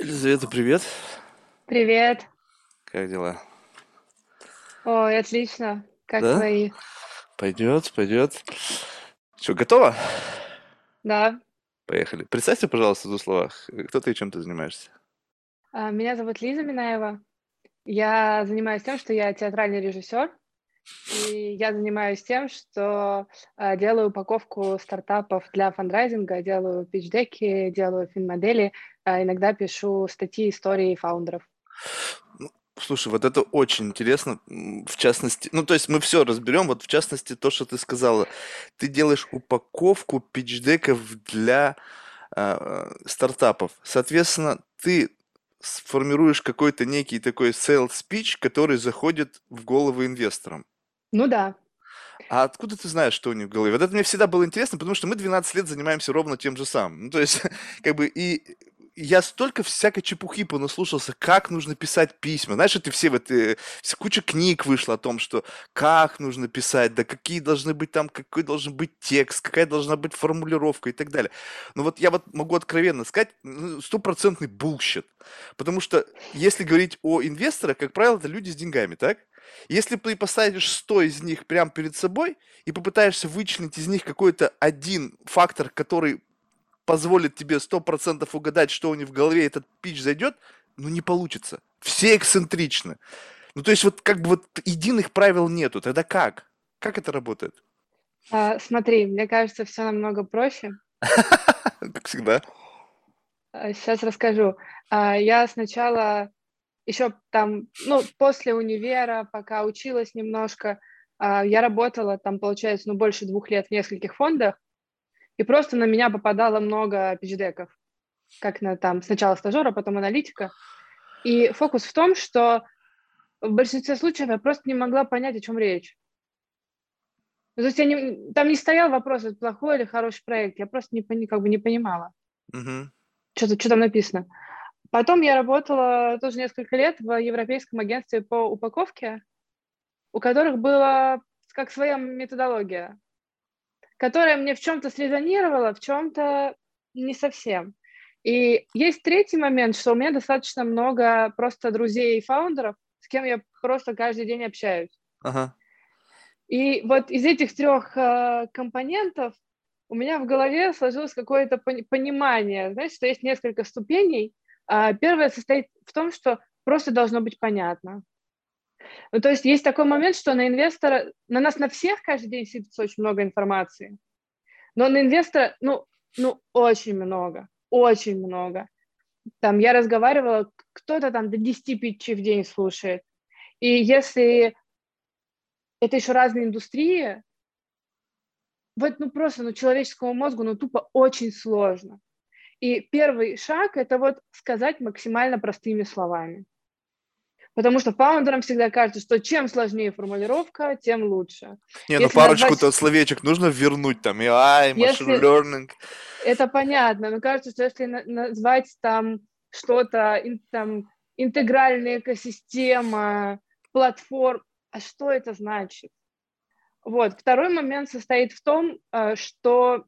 Елизавета, привет. Привет. Как дела? Ой, отлично. Как Да? твои? Пойдет, пойдет. Что, готова? Да. Поехали. Представься, пожалуйста, в двух словах. Кто ты и чем ты занимаешься? А, Меня зовут Лиза Минаева. Я занимаюсь тем, что я театральный режиссер, и я занимаюсь тем, что а, делаю упаковку стартапов для фандрайзинга, делаю пичдеки, делаю финмодели, а, иногда пишу статьи, истории фаундеров. Ну, Слушай, вот это очень интересно, в частности, ну, то есть мы все разберем, вот в частности то, что ты сказала. Ты делаешь упаковку пичдеков для а, стартапов. Соответственно, ты сформируешь какой-то некий такой sales speech, который заходит в головы инвесторам. Ну да. А откуда ты знаешь, что у них в голове? Вот это мне всегда было интересно, потому что мы 12 лет занимаемся ровно тем же самым. Ну, то есть, как бы, и я столько всякой чепухи понаслушался, как нужно писать письма. Знаешь, это все вот, э, куча книг вышло о том, что как нужно писать, да какие должны быть там, какой должен быть текст, какая должна быть формулировка и так далее. Но вот я вот могу откровенно сказать, ну, стопроцентный bullshit. Потому что если говорить о инвесторах, как правило, это люди с деньгами, так? Если ты поставишь 100 из них прямо перед собой и попытаешься вычленить из них какой-то один фактор, который позволит тебе 100% угадать, что у них в голове этот пич зайдет, ну не получится. Все эксцентричны. Ну то есть вот как бы вот единых правил нету. Тогда как? Как это работает? А, Смотри, мне кажется, все намного проще. Как всегда. Сейчас расскажу. А, Я сначала еще там, ну, после универа, пока училась немножко, а, я работала там, получается, ну, больше двух лет в нескольких фондах, и просто на меня попадало много пичдеков, как на там сначала стажера, потом аналитика. И фокус в том, что в большинстве случаев я просто не могла понять, о чем речь. То есть я не, там не стоял вопрос, это плохой или хороший проект, я просто не, как бы не понимала, Мгм. что, что там написано. Потом я работала тоже несколько лет в Европейском агентстве по упаковке, у которых была как своя методология, которая мне в чем-то срезонировала, в чем-то не совсем. И есть третий момент, что у меня достаточно много просто друзей и фаундеров, с кем я просто каждый день общаюсь. Ага. И вот из этих трех э, компонентов у меня в голове сложилось какое-то пони- понимание, знаешь, что есть несколько ступеней. А первое состоит в том, что просто должно быть понятно. Ну, то есть есть такой момент, что на инвестора, на нас на всех каждый день сыпется очень много информации, но на инвестора, ну, ну, очень много, очень много. Там я разговаривала, кто-то там до 10 питчей в день слушает. И если это еще разные индустрии, вот, ну, просто, ну, человеческому мозгу, ну, тупо очень сложно. И первый шаг – это вот сказать максимально простыми словами. Потому что фаундерам всегда кажется, что чем сложнее формулировка, тем лучше. Не, ну Если парочку-то назвать- словечек нужно вернуть там. AI, machine Если- learning. Это понятно, но кажется, что если на- назвать там что-то, там, интегральная экосистема, платформ, а что это значит? Вот. Второй момент состоит в том, э, что,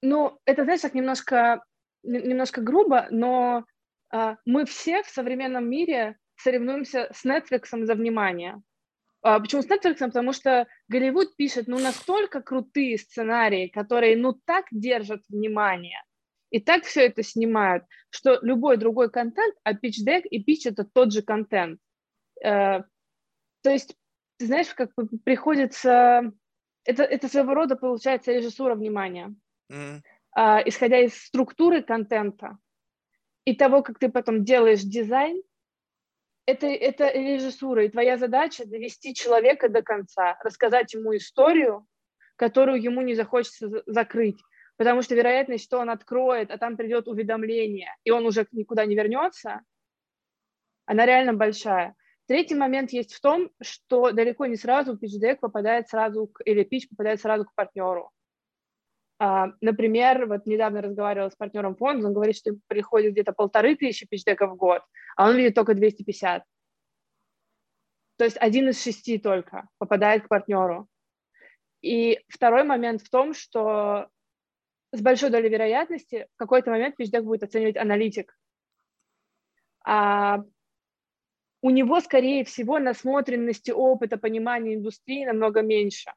ну, это, знаешь, так немножко, немножко грубо, но э, мы все в современном мире соревнуемся с Netflix за внимание. А, Почему с Netflix? Потому что Голливуд пишет ну настолько крутые сценарии, которые ну так держат внимание, и так все это снимают, что любой другой контент, а pitch deck и pitch это тот же контент. Э, То есть, ты знаешь, как приходится... Это, это своего рода получается режиссура внимания. Мгм. А, Исходя из структуры контента и того, как ты потом делаешь дизайн, это, это режиссура, и твоя задача довести человека до конца, рассказать ему историю, которую ему не захочется за- закрыть, потому что вероятность, что он откроет, а там придет уведомление, и он уже никуда не вернется, она реально большая. Третий момент есть в том, что далеко не сразу pitch попадает сразу, к, или pitch попадает сразу к партнеру. А, Например, вот недавно разговаривала с партнером фонда, он говорит, что приходит где-то полторы тысячи питчдеков в год, а он видит только 250. То есть один из шести только попадает к партнеру. И второй момент в том, что с большой долей вероятности в какой-то момент питчдек будет оценивать аналитик. а у него, скорее всего, насмотренности, опыта, понимания индустрии намного меньше.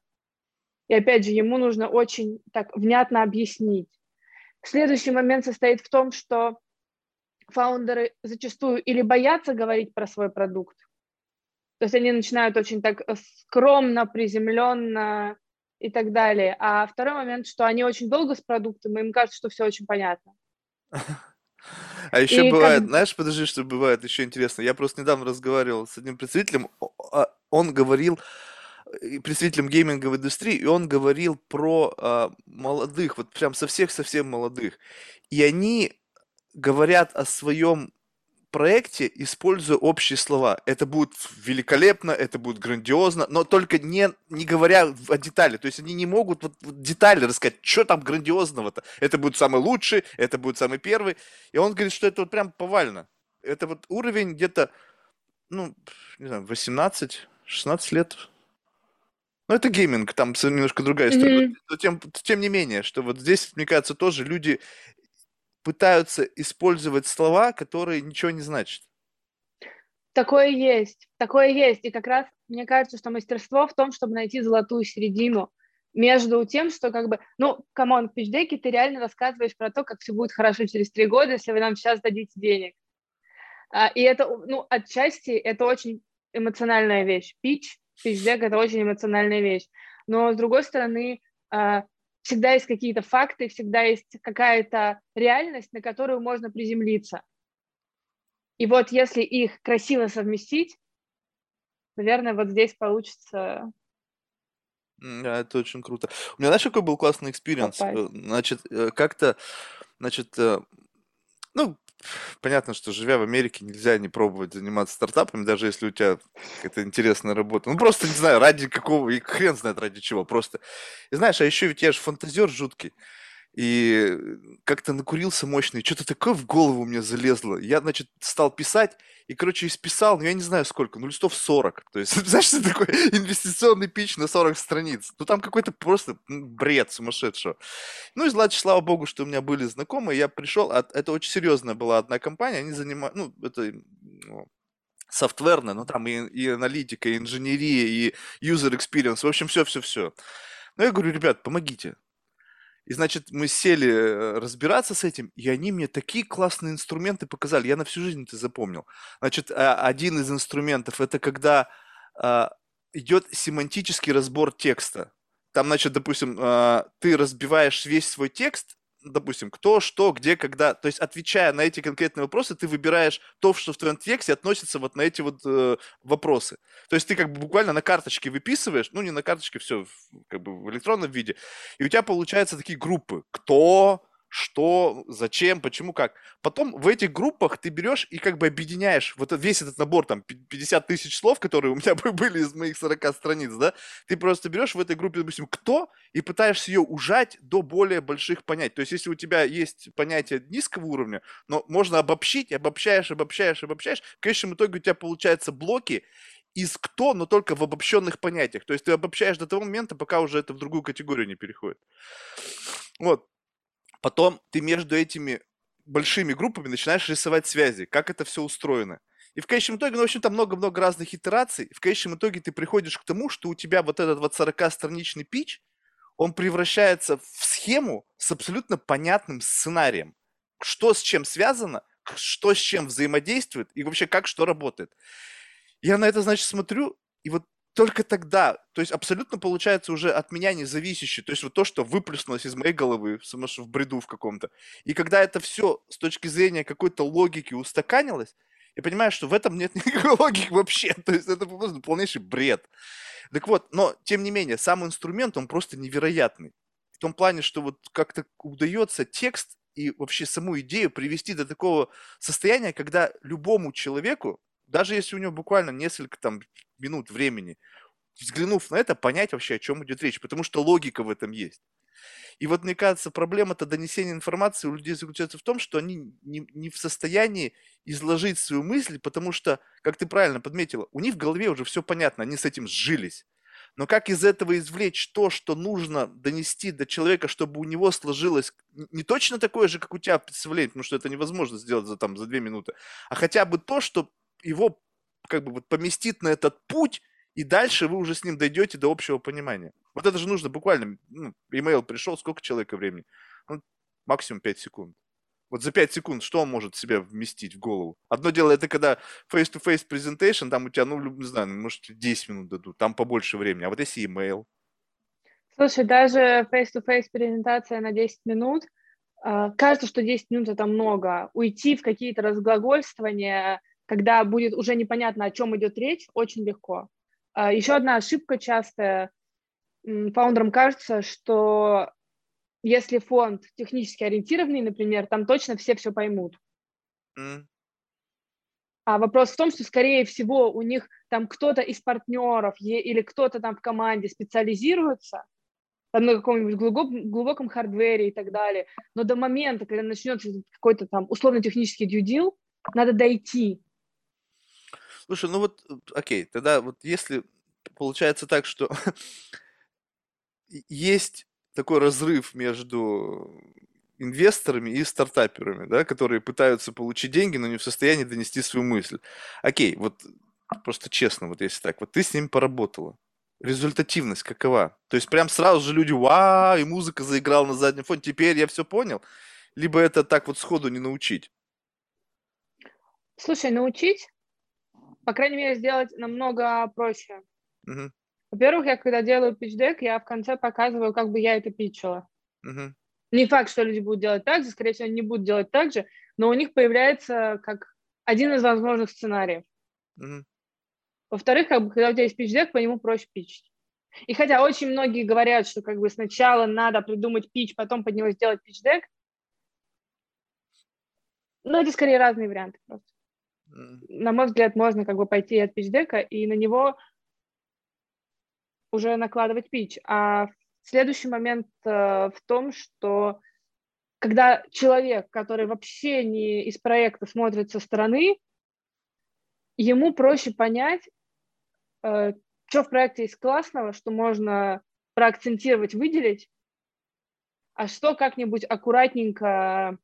И опять же, ему нужно очень так внятно объяснить. Следующий момент состоит в том, что фаундеры зачастую или боятся говорить про свой продукт, то есть они начинают очень так скромно, приземленно и так далее. А второй момент, что они очень долго с продуктом, и им кажется, что все очень понятно. А еще и бывает, как... знаешь, подожди, что бывает еще интересно. Я просто недавно разговаривал с одним представителем, а, он говорил, представителем гейминговой индустрии, и он говорил про а, молодых, вот прям со всех совсем молодых. И они говорят о своем проекте, используя общие слова. Это будет великолепно, это будет грандиозно, но только не, не говоря о детали. То есть они не могут вот, вот детали рассказать, что там грандиозного-то. Это будет самый лучший, это будет самый первый. И он говорит, что это вот прям повально. Это вот уровень где-то, ну, не знаю, 18-16 лет. Ну, это гейминг, там немножко другая история. Mm-hmm. Но тем, тем не менее, что вот здесь, мне кажется, тоже люди пытаются использовать слова, которые ничего не значат. Такое есть, такое есть. И как раз мне кажется, что мастерство в том, чтобы найти золотую середину между тем, что как бы, ну, come on, в pitch deck'е ты реально рассказываешь про то, как все будет хорошо через три года, если вы нам сейчас дадите денег. А, и это, ну, отчасти это очень эмоциональная вещь. Pitch, pitch deck — это очень эмоциональная вещь. Но, с другой стороны, а, всегда есть какие-то факты, всегда есть какая-то реальность, на которую можно приземлиться. И вот если их красиво совместить, наверное, вот здесь получится это очень круто. У меня, знаешь, какой был классный experience? Э, значит, э, как-то, значит, э, ну, понятно, что живя в Америке, нельзя не пробовать заниматься стартапами, даже если у тебя какая-то интересная работа. Ну, просто, не знаю, ради какого, и хрен знает ради чего, просто. И знаешь, а еще ведь я же фантазер жуткий. И как-то накурился мощный, что-то такое в голову мне залезло. Я, значит, стал писать, и, короче, исписал, ну, я не знаю сколько, ну, листов 40. То есть, знаешь, что такое инвестиционный пич на 40 страниц? Ну, там какой-то просто бред сумасшедшего. Ну, и значит, слава богу, что у меня были знакомые, я пришел, а это очень серьезная была одна компания, они занимают, ну, это ну, софтверная, ну, там и, и аналитика, и инженерия, и user experience, в общем, все-все-все. Ну, я говорю, ребят, помогите, и, значит, мы сели э, разбираться с этим, и они мне такие классные инструменты показали. Я на всю жизнь это запомнил. Значит, а, один из инструментов – это когда а, идет семантический разбор текста. Там, значит, допустим, а, ты разбиваешь весь свой текст допустим, кто, что, где, когда. То есть, отвечая на эти конкретные вопросы, ты выбираешь то, что в твоем тексте относится вот на эти вот э, вопросы. То есть, ты как бы буквально на карточке выписываешь, ну, не на карточке, все как бы в электронном виде, и у тебя получаются такие группы. Кто, что, зачем, почему, как. Потом в этих группах ты берешь и как бы объединяешь вот весь этот набор, там, 50 тысяч слов, которые у меня были из моих 40 страниц, да, ты просто берешь в этой группе, допустим, кто, и пытаешься ее ужать до более больших понятий. То есть, если у тебя есть понятие низкого уровня, но можно обобщить, обобщаешь, обобщаешь, обобщаешь, в конечном итоге у тебя получаются блоки, из кто, но только в обобщенных понятиях. То есть ты обобщаешь до того момента, пока уже это в другую категорию не переходит. Вот. Потом ты между этими большими группами начинаешь рисовать связи, как это все устроено. И в конечном итоге, ну, в общем, там много-много разных итераций. В конечном итоге ты приходишь к тому, что у тебя вот этот вот 40-страничный пич, он превращается в схему с абсолютно понятным сценарием. Что с чем связано, что с чем взаимодействует и вообще как что работает. Я на это, значит, смотрю, и вот только тогда, то есть абсолютно получается уже от меня независящее, то есть вот то, что выплеснулось из моей головы в бреду в каком-то. И когда это все с точки зрения какой-то логики устаканилось, я понимаю, что в этом нет никакой логики вообще, то есть это просто полнейший бред. Так вот, но тем не менее, сам инструмент, он просто невероятный. В том плане, что вот как-то удается текст и вообще саму идею привести до такого состояния, когда любому человеку, даже если у него буквально несколько там минут времени, взглянув на это, понять вообще, о чем идет речь, потому что логика в этом есть. И вот, мне кажется, проблема-то донесения информации у людей заключается в том, что они не, не в состоянии изложить свою мысль, потому что, как ты правильно подметила, у них в голове уже все понятно, они с этим сжились. Но как из этого извлечь то, что нужно донести до человека, чтобы у него сложилось не точно такое же, как у тебя представление, потому что это невозможно сделать за, там, за две минуты, а хотя бы то, что его как бы вот поместит на этот путь, и дальше вы уже с ним дойдете до общего понимания. Вот это же нужно буквально, ну, email пришел, сколько человека времени? Ну, максимум 5 секунд. Вот за 5 секунд что он может себе вместить в голову? Одно дело, это когда face-to-face presentation, там у тебя, ну, не знаю, ну, может, 10 минут дадут, там побольше времени. А вот если email? Слушай, даже face-to-face презентация на 10 минут, а, кажется, что 10 минут это много. Уйти в какие-то разглагольствования, когда будет уже непонятно, о чем идет речь, очень легко. А, Еще одна ошибка частая. Фаундерам кажется, что если фонд технически ориентированный, например, там точно все все поймут. Mm. А вопрос в том, что, скорее всего, у них там кто-то из партнеров или кто-то там в команде специализируется там, на каком-нибудь глубоком, глубоком хардвере и так далее. Но до момента, когда начнется какой-то там условно-технический deal, надо дойти. Слушай, ну вот, э, окей, тогда вот если получается так, что есть такой разрыв между инвесторами и стартаперами, да, которые пытаются получить деньги, но не в состоянии донести свою мысль. Окей, вот просто честно, вот если так, вот ты с ним поработала, результативность какова? То есть прям сразу же люди, вау, и музыка заиграла на заднем фоне, теперь я все понял? Либо это так вот сходу не научить? Слушай, научить, по крайней мере, сделать намного проще. Угу. Во-первых, я когда делаю пич-дек, я в конце показываю, как бы я это питчила. Угу. Не факт, что люди будут делать так же, скорее всего, они не будут делать так же, но у них появляется как один из возможных сценариев. Угу. Во-вторых, как бы, когда у тебя есть пич-дек, по нему проще пичить. И хотя очень многие говорят, что как бы сначала надо придумать пич, потом под него сделать пич-дек, но это скорее разные варианты просто. На мой взгляд, можно как бы пойти от пич-дека и на него уже накладывать пич. А следующий момент э, в том, что когда человек, который вообще не из проекта смотрит со стороны, ему проще понять, э, что в проекте есть классного, что можно проакцентировать, выделить, а что как-нибудь аккуратненько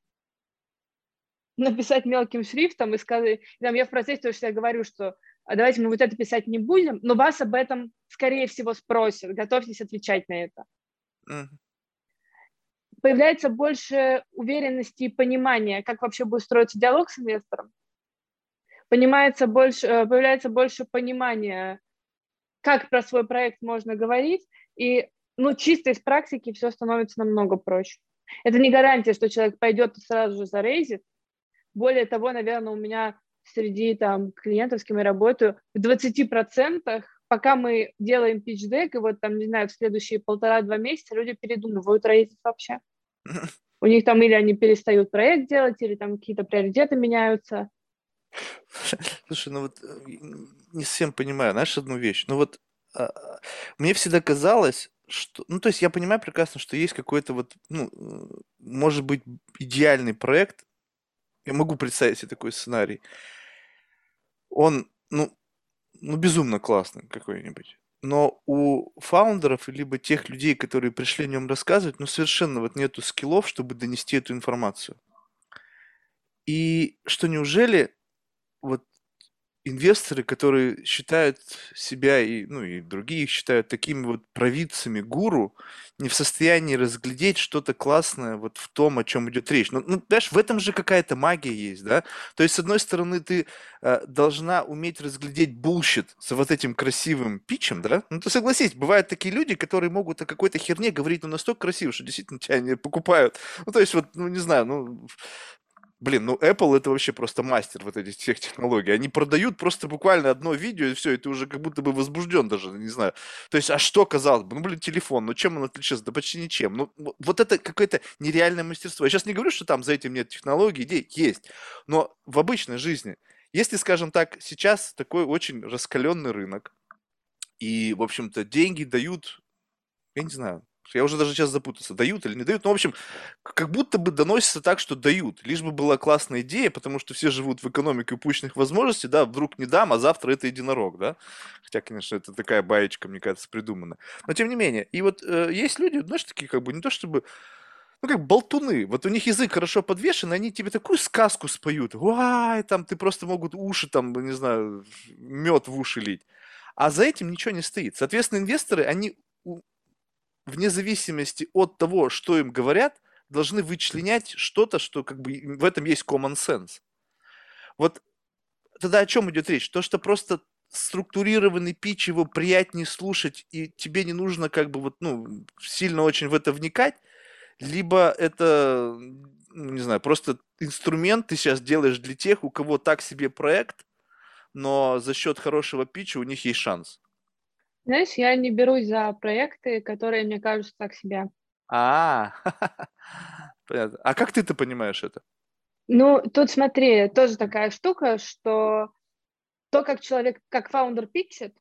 написать мелким шрифтом и сказать, там, я в процессе тоже всегда говорю, что а давайте мы вот это писать не будем, но вас об этом, скорее всего, спросят, готовьтесь отвечать на это. Mm. Появляется больше уверенности и понимания, как вообще будет строиться диалог с инвестором. Понимается больше, э, появляется больше понимания, как про свой проект можно говорить, и ну, чисто из практики все становится намного проще. Это не гарантия, что человек пойдет и сразу же зарейзит. Более того, наверное, у меня среди там клиентов, с кем я работаю, в 20% пока мы делаем pitch-deck, и вот там, не знаю, в следующие полтора-два месяца люди передумывают рейзить вообще. У них там или они перестают проект делать, или там какие-то приоритеты меняются. Слушай, ну вот э, не совсем понимаю, знаешь, одну вещь. Ну вот а, а, мне всегда казалось, что, ну, то есть я понимаю прекрасно, что есть какой-то вот, ну, э, может быть, идеальный проект. Я могу представить себе такой сценарий он, ну, ну, безумно классный какой-нибудь. Но у фаундеров, либо тех людей, которые пришли о нем рассказывать, ну, совершенно вот нету скиллов, чтобы донести эту информацию. И что неужели вот инвесторы, которые считают себя и, ну, и другие их считают такими вот провидцами, гуру, не в состоянии разглядеть что-то классное вот в том, о чем идет речь. Ну, ну знаешь, в этом же какая-то магия есть, да? То есть, с одной стороны, ты э, должна уметь разглядеть bullshit за вот этим красивым pitch'ем, да? Ну, ты согласись, бывают такие люди, которые могут о какой-то херне говорить, ну, настолько красиво, что действительно тебя не покупают. Ну, то есть, вот, ну, не знаю, ну, Блин, ну Apple это вообще просто мастер вот этих всех технологий. Они продают просто буквально одно видео, и все, и ты уже как будто бы возбужден даже, не знаю. То есть, а что казалось бы? Ну, блин, телефон, ну чем он отличается? Да почти ничем. Ну, вот это какое-то нереальное мастерство. Я сейчас не говорю, что там за этим нет технологий, идей, есть. Но в обычной жизни, если, скажем так, сейчас такой очень раскаленный рынок, и, в общем-то, деньги дают, я не знаю, Я уже даже сейчас запутался, дают или не дают. Ну, в общем, как будто бы доносится так, что дают. Лишь бы была классная идея, потому что все живут в экономике упущенных возможностей, да, вдруг не дам, а завтра это единорог, да. Хотя, конечно, это такая баечка, мне кажется, придумана. Но тем не менее, и вот э, есть люди, знаешь, такие как бы не то чтобы ну, как болтуны. Вот у них язык хорошо подвешен, они тебе такую сказку споют. Вай, там, ты просто могут уши, там, не знаю, мед в уши лить. А за этим ничего не стоит. Соответственно, инвесторы, они вне зависимости от того, что им говорят, должны вычленять что-то, что как бы в этом есть common sense. Вот тогда о чем идет речь? То, что просто структурированный пич, его приятнее слушать, и тебе не нужно как бы вот, ну, сильно очень в это вникать, либо это, ну, не знаю, просто инструмент ты сейчас делаешь для тех, у кого так себе проект, но за счет хорошего питча у них есть шанс. Знаешь, я не берусь за проекты, которые мне кажутся так себе. А, понятно. А как ты это понимаешь это? Ну, тут смотри, тоже такая штука, что то, как человек, как фаундер питчит,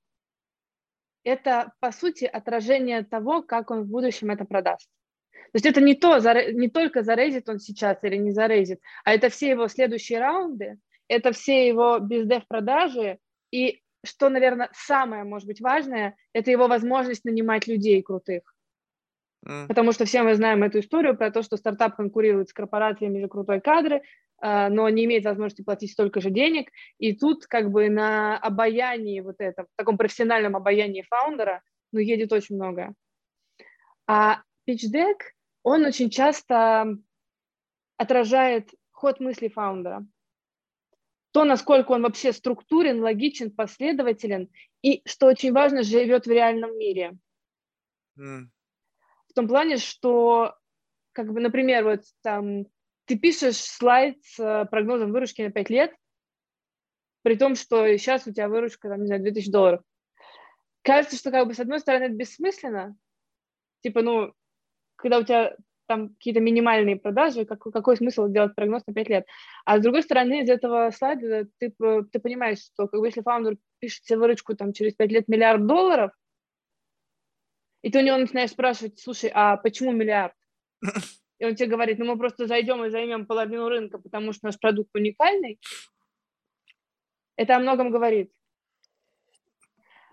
это, по сути, отражение того, как он в будущем это продаст. То есть это не, то, не только зарезит он сейчас или не зарезит, а это все его следующие раунды, это все его бездев продажи и что, наверное, самое, может быть, важное, это его возможность нанимать людей крутых. Mm. Потому что все мы знаем эту историю про то, что стартап конкурирует с корпорациями за крутой кадры, а, но не имеет возможности платить столько же денег. И тут как бы на обаянии вот этом, в таком профессиональном обаянии фаундера, ну, едет очень много. А pitch deck, он очень часто отражает ход мысли фаундера то, насколько он вообще структурен, логичен, последователен, и, что очень важно, живет в реальном мире. Mm. В том плане, что, как бы, например, вот там ты пишешь слайд с э, прогнозом выручки на 5 лет, при том, что сейчас у тебя выручка, там, не знаю, 2000 долларов. Кажется, что, как бы, с одной стороны, это бессмысленно. Типа, ну, когда у тебя там какие-то минимальные продажи, как, какой смысл делать прогноз на 5 лет? А с другой стороны, из этого слайда ты, ты понимаешь, что как бы, если фаундер пишет себе выручку там, через 5 лет миллиард долларов, и ты у него начинаешь спрашивать, слушай, а почему миллиард? И он тебе говорит, ну мы просто зайдем и займем половину рынка, потому что наш продукт уникальный. Это о многом говорит.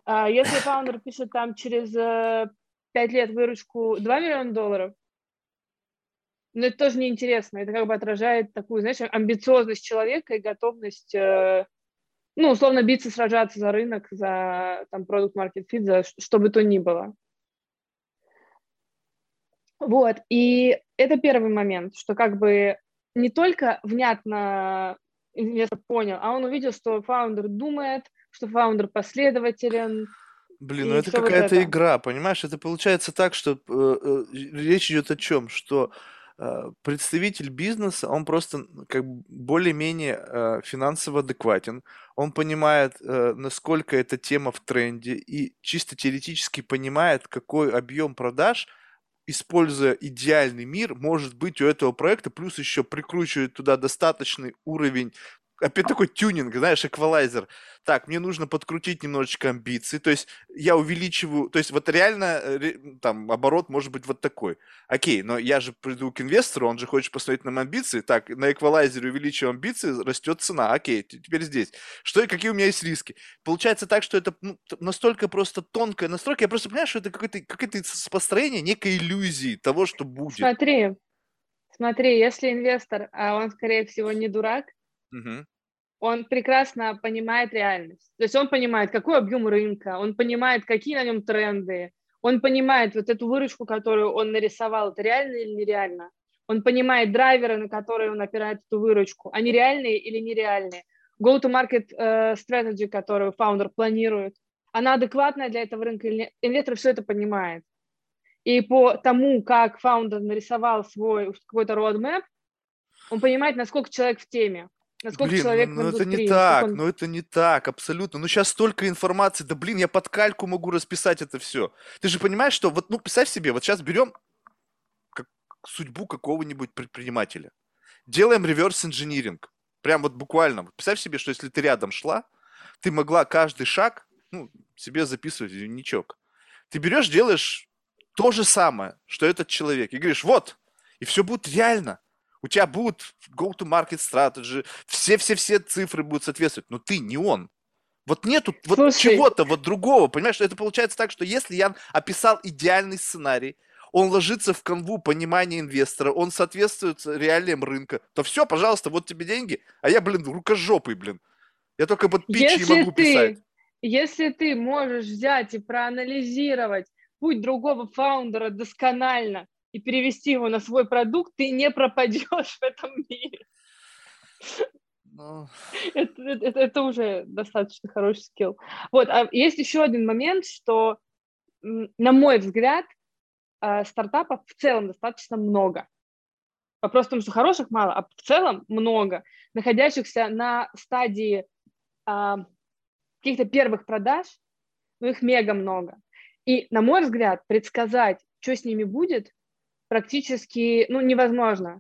А если фаундер пишет там через 5 э, лет выручку 2 миллиона долларов, но это тоже неинтересно. Это как бы отражает такую, знаешь, амбициозность человека и готовность, э, ну, условно, биться, сражаться за рынок, за там продукт market fit, за что бы то ни было. Вот, и это первый момент, что как бы не только внятно инвестор понял, а он увидел, что фаундер думает, что фаундер последователен. Блин, ну это какая-то вот игра, понимаешь? Это получается так, что э, э, речь идет о чем? Что представитель бизнеса, он просто как более-менее э, финансово адекватен, он понимает, э, насколько эта тема в тренде и чисто теоретически понимает, какой объем продаж, используя идеальный мир, может быть у этого проекта, плюс еще прикручивает туда достаточный уровень опять такой тюнинг, знаешь, эквалайзер. Так, мне нужно подкрутить немножечко амбиции, то есть я увеличиваю, то есть вот реально там оборот может быть вот такой. Окей, но я же приду к инвестору, он же хочет посмотреть на амбиции, так, на эквалайзере увеличиваю амбиции, растет цена, окей, теперь здесь. Что и какие у меня есть риски? Получается так, что это ну, настолько просто тонкая настройка, я просто понимаю, что это какое-то какое построение некой иллюзии того, что будет. Смотри, смотри, если инвестор, а он, скорее всего, не дурак, он прекрасно понимает реальность. То есть он понимает, какой объем рынка, он понимает, какие на нем тренды, он понимает вот эту выручку, которую он нарисовал, это реально или нереально. Он понимает драйверы, на которые он опирает эту выручку, они реальные или нереальные. Go-to-market uh, strategy, которую фаундер планирует, она адекватная для этого рынка или нет. Инвестор все это понимает. И по тому, как фаундер нарисовал свой какой-то roadmap, он понимает, насколько человек в теме. Насколько блин, человек ну, ну это не так, он... ну это не так, абсолютно. Ну сейчас столько информации, да блин, я под кальку могу расписать это все. Ты же понимаешь, что вот, ну представь себе, вот сейчас берем как, судьбу какого-нибудь предпринимателя, делаем реверс-инжиниринг, прям вот буквально. Представь себе, что если ты рядом шла, ты могла каждый шаг ну, себе записывать в дневничок. Ты берешь, делаешь то же самое, что этот человек. И говоришь, вот, и все будет реально. У тебя будут go-to-market strategy, все-все-все цифры будут соответствовать, но ты не он. Вот нету вот чего-то вот другого, понимаешь? Это получается так, что если я описал идеальный сценарий, он ложится в канву понимания инвестора, он соответствует реалиям рынка, то все, пожалуйста, вот тебе деньги, а я, блин, рукожопый, блин. Я только под питчи если могу ты, писать. Если ты можешь взять и проанализировать путь другого фаундера досконально и перевести его на свой продукт, ты не пропадешь в этом мире. Но... Ну. Это, это, это уже достаточно хороший скилл. Вот, а есть еще один момент, что, на мой взгляд, э, стартапов в целом достаточно много. Вопрос в том, что хороших мало, а в целом много, находящихся на стадии э, каких-то первых продаж, ну их мега много. И, на мой взгляд, предсказать, что с ними будет, практически ну, невозможно,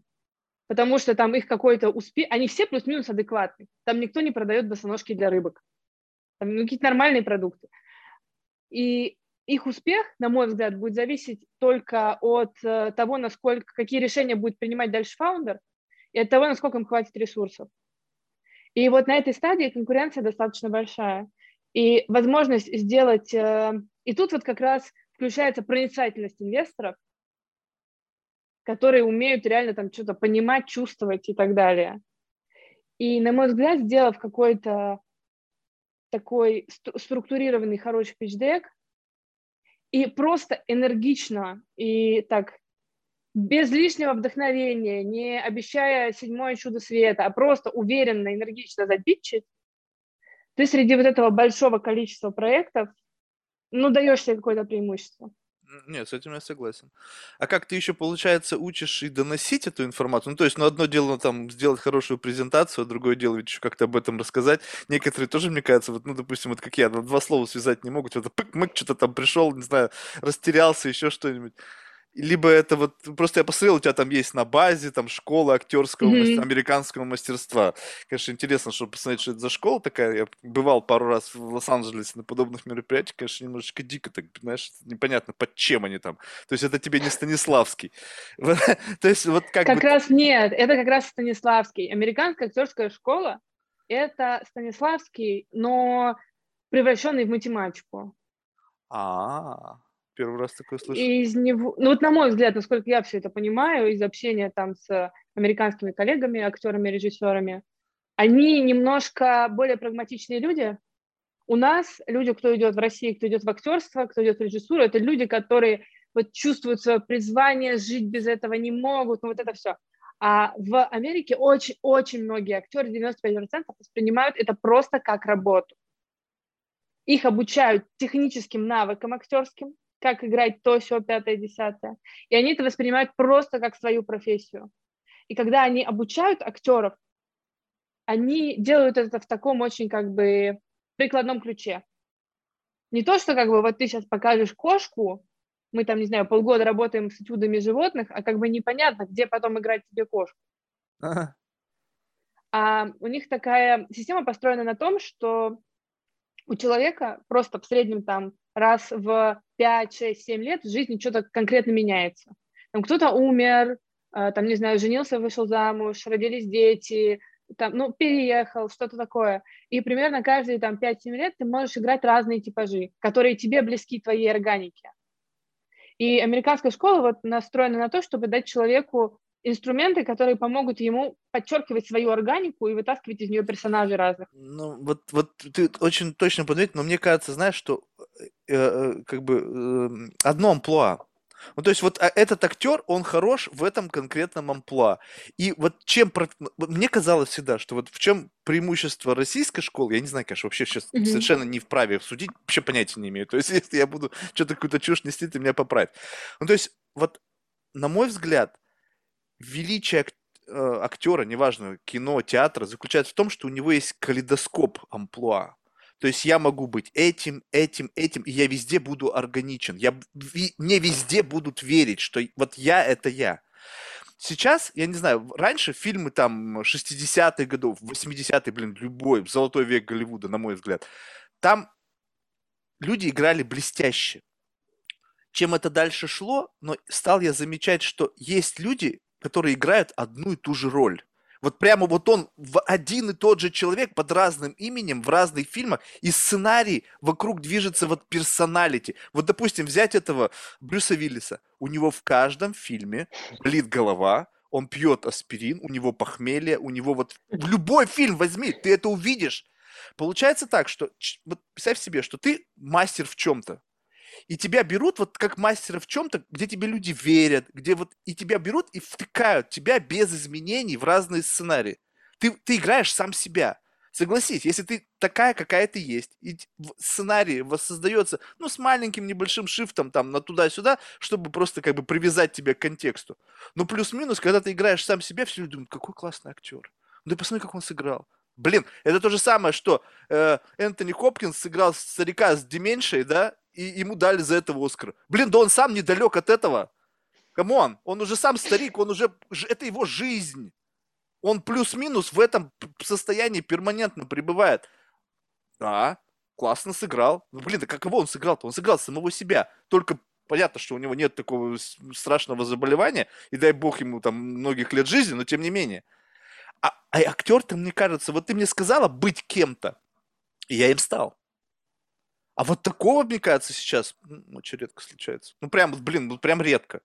потому что там их какой-то успех, они все плюс-минус адекватны, там никто не продает босоножки для рыбок, там ну, какие-то нормальные продукты. И их успех, на мой взгляд, будет зависеть только от э, того, насколько, какие решения будет принимать дальше фаундер, и от того, насколько им хватит ресурсов. И вот на этой стадии конкуренция достаточно большая. И возможность сделать... Э, и тут вот как раз включается проницательность инвесторов, которые умеют реально там что-то понимать, чувствовать и так далее. И, на мой взгляд, сделав какой-то такой структурированный хороший пичдек и просто энергично и так без лишнего вдохновения, не обещая седьмое чудо света, а просто уверенно, энергично запитчить, ты среди вот этого большого количества проектов, ну, даешь себе какое-то преимущество. Нет, с этим я согласен. А как ты еще, получается, учишь и доносить эту информацию? Ну, то есть, ну, одно дело там сделать хорошую презентацию, а другое дело ведь еще как-то об этом рассказать. Некоторые тоже, мне кажется, вот, ну, допустим, вот как я, два слова связать не могут, это пык-мык, что-то там пришел, не знаю, растерялся, еще что-нибудь либо это вот просто я посмотрел, у тебя там есть на базе там школа актерского mm-hmm. мастер, американского мастерства. Конечно, интересно, чтобы посмотреть, что это за школа такая. Я бывал пару раз в Лос-Анджелесе на подобных мероприятиях, конечно, немножечко дико, так, знаешь, непонятно, под чем они там. То есть это тебе не Станиславский. То есть вот как Как раз нет, это как раз Станиславский. Американская актерская школа – это Станиславский, но превращенный в математику. А, Первый раз такое слышу. Из него, ну вот на мой взгляд, насколько я все это понимаю, из общения там с американскими коллегами, актерами, режиссерами, они немножко более прагматичные люди. У нас люди, кто идет в России, кто идет в актерство, кто идет в режиссуру, это люди, которые вот чувствуют свое призвание, жить без этого не могут, ну вот это все. А в Америке очень-очень многие актеры, 95% воспринимают это просто как работу. Их обучают техническим навыкам актерским, как играть то, все, пятое, десятое. И они это воспринимают просто как свою профессию. И когда они обучают актеров, они делают это в таком очень как бы прикладном ключе. Не то, что как бы вот ты сейчас покажешь кошку, мы там, не знаю, полгода работаем с этюдами животных, а как бы непонятно, где потом играть тебе кошку. Ага. А у них такая система построена на том, что у человека просто в среднем там раз в 5, 6, 7 лет в жизни что-то конкретно меняется. Там кто-то умер, э, там, не знаю, женился, вышел замуж, родились дети, там, ну, переехал, что-то такое. И примерно каждые там 5-7 лет ты можешь играть разные типажи, которые тебе близки твоей органике. И американская школа вот настроена на то, чтобы дать человеку инструменты, которые помогут ему подчеркивать свою органику и вытаскивать из нее персонажей разных. Ну, вот, вот ты очень точно подметил, но мне кажется, знаешь, что как бы э, одно амплуа. Ну, то есть вот а, этот актер, он хорош в этом конкретном амплуа. И вот чем... Мне казалось всегда, что вот в чем преимущество российской школы, я не знаю, конечно, вообще сейчас mm-hmm. совершенно не вправе судить, вообще понятия не имею. То есть если я буду что-то какую-то чушь нести, ты меня поправь. Ну, то есть вот, на мой взгляд, величие э, актера, неважно, кино, театра, заключается в том, что у него есть калейдоскоп амплуа. То есть я могу быть этим, этим, этим, и я везде буду органичен. Я, мне везде будут верить, что вот я – это я. Сейчас, я не знаю, раньше фильмы там 60-х годов, 80-е, блин, любой, золотой век Голливуда, на мой взгляд, там люди играли блестяще. чем это дальше шло, но стал я замечать, что есть люди, которые играют одну и ту же роль. Вот прямо вот он один и тот же человек под разным именем в разных фильмах, и сценарий вокруг движется вот персоналити. Вот, допустим, взять этого Брюса Виллиса. У него в каждом фильме болит голова, он пьет аспирин, у него похмелье, у него вот... Любой фильм возьми, ты это увидишь. Получается так, что вот представь себе, что ты мастер в чем-то и тебя берут вот как мастера в чем-то, где тебе люди верят, где вот и тебя берут и втыкают тебя без изменений в разные сценарии. Ты, ты играешь сам себя. Согласись, если ты такая, какая ты есть, и сценарий воссоздается, ну, с маленьким небольшим шифтом там на туда-сюда, чтобы просто как бы привязать тебя к контексту. Но плюс-минус, когда ты играешь сам себя, все люди думают, какой классный актер. Ты посмотри, как он сыграл. Блин, это то же самое, что э, Энтони Хопкинс сыграл старика с dementia'ей, да, и ему дали за это Оскар. Блин, да он сам недалек от этого. Come on, он уже сам старик, он уже, это его жизнь. Он плюс-минус в этом состоянии перманентно пребывает. Да, классно сыграл. Ну, блин, да как его он сыграл-то? Он сыграл самого себя. Только понятно, что у него нет такого страшного заболевания, и дай бог ему там многих лет жизни, но тем не менее. А, а актер-то, мне кажется, вот ты мне сказала быть кем-то, и я им стал. А вот такого, мне кажется, сейчас очень редко случается. Ну, прям, блин, ну, прям редко.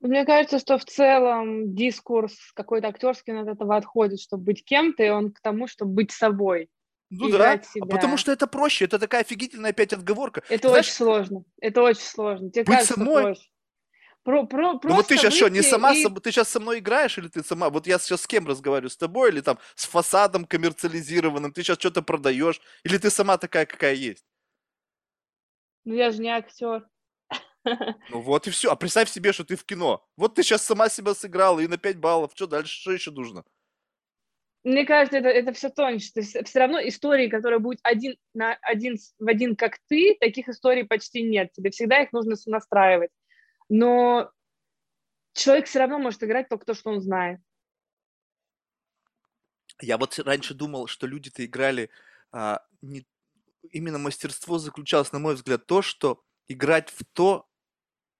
Мне кажется, что в целом дискурс какой-то актерский от этого отходит, чтобы быть кем-то, и он к тому, чтобы быть собой. Ну да, а себя. потому что это проще, это такая офигительная опять отговорка. Это Знаешь, очень сложно, это очень сложно. Тебе быть кажется, самой? проще. Про, про, ну вот ты сейчас что, не сама, и... ты сейчас со мной играешь или ты сама? Вот я сейчас с кем разговариваю, с тобой или там с фасадом коммерциализированным, ты сейчас что-то продаешь, или ты сама такая, какая есть? Ну я же не актер. Ну вот и все. А представь себе, что ты в кино. Вот ты сейчас сама себя сыграла и на 5 баллов. Что дальше? Что еще нужно? Мне кажется, это, это все тоньше. То есть все равно истории, которые будут один, на, один в один, как ты, таких историй почти нет. Тебе всегда их нужно настраивать. Но человек все равно может играть только то, что он знает. Я вот раньше думал, что люди-то играли а, не именно мастерство заключалось, на мой взгляд, то, что играть в то,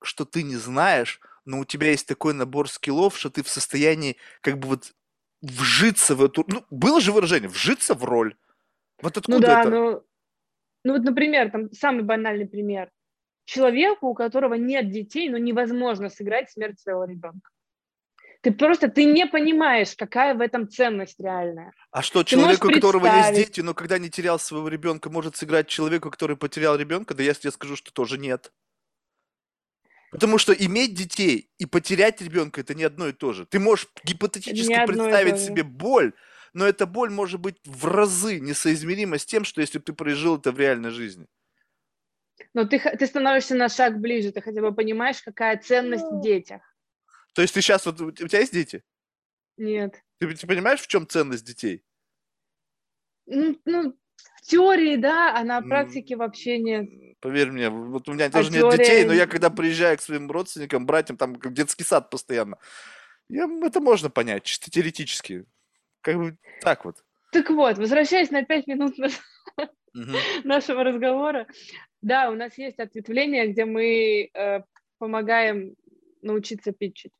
что ты не знаешь, но у тебя есть такой набор скиллов, что ты в состоянии как бы вот вжиться в эту... Ну, было же выражение, вжиться в роль. Вот ну откуда ну да, это? Ну, ну вот, например, там самый банальный пример. Человеку, у которого нет детей, но невозможно сыграть смерть своего ребенка. Ты просто, ты не понимаешь, какая в этом ценность реальная. А что, ты человеку, у которого есть дети, но когда не терял своего ребенка, может сыграть человеку, который потерял ребенка? Да я тебе скажу, что тоже нет. Потому что иметь детей и потерять ребенка это не одно и то же. Ты можешь гипотетически представить себе боль, но эта боль может быть в разы несоизмерима с тем, что если бы ты прожил это в реальной жизни. Но ты, ты становишься на шаг ближе, ты хотя бы понимаешь, какая ценность в детях. То есть ты сейчас, вот у тебя есть дети? Нет. Ты, ты понимаешь, в чем ценность детей? Ну, ну, в теории, да, а на практике вообще нет. Поверь мне, вот у меня а тоже а нет теория... детей, но я когда приезжаю к своим родственникам, братьям, там как детский сад постоянно, я, это можно понять, чисто теоретически. Как бы так вот. Так вот, возвращаясь на пять минут нашего разговора, да, у нас есть ответвление, где мы э, помогаем научиться питчить.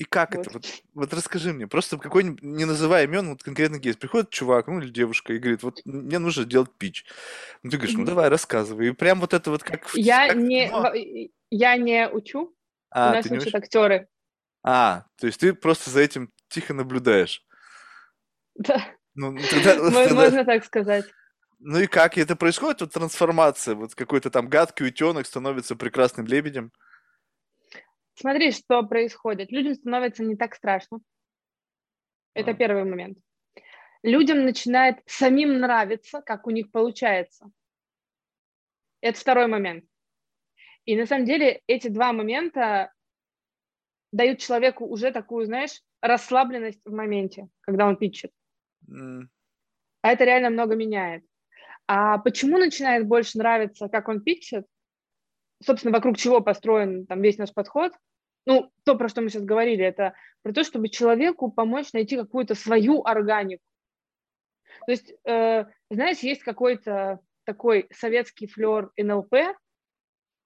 И как вот. это? Вот, вот расскажи мне. Просто какой-нибудь, не называя имен, вот конкретно кейс. Приходит чувак, ну или девушка, и говорит, вот мне нужно сделать пич. Ну ты говоришь, ну давай, рассказывай. И прям вот это вот как... Я, как не, я не учу. А, У нас учат актеры. А, то есть ты просто за этим тихо наблюдаешь. Да. Ну, тогда, тогда... Можно так сказать. Ну и как? Это происходит, вот трансформация? Вот какой-то там гадкий утенок становится прекрасным лебедем? Смотри, что происходит. Людям становится не так страшно. Это первый момент. Людям начинает самим нравиться, как у них получается. Это второй момент. И на самом деле эти два момента дают человеку уже такую, знаешь, расслабленность в моменте, когда он питчит. Mm. А это реально много меняет. А почему начинает больше нравиться, как он питчит? Собственно, вокруг чего построен там весь наш подход – ну, то, про что мы сейчас говорили, это про то, чтобы человеку помочь найти какую-то свою органику. То есть, э, знаешь, есть какой-то такой советский флер НЛП,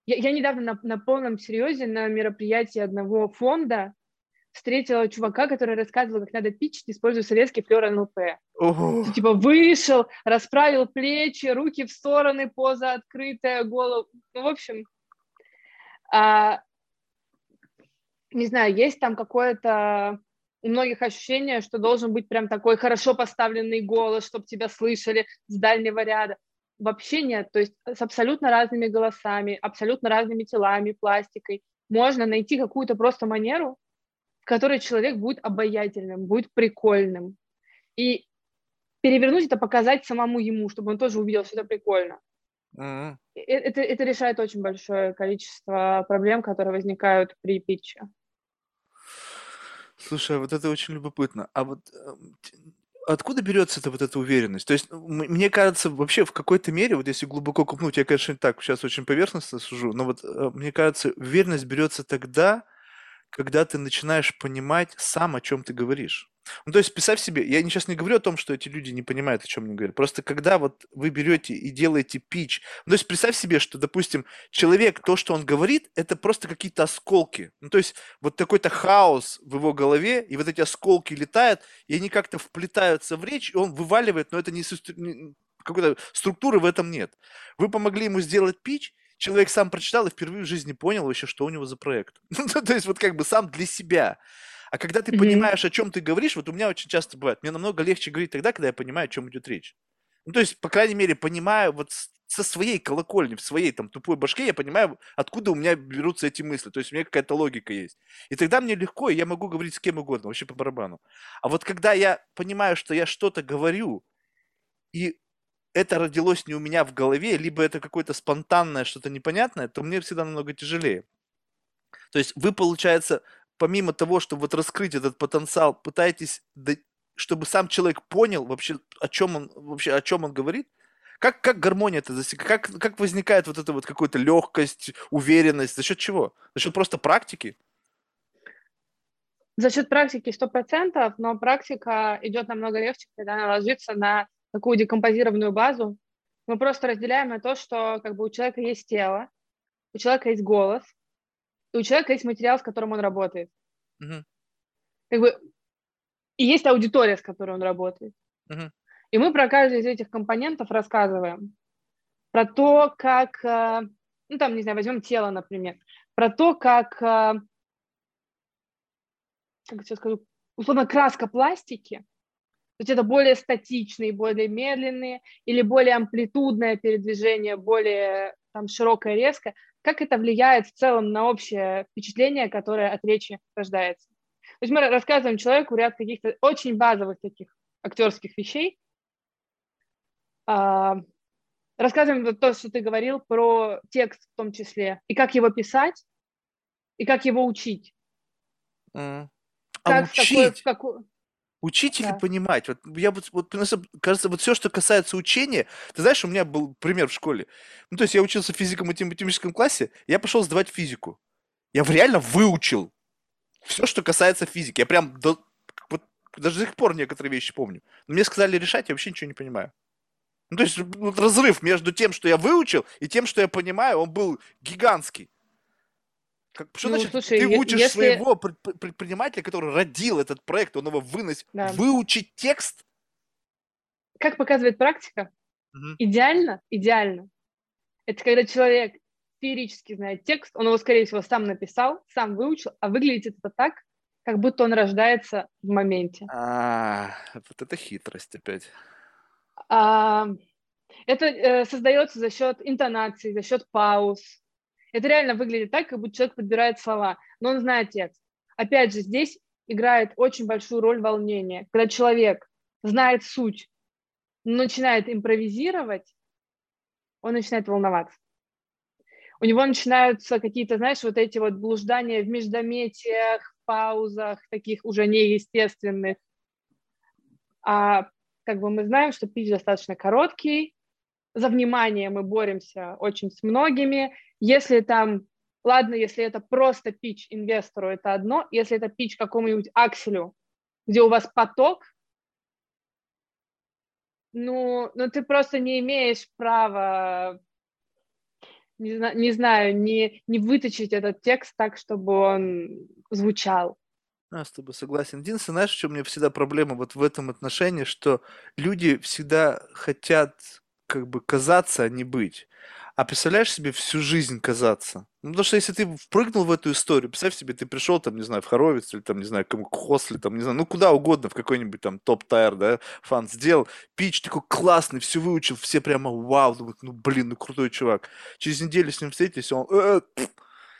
Я, я недавно на, на полном серьезе на мероприятии одного фонда встретила чувака, который рассказывал, как надо пичить, используя советский флер НЛП. Ты, типа вышел, расправил плечи, руки в стороны, поза открытая, голову. Ну, в общем, а, не знаю, есть там какое-то у многих ощущение, что должен быть прям такой хорошо поставленный голос, чтобы тебя слышали с дальнего ряда. Вообще нет, то есть с абсолютно разными голосами, абсолютно разными телами, пластикой. Можно найти какую-то просто манеру, в которой человек будет обаятельным, будет прикольным. И перевернуть это, показать самому ему, чтобы он тоже увидел, что это прикольно. Mm-hmm. Это, это решает очень большое количество проблем, которые возникают при питче. Слушай, а вот это очень любопытно. А вот эм, откуда берется эта вот эта уверенность? То есть, мне кажется, вообще в какой-то мере, вот если глубоко купнуть, я, конечно, так сейчас очень поверхностно сужу, но вот э, мне кажется, уверенность берется тогда, когда ты начинаешь понимать сам, о чем ты говоришь. Ну, то есть, представь себе, я сейчас не говорю о том, что эти люди не понимают, о чем они говорят. Просто когда вот вы берете и делаете пич, ну, то есть, представь себе, что, допустим, человек, то, что он говорит, это просто какие-то осколки. Ну, то есть, вот такой-то хаос в его голове, и вот эти осколки летают, и они как-то вплетаются в речь, и он вываливает, но это не какой-то структуры в этом нет. Вы помогли ему сделать пич, человек сам прочитал и впервые в жизни понял вообще, что у него за проект. Ну, то есть вот как бы сам для себя. А когда ты понимаешь, о чем ты говоришь, вот у меня очень часто бывает, мне намного легче говорить тогда, когда я понимаю, о чем идет речь. Ну, то есть, по крайней мере, понимаю вот со своей колокольни, в своей там тупой башке, я понимаю, откуда у меня берутся эти мысли. То есть у меня какая-то логика есть. И тогда мне легко, и я могу говорить с кем угодно, вообще по барабану. А вот когда я понимаю, что я что-то говорю, и это родилось не у меня в голове, либо это какое-то спонтанное, что-то непонятное, то мне всегда намного тяжелее. То есть вы, получается, помимо того, чтобы вот раскрыть этот потенциал, пытаетесь, чтобы сам человек понял вообще, о чем он, вообще, о чем он говорит? Как, как гармония это достигает? Как, как возникает вот эта вот какая-то легкость, уверенность? За счет чего? За счет просто практики? За счет практики сто процентов, но практика идет намного легче, когда она ложится на такую декомпозированную базу. Мы просто разделяем на то, что как бы у человека есть тело, у человека есть голос, и у человека есть материал, с которым он работает. Uh-huh. Как бы и есть аудитория, с которой он работает. Uh-huh. И мы про каждый из этих компонентов рассказываем. Про то, как, э, ну там, не знаю, возьмем тело, например, про то, как, э, как я скажу, условно, краска пластики то есть это более статичные, более медленные или более амплитудное передвижение, более там, широкое, резкое. Как это влияет в целом на общее впечатление, которое от речи рождается? То есть мы рассказываем человеку ряд каких-то очень базовых таких актерских вещей. А, рассказываем то, что ты говорил про текст в том числе, и как его писать, и как его учить. Mm. А как, учить? Какой, какой, Учить или да. понимать? Вот я вот, вот, кажется, вот все, что касается учения, ты знаешь, у меня был пример в школе. Ну, то есть я учился в физико-математическом классе, я пошел сдавать физику. Я реально выучил все, что касается физики. Я прям до, вот, даже до сих пор некоторые вещи помню. Но мне сказали решать, я вообще ничего не понимаю. Ну, то есть вот разрыв между тем, что я выучил, и тем, что я понимаю, он был гигантский. Как, что ну, значит, слушай, ты учишь если... своего предпринимателя, который родил этот проект, он его выносит, да. выучить текст? Как показывает практика, угу. идеально, идеально. Это когда человек теоретически знает текст, он его, скорее всего, сам написал, сам выучил, а выглядит это так, как будто он рождается в моменте. А, вот это хитрость опять. А, это э, создается за счет интонации, за счет пауз, это реально выглядит так, как будто человек подбирает слова, но он знает текст. Опять же, здесь играет очень большую роль волнение. Когда человек знает суть, начинает импровизировать, он начинает волноваться. У него начинаются какие-то, знаешь, вот эти вот блуждания в междометиях, паузах, таких уже неестественных. А как бы мы знаем, что пич достаточно короткий, за внимание мы боремся очень с многими. Если там, ладно, если это просто пич инвестору, это одно. Если это пич какому-нибудь акселю, где у вас поток, ну, ну ты просто не имеешь права не, зна- не знаю, не, не выточить этот текст так, чтобы он звучал. Я с тобой согласен. Единственное, знаешь, чем у меня всегда проблема вот в этом отношении, что люди всегда хотят как бы казаться, а не быть. А представляешь себе всю жизнь казаться? Ну, потому что если ты впрыгнул в эту историю, представь себе, ты пришел там, не знаю, в Хоровиц или там, не знаю, кому Хосли, там, не знаю, ну куда угодно, в какой-нибудь там топ-тайр, да, фан сделал, пич такой классный, все выучил, все прямо вау, думают, ну блин, ну крутой чувак. Через неделю с ним встретились, он, э,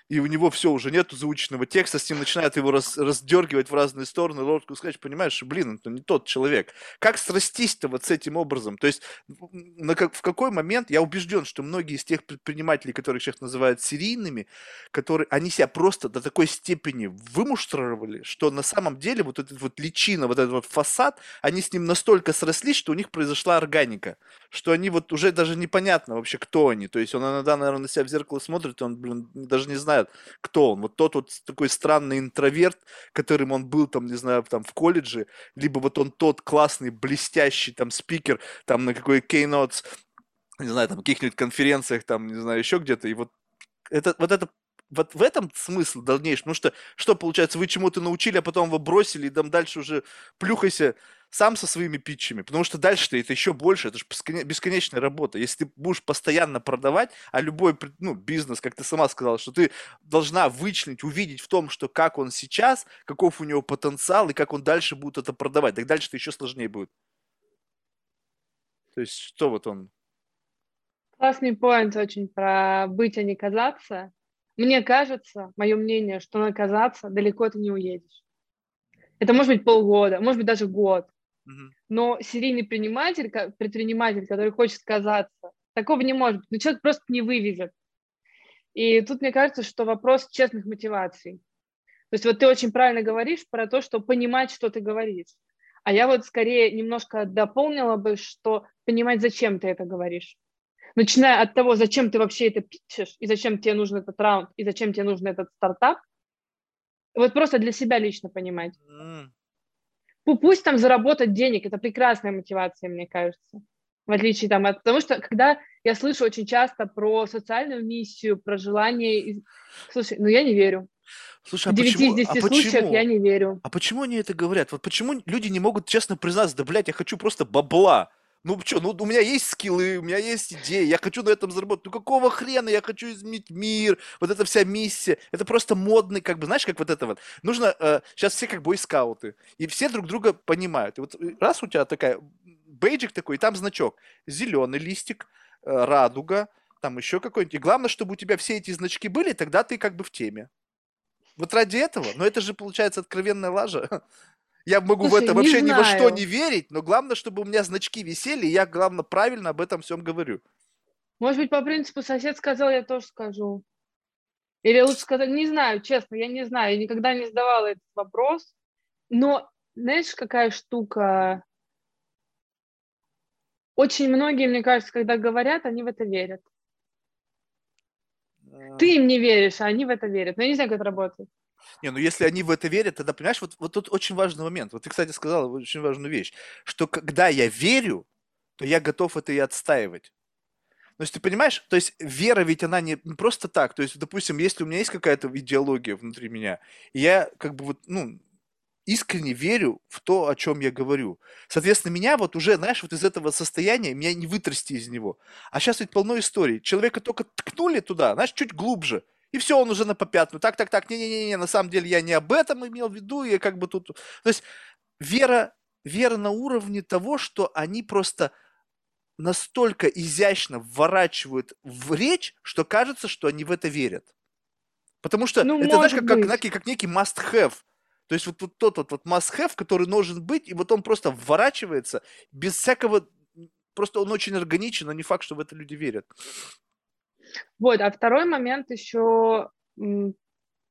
и у него все, уже нету заученного текста, с ним начинают его раз, раздергивать в разные стороны, лодку сказать, понимаешь, блин, это не тот человек. Как срастись-то вот с этим образом? То есть на как, в какой момент, я убежден, что многие из тех предпринимателей, которых сейчас называют серийными, которые, они себя просто до такой степени вымуштрировали, что на самом деле вот этот вот личина, вот этот вот фасад, они с ним настолько срослись, что у них произошла органика, что они вот уже даже непонятно вообще, кто они. То есть он иногда, наверное, на себя в зеркало смотрит, он, блин, даже не знает, знают, кто он. Вот тот вот такой странный интроверт, которым он был там, не знаю, там в колледже, либо вот он тот классный, блестящий там спикер, там на какой keynotes, не знаю, там каких-нибудь конференциях, там, не знаю, еще где-то. И вот это, вот это вот в этом смысл дальнейший. Потому что, что получается, вы чему-то научили, а потом вы бросили, и там дальше уже плюхайся сам со своими питчами, потому что дальше-то это еще больше, это же бесконечная работа. Если ты будешь постоянно продавать, а любой ну, бизнес, как ты сама сказала, что ты должна вычленить, увидеть в том, что как он сейчас, каков у него потенциал и как он дальше будет это продавать, так дальше-то еще сложнее будет. То есть что вот он? Классный поинт очень про быть, а не казаться. Мне кажется, мое мнение, что на казаться далеко ты не уедешь. Это может быть полгода, может быть даже год. Но серийный предприниматель, предприниматель, который хочет казаться, такого не может быть. Ну, человек просто не вывезет. И тут мне кажется, что вопрос честных мотиваций. То есть вот ты очень правильно говоришь про то, что понимать, что ты говоришь. А я вот скорее немножко дополнила бы, что понимать, зачем ты это говоришь. Начиная от того, зачем ты вообще это пишешь, и зачем тебе нужен этот раунд, и зачем тебе нужен этот стартап. Вот просто для себя лично понимать. Пусть там заработать денег, это прекрасная мотивация, мне кажется. В отличие там от... Потому что когда я слышу очень часто про социальную миссию, про желание... Слушай, ну я не верю. Слушай, а в 9 почему, из 10 а случаев почему, я не верю. А почему они это говорят? Вот почему люди не могут честно признаться, да, блядь, я хочу просто бабла. Ну что, ну у меня есть скиллы, у меня есть идеи, я хочу на этом заработать. Ну какого хрена я хочу изменить мир? Вот эта вся миссия. Это просто модный, как бы, знаешь, как вот это вот. Нужно, э, сейчас все как бойскауты, и все друг друга понимают. И вот э, раз у тебя такая, бейджик такой, и там значок. Зеленый листик, э, радуга, там еще какой-нибудь. И главное, чтобы у тебя все эти значки были, тогда ты как бы в теме. Вот ради этого. Но это же получается откровенная лажа. Я могу Слушай, в это вообще ни во что не верить, но главное, чтобы у меня значки висели, и я, главное, правильно об этом всем говорю. Может быть, по принципу сосед сказал, я тоже скажу. Или лучше сказать, не знаю, честно, я не знаю, я никогда не задавала этот вопрос. Но знаешь, какая штука? Очень многие, мне кажется, когда говорят, они в это верят. Ты им не веришь, а они в это верят. Но я не знаю, как это работает. Не, ну если они в это верят, тогда, понимаешь, вот, вот тут очень важный момент. Вот ты, кстати, сказал очень важную вещь, что когда я верю, то я готов это и отстаивать. То есть ты понимаешь, то есть вера ведь она не просто так. То есть, допустим, если у меня есть какая-то идеология внутри меня, я как бы вот, ну, искренне верю в то, о чем я говорю. Соответственно, меня вот уже, знаешь, вот из этого состояния, меня не вытрясти из него. А сейчас ведь полно историй. Человека только ткнули туда, знаешь, чуть глубже – и все, он уже на попятную. Так, так, так, не-не-не, на самом деле я не об этом имел в виду, я как бы тут... То есть вера, вера на уровне того, что они просто настолько изящно вворачивают в речь, что кажется, что они в это верят. Потому что ну, это, знаешь, как, как, как, как некий must-have. То есть вот, вот тот вот, вот must-have, который должен быть, и вот он просто вворачивается без всякого... Просто он очень органичен, но не факт, что в это люди верят. Вот, а второй момент еще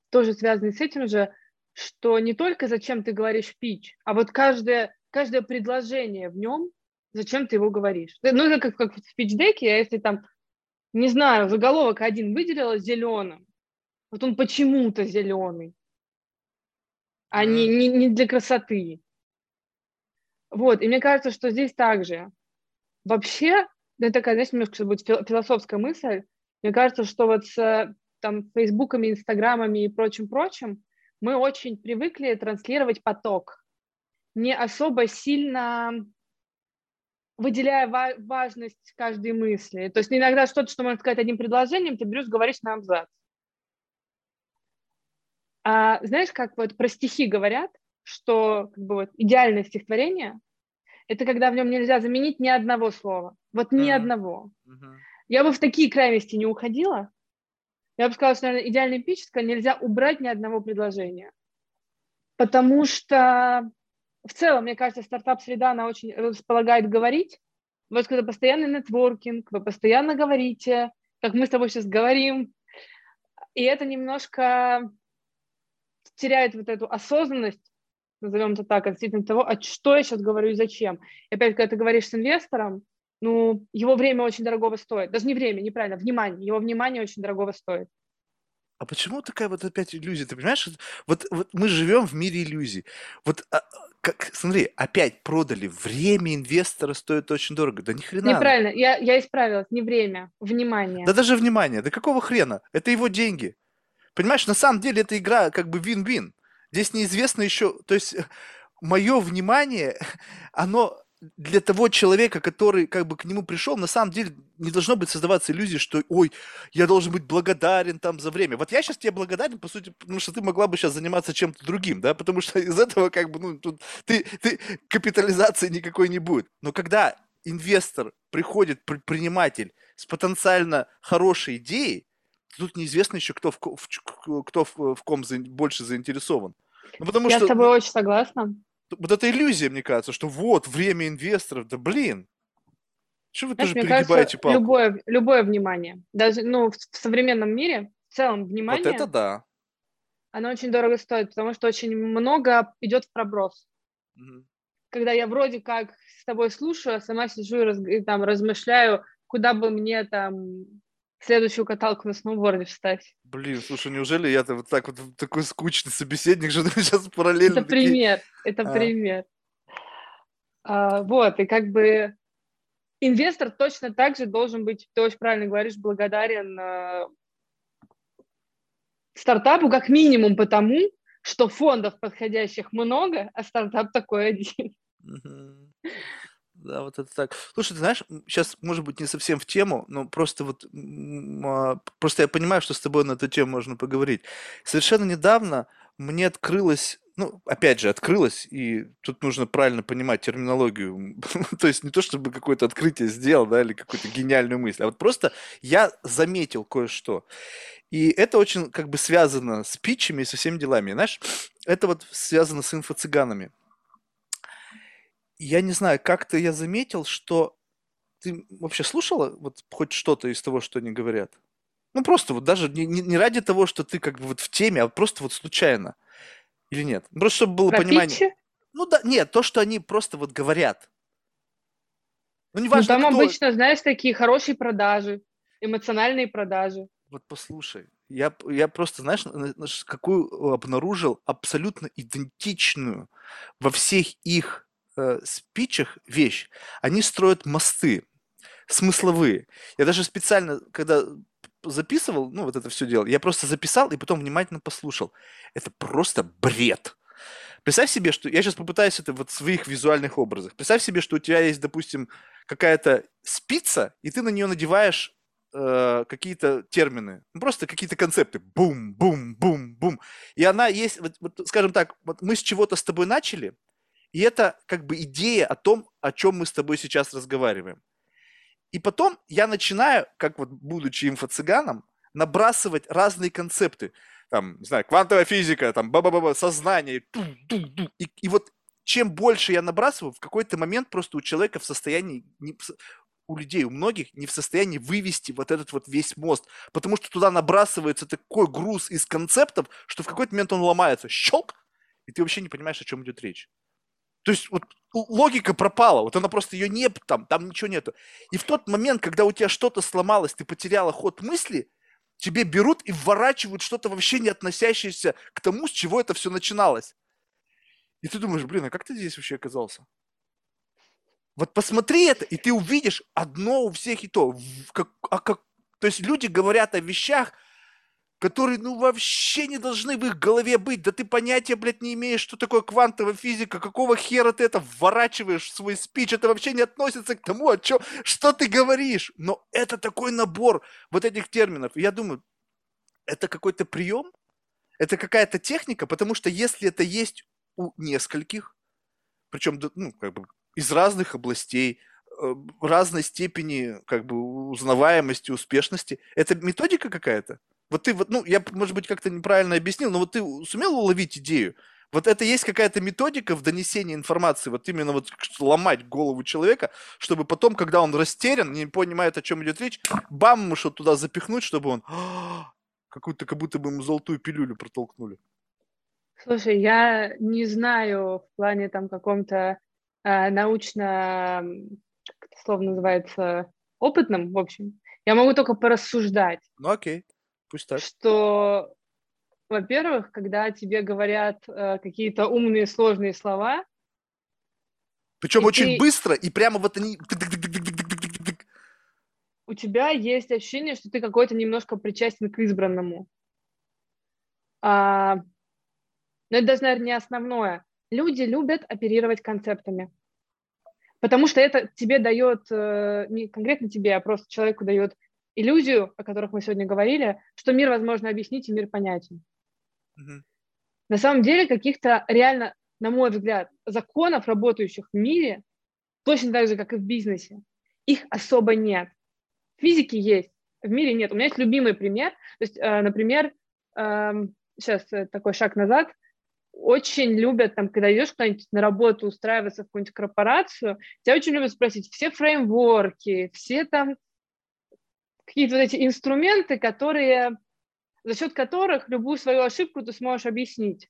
тоже связанный с этим же, что не только зачем ты говоришь пич, а вот каждое, каждое предложение в нем, зачем ты его говоришь. Ну, это как, как в пич-деке, а если там, не знаю, заголовок один выделила зеленым, вот он почему-то зеленый, а не, не, не для красоты. Вот, и мне кажется, что здесь также. Вообще, это такая, знаешь, немножко будет философская мысль, Мне кажется, что вот с там фейсбуками, инстаграмами и прочим-прочим мы очень привыкли транслировать поток, не особо сильно выделяя ва- важность каждой мысли. То есть иногда что-то, что можно сказать одним предложением, ты берешь, говоришь на абзац. А знаешь, как вот про стихи говорят, что как бы вот идеальное стихотворение – это когда в нем нельзя заменить ни одного слова. Вот ни mm-hmm. одного. Mm-hmm. Я бы в такие крайности не уходила. Я бы сказала, что, наверное, идеальное эпическое нельзя убрать ни одного предложения. Потому что в целом, мне кажется, стартап-среда, она очень располагает говорить. Вот когда постоянный нетворкинг, вы постоянно говорите, как мы с тобой сейчас говорим, и это немножко теряет вот эту осознанность, назовем это так, относительно того, а что я сейчас говорю и зачем. И опять, когда ты говоришь с инвестором, ну, его время очень дорогого стоит. Даже не время, неправильно, внимание. Его внимание очень дорогого стоит. А почему такая вот опять иллюзия? Ты понимаешь, вот, вот мы живем в мире иллюзий. Вот а, как, смотри, опять продали. Время инвестора стоит очень дорого. Да ни хрена. Неправильно, я, я исправилась. Не время, внимание. Да даже внимание. Да какого хрена? Это его деньги. Понимаешь, на самом деле эта игра как бы вин-вин. Здесь неизвестно еще, то есть мое внимание, оно для того человека, который как бы к нему пришел, на самом деле не должно быть создаваться иллюзии, что, ой, я должен быть благодарен там за время. Вот я сейчас тебе благодарен, по сути, потому что ты могла бы сейчас заниматься чем-то другим, да, потому что из этого как бы, ну, тут ты, ты капитализации никакой не будет. Но когда инвестор приходит, предприниматель с потенциально хорошей идеей, тут неизвестно еще, кто в, кто в, в ком за, больше заинтересован. Ну, потому Я что, с тобой очень согласна. Вот эта иллюзия, мне кажется, что вот время инвесторов, да блин. Что вы Знаешь, тоже перегибаете палку? Любое, любое внимание, даже ну, в, в современном мире, в целом внимание, вот это да. оно очень дорого стоит, потому что очень много идет в проброс. Угу. Когда я вроде как с тобой слушаю, а сама сижу и, раз, и там размышляю, куда бы мне там следующую каталку на сноуборде вставь. Блин, слушай, неужели я вот так вот такой скучный собеседник, что сейчас параллельно... Это такие... пример, это а. пример. А, вот, и как бы инвестор точно так же должен быть, ты очень правильно говоришь, благодарен э, стартапу как минимум потому, что фондов подходящих много, а стартап такой один. Да, вот это так. Слушай, ты знаешь, сейчас, может быть, не совсем в тему, но просто вот, а, просто я понимаю, что с тобой на эту тему можно поговорить. Совершенно недавно мне открылось, ну, опять же, открылось, и тут нужно правильно понимать терминологию. то есть не то, чтобы какое-то открытие сделал, да, или какую-то гениальную мысль, а вот просто я заметил кое-что. И это очень как бы связано с питчами и со всеми делами. Знаешь, это вот связано с инфо-цыганами я не знаю, как-то я заметил, что ты вообще слушала вот хоть что-то из того, что они говорят? Ну, просто вот даже не, не, ради того, что ты как бы вот в теме, а просто вот случайно. Или нет? Просто чтобы было Про понимание. Питчи? Ну да, нет, то, что они просто вот говорят. Ну, не важно, ну, там кто... обычно, знаешь, такие хорошие продажи, эмоциональные продажи. Вот послушай, я, я просто, знаешь, какую обнаружил абсолютно идентичную во всех их э, спичах вещь. Они строят мосты смысловые. Я даже специально, когда записывал, ну, вот это все дело, я просто записал и потом внимательно послушал. Это просто бред. Представь себе, что я сейчас попытаюсь это вот в своих визуальных образах. Представь себе, что у тебя есть, допустим, какая-то спица, и ты на нее надеваешь э, какие-то термины, ну, просто какие-то концепты. Бум, бум, бум, бум. И она есть, вот, вот, скажем так, вот мы с чего-то с тобой начали, и это как бы идея о том, о чем мы с тобой сейчас разговариваем. И потом я начинаю, как вот будучи инфо-цыганом, набрасывать разные концепты. Там, не знаю, квантовая физика, там, ба-ба-ба, сознание. Ту, ту, ту. И, и вот чем больше я набрасываю, в какой-то момент просто у человека в состоянии, не, у людей, у многих не в состоянии вывести вот этот вот весь мост, потому что туда набрасывается такой груз из концептов, что в какой-то момент он ломается, щелк, и ты вообще не понимаешь, о чем идет речь. То есть вот логика пропала, вот она просто ее нет там, там ничего нету. И в тот момент, когда у тебя что-то сломалось, ты потеряла ход мысли, тебе берут и вворачивают что-то вообще не относящееся к тому, с чего это все начиналось. И ты думаешь, блин, а как ты здесь вообще оказался? Вот посмотри это, и ты увидишь одно у всех и то. Как, а как То есть люди говорят о вещах, которые, ну, вообще не должны в их голове быть. Да ты понятия, блядь, не имеешь, что такое квантовая физика, какого хера ты это вворачиваешь в свой спич, это вообще не относится к тому, о чем, что ты говоришь. Но это такой набор вот этих терминов. И я думаю, это какой-то прием, это какая-то техника, потому что если это есть у нескольких, причем, ну, как бы из разных областей, э, разной степени как бы узнаваемости, успешности, это методика какая-то? Вот ты вот, ну, я, может быть, как-то неправильно объяснил, но вот ты сумел уловить идею? Вот это есть какая-то методика в донесении информации, вот именно вот ломать голову человека, чтобы потом, когда он растерян, не понимает, о чем идет речь, бам, ему что-то туда запихнуть, чтобы он какую-то, как будто бы ему золотую пилюлю протолкнули. Слушай, я не знаю в плане там каком-то э, научно, как это слово называется, опытном, в общем. Я могу только порассуждать. Ну окей. Пусть так. Что, во-первых, когда тебе говорят э, какие-то умные, сложные слова. Причем очень ты... быстро, и прямо вот они. У тебя есть ощущение, что ты какой-то немножко причастен к избранному. А... Но это даже, наверное, не основное. Люди любят оперировать концептами. Потому что это тебе дает, э, не конкретно тебе, а просто человеку дает иллюзию, о которых мы сегодня говорили, что мир возможно объяснить и мир понятен. Mm-hmm. На самом деле каких-то реально, на мой взгляд, законов, работающих в мире, точно так же, как и в бизнесе, их особо нет. В физике есть, в мире нет. У меня есть любимый пример. То есть, э, например, э, сейчас такой шаг назад, очень любят, там, когда идешь куда-нибудь на работу, устраиваться в какую-нибудь корпорацию, тебя очень любят спросить все фреймворки, все там какие-то вот эти инструменты, которые, за счет которых любую свою ошибку ты сможешь объяснить.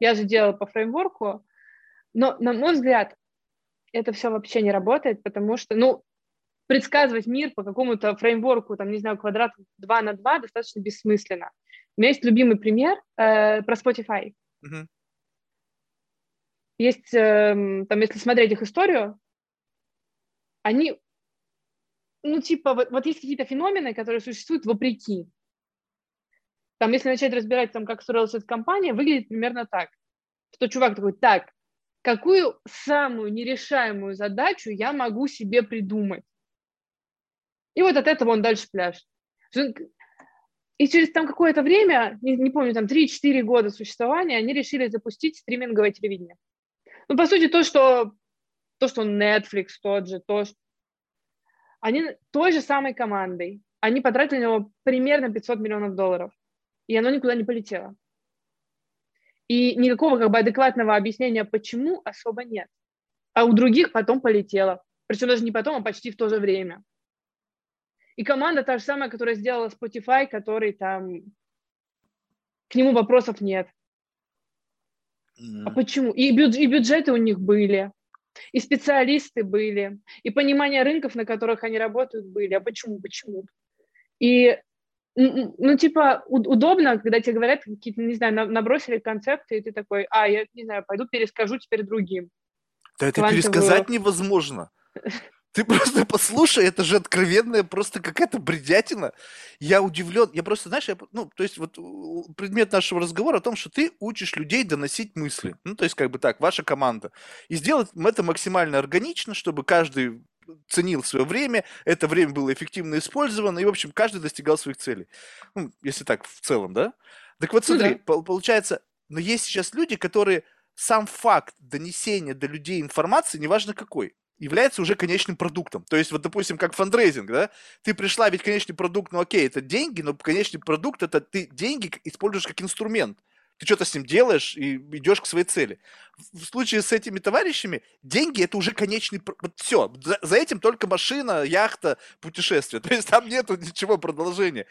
Я же делала по фреймворку, но, на мой взгляд, это все вообще не работает, потому что, ну, предсказывать мир по какому-то фреймворку, там, не знаю, квадрат 2 на 2 достаточно бессмысленно. У меня есть любимый пример э, про Spotify. Mm-hmm. Есть, э, там, если смотреть их историю, они ну, типа, вот, вот есть какие-то феномены, которые существуют вопреки. Там, если начать разбирать, там, как строилась эта компания, выглядит примерно так. Что чувак такой, так, какую самую нерешаемую задачу я могу себе придумать? И вот от этого он дальше пляж. И через там какое-то время, не, не помню, там 3-4 года существования, они решили запустить стриминговое телевидение. Ну, по сути, то, что, то, что Netflix тот же, то, они той же самой командой, они потратили на него примерно 500 миллионов долларов, и оно никуда не полетело. И никакого как бы адекватного объяснения, почему, особо нет. А у других потом полетело. Причем даже не потом, а почти в то же время. И команда та же самая, которая сделала Spotify, который там... К нему вопросов нет. Mm. А почему? И, бюдж- и бюджеты у них были и специалисты были, и понимание рынков, на которых они работают, были. А почему, почему? И ну, типа, удобно, когда тебе говорят какие-то, не знаю, набросили концепты, и ты такой, а, я, не знаю, пойду перескажу теперь другим. Да это Квантовую... пересказать невозможно. Ты просто послушай, это же откровенная просто какая-то бредятина. Я удивлен. Я просто, знаешь, я, ну, то есть вот предмет нашего разговора о том, что ты учишь людей доносить мысли. Ну, то есть как бы так, ваша команда. И сделать это максимально органично, чтобы каждый ценил свое время, это время было эффективно использовано, и, в общем, каждый достигал своих целей. Ну, если так, в целом, да? Так вот, смотри, ну, да. получается, но есть сейчас люди, которые сам факт донесения до людей информации, неважно какой, является уже конечным продуктом. То есть, вот, допустим, как фандрейзинг, да, ты пришла, ведь конечный продукт, ну окей, это деньги, но конечный продукт, это ты деньги используешь как инструмент. Ты что-то с ним делаешь и идешь к своей цели. В случае с этими товарищами деньги это уже конечный... Вот все, за, за этим только машина, яхта, путешествие. То есть там нету ничего продолжения.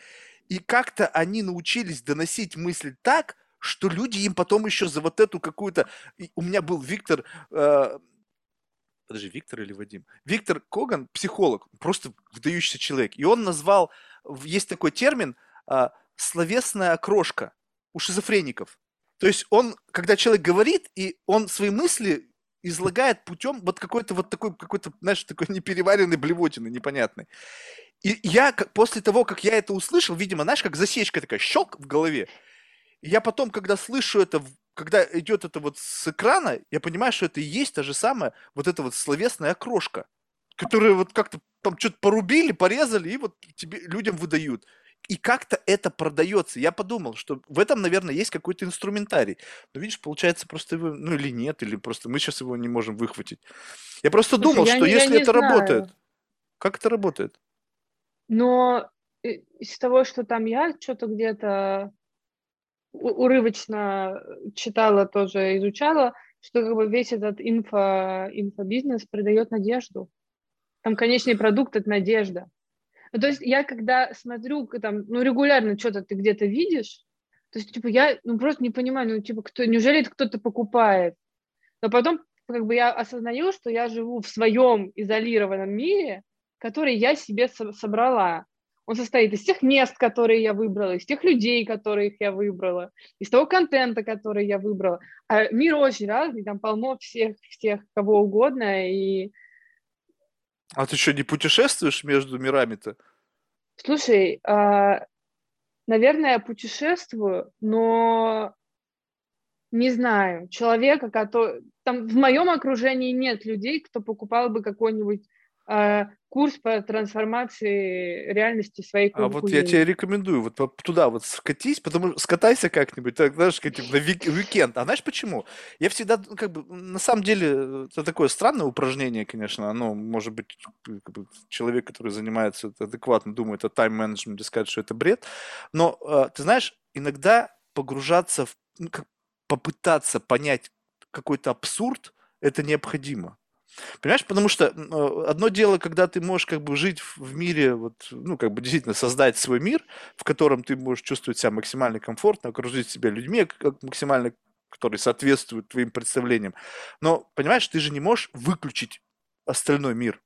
И как-то они научились доносить мысль так, что люди им потом еще за вот эту какую-то... У меня был Виктор, э, подожди, Виктор или Вадим? Виктор Коган, психолог, просто выдающийся человек. И он назвал, есть такой термин, а, словесная окрошка у шизофреников. То есть он, когда человек говорит, и он свои мысли излагает путем вот какой-то вот такой, какой-то, знаешь, такой непереваренной блевотины непонятной. И я после того, как я это услышал, видимо, знаешь, как засечка такая, щелк в голове. И я потом, когда слышу это, когда идет это вот с экрана, я понимаю, что это и есть та же самая вот эта вот словесная окрошка, которая вот как-то там что-то порубили, порезали и вот тебе людям выдают. И как-то это продается. Я подумал, что в этом, наверное, есть какой-то инструментарий. Но видишь, получается просто его, ну или нет, или просто мы сейчас его не можем выхватить. Я просто Слушай, думал, что не, если это знаю. работает, как это работает? Но из того, что там я что-то где-то урывочно читала, тоже изучала, что как бы весь этот инфо, инфобизнес придает надежду. Там конечный продукт – это надежда. Ну, то есть я когда смотрю, там, ну, регулярно что-то ты где-то видишь, то есть, типа, я ну, просто не понимаю, ну, типа, кто, неужели это кто-то покупает? Но потом, как бы, я осознаю, что я живу в своем изолированном мире, который я себе со- собрала. Он состоит из тех мест, которые я выбрала, из тех людей, которых я выбрала, из того контента, который я выбрала. А мир очень разный, там полно всех, всех кого угодно, и а ты что, не путешествуешь между мирами-то? Слушай, а, наверное, я путешествую, но не знаю, человека, который... Там в моем окружении нет людей, кто покупал бы какой-нибудь курс по трансформации реальности своей А вот я тебе рекомендую вот туда вот скатись, потому что скатайся как-нибудь, так, знаешь, как, типа, на уикенд. А знаешь почему? Я всегда, ну, как бы, на самом деле, это такое странное упражнение, конечно, оно, может быть, как бы, человек, который занимается адекватно, думает о тайм-менеджменте, сказать, что это бред, но, э, ты знаешь, иногда погружаться в, ну, как, попытаться понять какой-то абсурд, это необходимо. Понимаешь, потому что э, одно дело, когда ты можешь как бы жить в мире, вот, ну, как бы действительно создать свой мир, в котором ты можешь чувствовать себя максимально комфортно, окружить себя людьми, как максимально, которые соответствуют твоим представлениям. Но, понимаешь, ты же не можешь выключить остальной мир.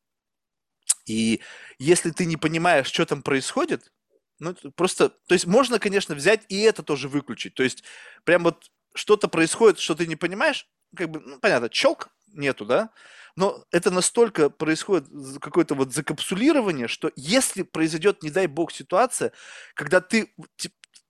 И если ты не понимаешь, что там происходит, ну, просто, то есть можно, конечно, взять и это тоже выключить. То есть прям вот что-то происходит, что ты не понимаешь, как бы, ну, понятно, челк нету, да, но это настолько происходит какое-то вот закапсулирование, что если произойдет, не дай бог, ситуация, когда ты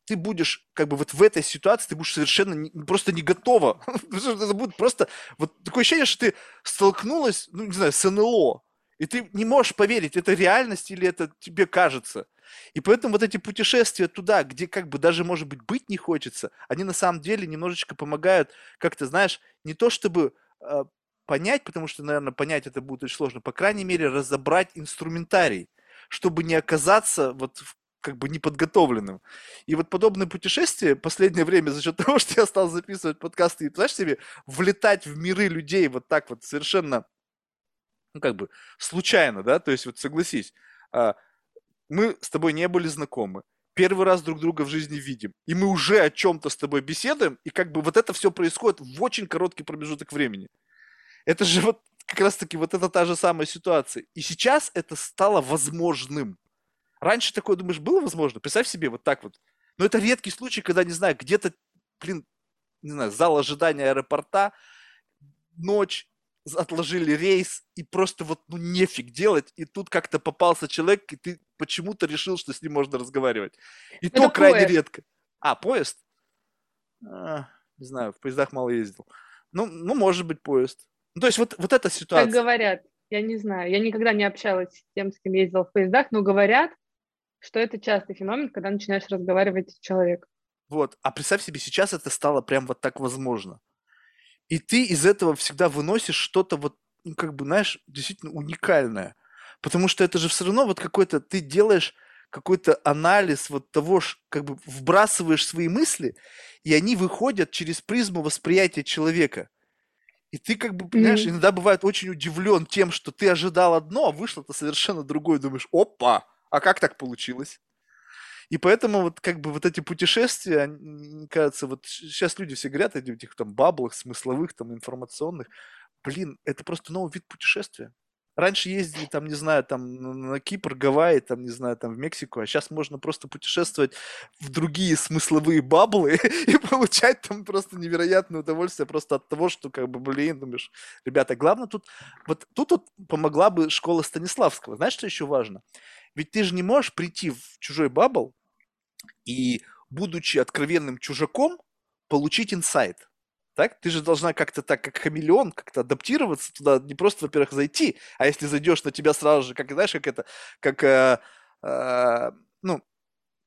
ты будешь как бы вот в этой ситуации, ты будешь совершенно не, просто не готова. это будет просто вот такое ощущение, что ты столкнулась, ну, не знаю, с НЛО, и ты не можешь поверить, это реальность или это тебе кажется. И поэтому вот эти путешествия туда, где как бы даже, может быть, быть не хочется, они на самом деле немножечко помогают, как ты знаешь, не то чтобы а, понять, потому что, наверное, понять это будет очень сложно, по крайней мере, разобрать инструментарий, чтобы не оказаться вот как бы неподготовленным. И вот подобные путешествия последнее время за счет того, что я стал записывать подкасты и, знаешь себе, влетать в миры людей вот так вот совершенно, ну, как бы, случайно, да, то есть вот согласись, а, мы с тобой не были знакомы, первый раз друг друга в жизни видим, и мы уже о чем-то с тобой беседуем, и как бы вот это все происходит в очень короткий промежуток времени. Это же вот как раз-таки вот это та же самая ситуация. И сейчас это стало возможным. Раньше такое, думаешь, было возможно? Представь себе вот так вот. Но это редкий случай, когда, не знаю, где-то, блин, не знаю, зал ожидания аэропорта, ночь, отложили рейс, и просто вот, ну, нефиг делать, и тут как-то попался человек, и ты почему-то решил, что с ним можно разговаривать. И это то поезд. крайне редко. А, поезд? А, не знаю, в поездах мало ездил. Ну, ну, может быть, поезд. Ну, то есть вот, вот эта ситуация. Как говорят, я не знаю, я никогда не общалась с тем, с кем ездил в поездах, но говорят, что это частый феномен, когда начинаешь разговаривать с человеком. Вот, а представь себе, сейчас это стало прям вот так возможно. И ты из этого всегда выносишь что-то вот, ну, как бы, знаешь, действительно уникальное. Потому что это же все равно вот какой-то, ты делаешь какой-то анализ вот того, как бы вбрасываешь свои мысли, и они выходят через призму восприятия человека – и ты как бы, понимаешь, mm-hmm. иногда бывает очень удивлен тем, что ты ожидал одно, а вышло-то совершенно другое. Думаешь, опа, а как так получилось? И поэтому вот как бы вот эти путешествия, мне кажется, вот сейчас люди все говорят о этих там баблах смысловых, там информационных. Блин, это просто новый вид путешествия. Раньше ездили там, не знаю, там на Кипр, Гавайи, там, не знаю, там в Мексику, а сейчас можно просто путешествовать в другие смысловые баблы и получать там просто невероятное удовольствие просто от того, что как бы, блин, думаешь, ребята, главное тут, вот тут вот помогла бы школа Станиславского. Знаешь, что еще важно? Ведь ты же не можешь прийти в чужой бабл и, будучи откровенным чужаком, получить инсайт. Так? Ты же должна как-то так, как хамелеон, как-то адаптироваться туда, не просто, во-первых, зайти, а если зайдешь, на тебя сразу же, как, знаешь, как это, как, э, э, ну,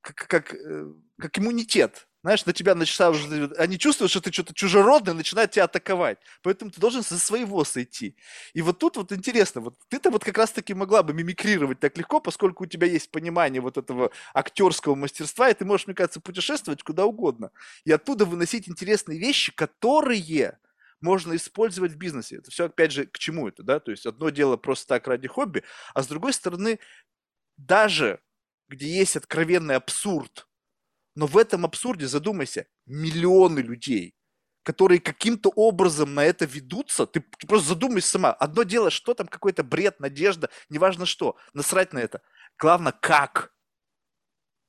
как, как, э, как иммунитет знаешь, на тебя начинают они чувствуют, что ты что-то чужеродное, начинают тебя атаковать. Поэтому ты должен со своего сойти. И вот тут вот интересно, вот ты-то вот как раз-таки могла бы мимикрировать так легко, поскольку у тебя есть понимание вот этого актерского мастерства, и ты можешь, мне кажется, путешествовать куда угодно. И оттуда выносить интересные вещи, которые можно использовать в бизнесе. Это все, опять же, к чему это, да? То есть одно дело просто так ради хобби, а с другой стороны, даже где есть откровенный абсурд, но в этом абсурде, задумайся, миллионы людей, которые каким-то образом на это ведутся, ты, просто задумайся сама. Одно дело, что там какой-то бред, надежда, неважно что, насрать на это. Главное, как.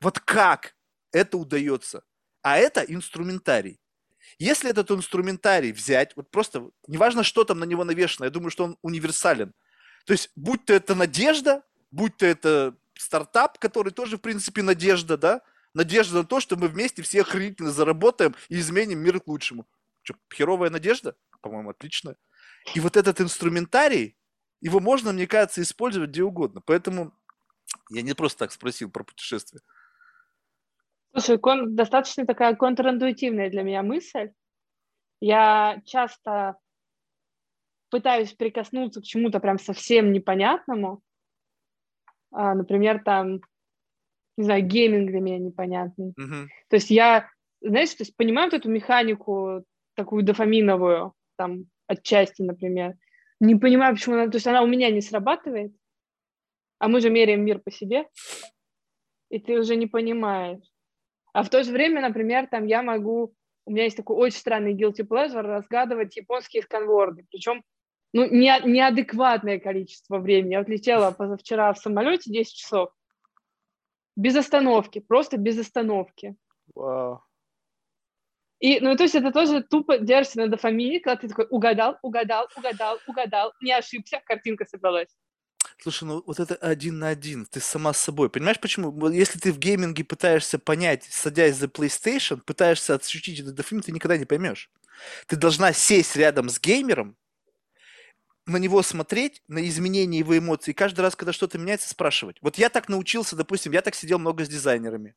Вот как это удается. А это инструментарий. Если этот инструментарий взять, вот просто, неважно, что там на него навешено, я думаю, что он универсален. То есть, будь то это надежда, будь то это стартап, который тоже, в принципе, надежда, да, надежда на то, что мы вместе все охренительно заработаем и изменим мир к лучшему. Что, херовая надежда? По-моему, отлично. И вот этот инструментарий, его можно, мне кажется, использовать где угодно. Поэтому я не просто так спросил про путешествие. Слушай, кон, достаточно такая контринтуитивная для меня мысль. Я часто пытаюсь прикоснуться к чему-то прям совсем непонятному. А, например, там не знаю, гейминг для меня непонятный. Uh-huh. То есть я, знаешь, то есть понимаю вот эту механику такую дофаминовую, там, отчасти, например. Не понимаю, почему она, то есть она у меня не срабатывает, а мы же меряем мир по себе, и ты уже не понимаешь. А в то же время, например, там я могу, у меня есть такой очень странный guilty pleasure, разгадывать японские сканворды, причем ну, не, неадекватное количество времени. Я вот летела позавчера в самолете 10 часов, без остановки, просто без остановки. Вау. И, ну, то есть это тоже тупо держится на дофамине, когда ты такой угадал, угадал, угадал, угадал, не ошибся, картинка собралась. Слушай, ну вот это один на один, ты сама с собой. Понимаешь, почему? Если ты в гейминге пытаешься понять, садясь за PlayStation, пытаешься отшутить этот дофамин, ты никогда не поймешь. Ты должна сесть рядом с геймером, на него смотреть, на изменения его эмоций, и каждый раз, когда что-то меняется, спрашивать. Вот я так научился, допустим, я так сидел много с дизайнерами.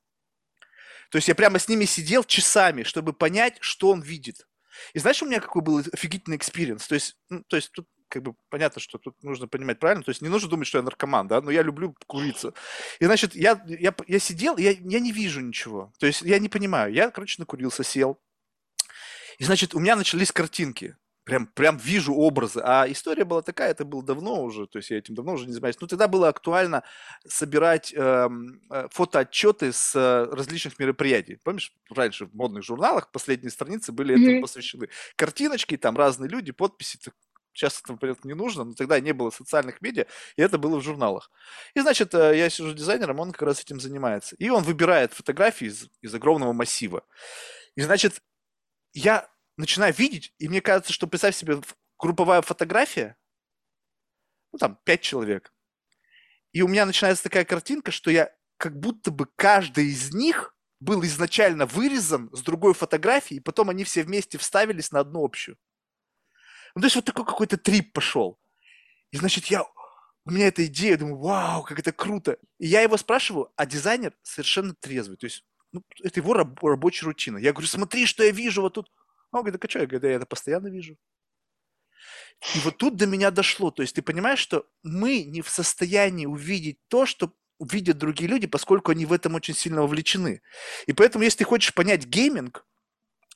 То есть я прямо с ними сидел часами, чтобы понять, что он видит. И знаешь, у меня какой был офигительный experience? То есть, ну, то есть тут как бы понятно, что тут нужно понимать правильно, то есть не нужно думать, что я наркоман, да, но я люблю куриться. И, значит, я, я, я сидел, я, я не вижу ничего, то есть я не понимаю. Я, короче, накурился, сел. И, значит, у меня начались картинки прям, прям вижу образы. А история была такая, это было давно уже, то есть я этим давно уже не занимаюсь. Но тогда было актуально собирать эм, э, фотоотчеты с э, различных мероприятий. Помнишь, раньше в модных журналах последние страницы были mm-hmm. этому посвящены. Картиночки, там разные люди, подписи, Сейчас это, понятно, не нужно, но тогда не было социальных медиа, и это было в журналах. И, значит, э, я сижу дизайнером, он как раз этим занимается. И он выбирает фотографии из, из огромного массива. И, значит, я начинаю видеть, и мне кажется, что представь себе групповая фотография, ну там пять человек, и у меня начинается такая картинка, что я как будто бы каждый из них был изначально вырезан с другой фотографии, и потом они все вместе вставились на одну общую. Ну, то есть вот такой какой-то трип пошел. И значит, я, у меня эта идея, думаю, вау, как это круто. И я его спрашиваю, а дизайнер совершенно трезвый. То есть ну, это его раб- рабочая рутина. Я говорю, смотри, что я вижу вот тут. Он говорит, а что? Я говорю, я это постоянно вижу. И вот тут до меня дошло. То есть ты понимаешь, что мы не в состоянии увидеть то, что видят другие люди, поскольку они в этом очень сильно вовлечены. И поэтому, если ты хочешь понять гейминг,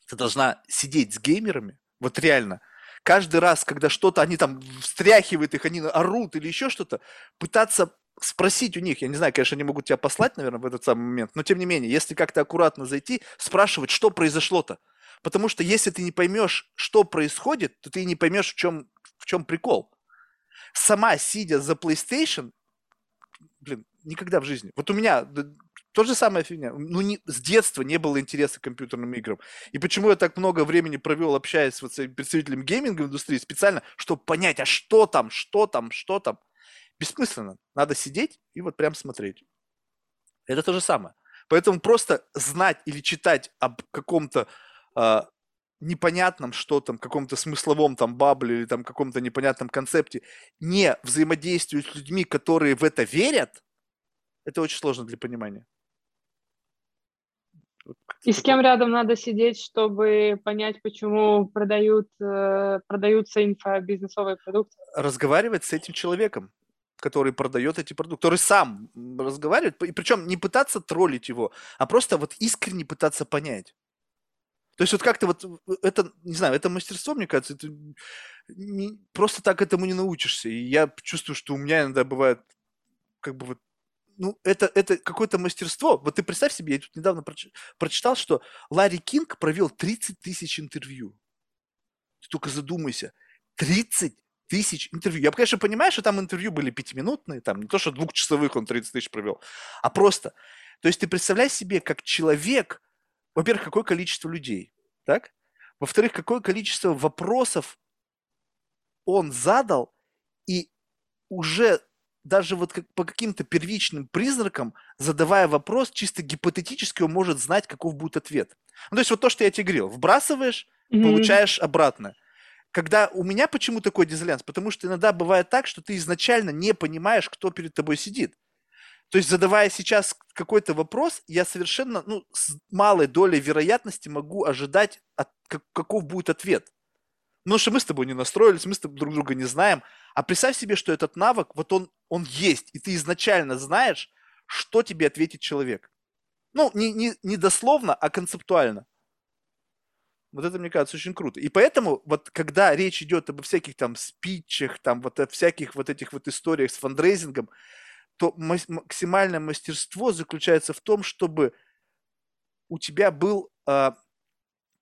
ты должна сидеть с геймерами, вот реально, каждый раз, когда что-то, они там встряхивают их, они орут или еще что-то, пытаться спросить у них, я не знаю, конечно, они могут тебя послать, наверное, в этот самый момент, но тем не менее, если как-то аккуратно зайти, спрашивать, что произошло-то. Потому что если ты не поймешь, что происходит, то ты не поймешь, в чем, в чем прикол. Сама сидя за PlayStation, блин, никогда в жизни. Вот у меня то же самое фигня. Ну, не, с детства не было интереса к компьютерным играм. И почему я так много времени провел, общаясь вот с представителями гейминговой индустрии, специально, чтобы понять, а что там, что там, что там. бессмысленно. Надо сидеть и вот прям смотреть. Это то же самое. Поэтому просто знать или читать об каком-то э, непонятном что-то, каком-то смысловом там бабле или там каком-то непонятном концепте, не взаимодействуя с людьми, которые в это верят, это очень сложно для понимания. И с кем рядом надо сидеть, чтобы понять, почему продают, э, продаются инфобизнесовые продукты? Разговаривать с этим человеком, который продает эти продукты, который сам разговаривает, и причем не пытаться троллить его, а просто вот искренне пытаться понять. То есть вот как-то вот это, не знаю, это мастерство, мне кажется, это не, просто так этому не научишься. И я чувствую, что у меня иногда бывает как бы вот ну, это, это какое-то мастерство. Вот ты представь себе, я тут недавно прочитал, что Ларри Кинг провел 30 тысяч интервью. Ты только задумайся. 30 тысяч интервью. Я, конечно, понимаю, что там интервью были пятиминутные, там не то, что двухчасовых он 30 тысяч провел, а просто. То есть ты представляй себе, как человек, во-первых, какое количество людей, так? Во-вторых, какое количество вопросов он задал, и уже даже вот как, по каким-то первичным признакам, задавая вопрос, чисто гипотетически он может знать, каков будет ответ. Ну, то есть вот то, что я тебе говорил, вбрасываешь, mm-hmm. получаешь обратно. Когда у меня почему такой дизалянс? Потому что иногда бывает так, что ты изначально не понимаешь, кто перед тобой сидит. То есть, задавая сейчас какой-то вопрос, я совершенно, ну, с малой долей вероятности могу ожидать, от, как, каков будет ответ. Потому что мы с тобой не настроились, мы с тобой друг друга не знаем. А представь себе, что этот навык, вот он, он есть, и ты изначально знаешь, что тебе ответит человек. Ну, не, не, не дословно, а концептуально. Вот это, мне кажется, очень круто. И поэтому, вот когда речь идет об всяких там спичах, там вот о всяких вот этих вот историях с фандрейзингом, то максимальное мастерство заключается в том, чтобы у тебя был э,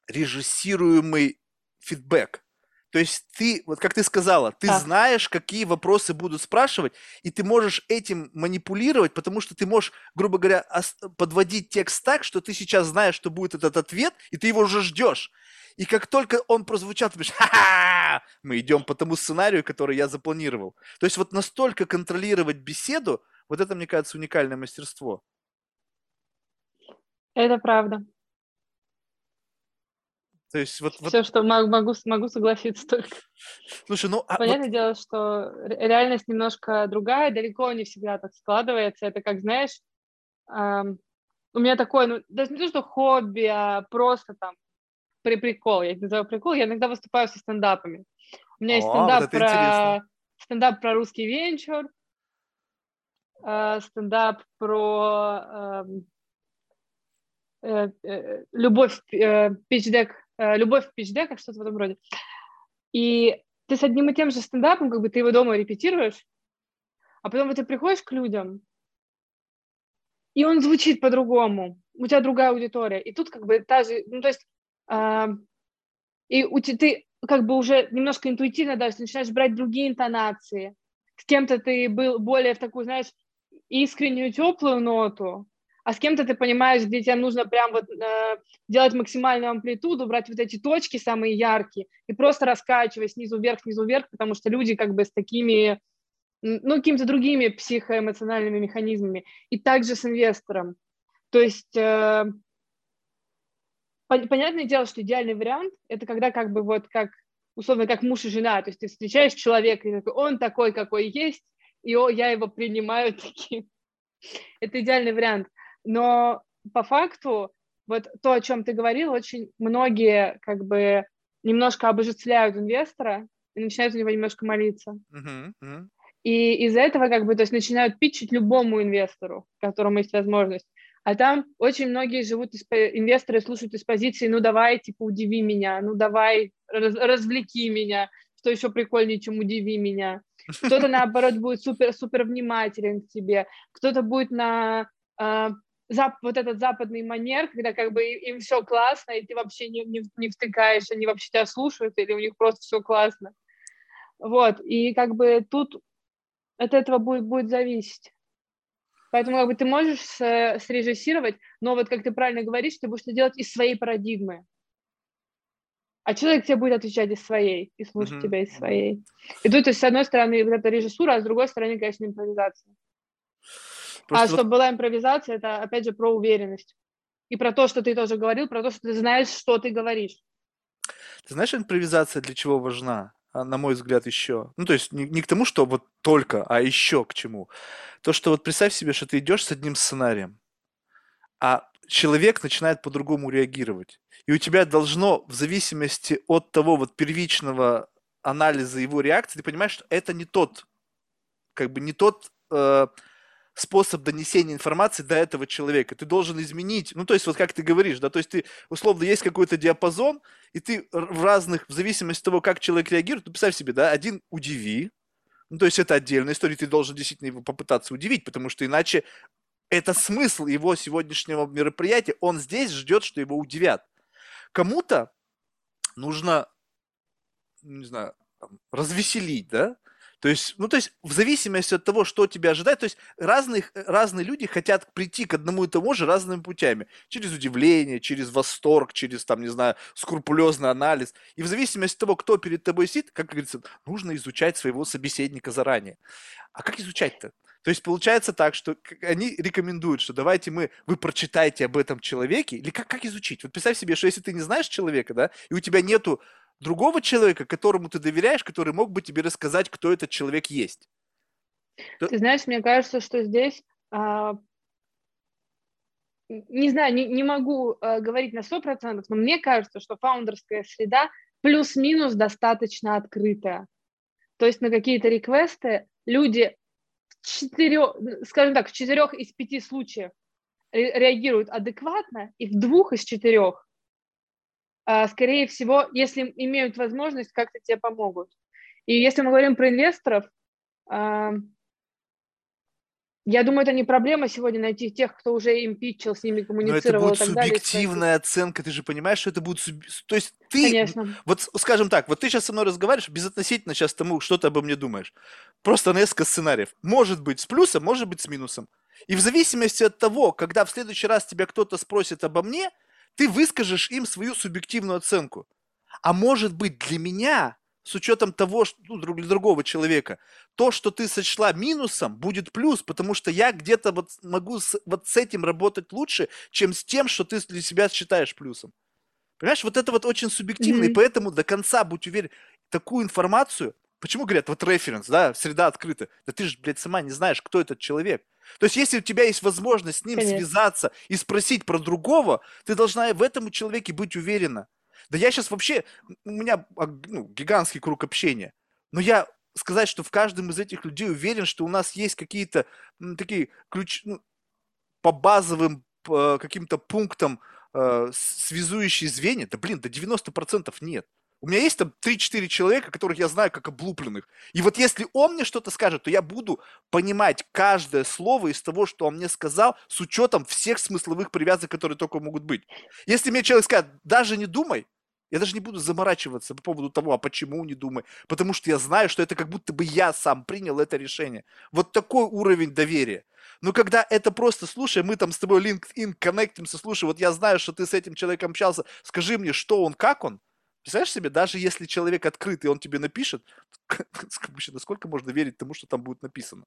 режиссируемый фидбэк. То есть ты, вот как ты сказала, ты так. знаешь, какие вопросы будут спрашивать, и ты можешь этим манипулировать, потому что ты можешь, грубо говоря, подводить текст так, что ты сейчас знаешь, что будет этот ответ, и ты его уже ждешь. И как только он прозвучал, ты говоришь, ха-ха, мы идем по тому сценарию, который я запланировал. То есть вот настолько контролировать беседу, вот это, мне кажется, уникальное мастерство. Это правда. То есть вот, Все, вот... что могу, могу согласиться только. Слушай, ну... А, Понятное вот... дело, что реальность немножко другая, далеко не всегда так складывается. Это как, знаешь, эм, у меня такое, ну, даже не то, что хобби, а просто там при прикол. Я это называю прикол. Я иногда выступаю со стендапами. У меня О, есть стендап вот про стендап про русский венчур, э, стендап про э, э, любовь, э, питчдек Э, любовь в пичдеках, что-то в этом роде. И ты с одним и тем же стендапом, как бы ты его дома репетируешь, а потом ты приходишь к людям, и он звучит по-другому, у тебя другая аудитория, и тут как бы та же, ну то есть, э, и у тебя, ты как бы уже немножко интуитивно даже начинаешь брать другие интонации, с кем-то ты был более в такую, знаешь, искреннюю, теплую ноту, а с кем-то ты понимаешь, где тебе нужно прям вот э, делать максимальную амплитуду, брать вот эти точки самые яркие и просто раскачивать снизу вверх, снизу вверх, потому что люди как бы с такими, ну, какими-то другими психоэмоциональными механизмами. И также с инвестором. То есть э, понятное дело, что идеальный вариант – это когда как бы вот как, условно, как муж и жена, то есть ты встречаешь человека, и такой, он такой, какой есть, и о, я его принимаю таким. Это идеальный вариант. Но по факту вот то, о чем ты говорил, очень многие как бы немножко обожествляют инвестора и начинают у него немножко молиться. Uh-huh, uh-huh. И из-за этого как бы то есть начинают питчить любому инвестору, которому есть возможность. А там очень многие живут, из, инвесторы слушают из позиции, ну давай, типа, удиви меня, ну давай, раз, развлеки меня, что еще прикольнее, чем удиви меня. Кто-то, наоборот, будет супер-супер внимателен к тебе, кто-то будет на а, зап, вот этот западный манер, когда как бы им все классно, и ты вообще не, не, не втыкаешь, они вообще тебя слушают, или у них просто все классно. Вот, и как бы тут от этого будет, будет зависеть. Поэтому как бы ты можешь с, срежиссировать, но вот как ты правильно говоришь, ты будешь это делать из своей парадигмы. а человек тебе будет отвечать из своей и слушать mm-hmm. тебя из своей. И тут, то есть, с одной стороны, вот эта режиссура, а с другой стороны, конечно, импровизация. Просто а вот... чтобы была импровизация, это, опять же, про уверенность. И про то, что ты тоже говорил, про то, что ты знаешь, что ты говоришь. Ты знаешь, импровизация для чего важна? А, на мой взгляд, еще. Ну, то есть не, не к тому, что вот только, а еще к чему. То, что вот представь себе, что ты идешь с одним сценарием, а человек начинает по-другому реагировать. И у тебя должно, в зависимости от того вот первичного анализа его реакции, ты понимаешь, что это не тот, как бы не тот э, способ донесения информации до этого человека. Ты должен изменить, ну, то есть, вот как ты говоришь, да, то есть ты, условно, есть какой-то диапазон, и ты в разных, в зависимости от того, как человек реагирует, ну, представь себе, да, один удиви, ну, то есть это отдельная история, ты должен действительно его попытаться удивить, потому что иначе это смысл его сегодняшнего мероприятия, он здесь ждет, что его удивят. Кому-то нужно, не знаю, развеселить, да, то есть, ну, то есть, в зависимости от того, что тебя ожидает, то есть, разных, разные люди хотят прийти к одному и тому же разными путями. Через удивление, через восторг, через, там, не знаю, скрупулезный анализ. И в зависимости от того, кто перед тобой сидит, как говорится, нужно изучать своего собеседника заранее. А как изучать-то? То есть получается так, что они рекомендуют, что давайте мы, вы прочитайте об этом человеке, или как, как изучить? Вот представь себе, что если ты не знаешь человека, да, и у тебя нету другого человека, которому ты доверяешь, который мог бы тебе рассказать, кто этот человек есть. Ты знаешь, мне кажется, что здесь, а, не знаю, не, не могу а, говорить на 100%, но мне кажется, что фаундерская среда плюс-минус достаточно открытая. То есть на какие-то реквесты люди в четырех, скажем так, в четырех из пяти случаев реагируют адекватно, и в двух из четырех скорее всего, если имеют возможность, как-то тебе помогут. И если мы говорим про инвесторов, а, я думаю, это не проблема сегодня найти тех, кто уже им питчил, с ними коммуницировал. Но это будет субъективная далее, оценка, ты же понимаешь, что это будет... Суб... То есть ты... Конечно. Вот скажем так, вот ты сейчас со мной разговариваешь, безотносительно сейчас тому, что ты обо мне думаешь. Просто несколько сценариев. Может быть с плюсом, может быть с минусом. И в зависимости от того, когда в следующий раз тебя кто-то спросит обо мне, ты выскажешь им свою субъективную оценку. А может быть для меня, с учетом того, что, ну, для другого человека, то, что ты сочла минусом, будет плюс, потому что я где-то вот могу с, вот с этим работать лучше, чем с тем, что ты для себя считаешь плюсом. Понимаешь, вот это вот очень субъективно, mm-hmm. и поэтому до конца будь уверен, такую информацию, почему говорят, вот референс, да, среда открыта, да ты же, блядь, сама не знаешь, кто этот человек. То есть, если у тебя есть возможность с ним Конечно. связаться и спросить про другого, ты должна в этом человеке быть уверена. Да я сейчас вообще, у меня а, ну, гигантский круг общения, но я сказать, что в каждом из этих людей уверен, что у нас есть какие-то ну, такие ключ, ну, по базовым по каким-то пунктам э, связующие звенья, да блин, до 90% нет. У меня есть там 3-4 человека, которых я знаю как облупленных. И вот если он мне что-то скажет, то я буду понимать каждое слово из того, что он мне сказал, с учетом всех смысловых привязок, которые только могут быть. Если мне человек скажет, даже не думай, я даже не буду заморачиваться по поводу того, а почему не думай, потому что я знаю, что это как будто бы я сам принял это решение. Вот такой уровень доверия. Но когда это просто, слушай, мы там с тобой LinkedIn коннектимся, слушай, вот я знаю, что ты с этим человеком общался, скажи мне, что он, как он, Представляешь себе, даже если человек открыт, и он тебе напишет, насколько можно верить тому, что там будет написано?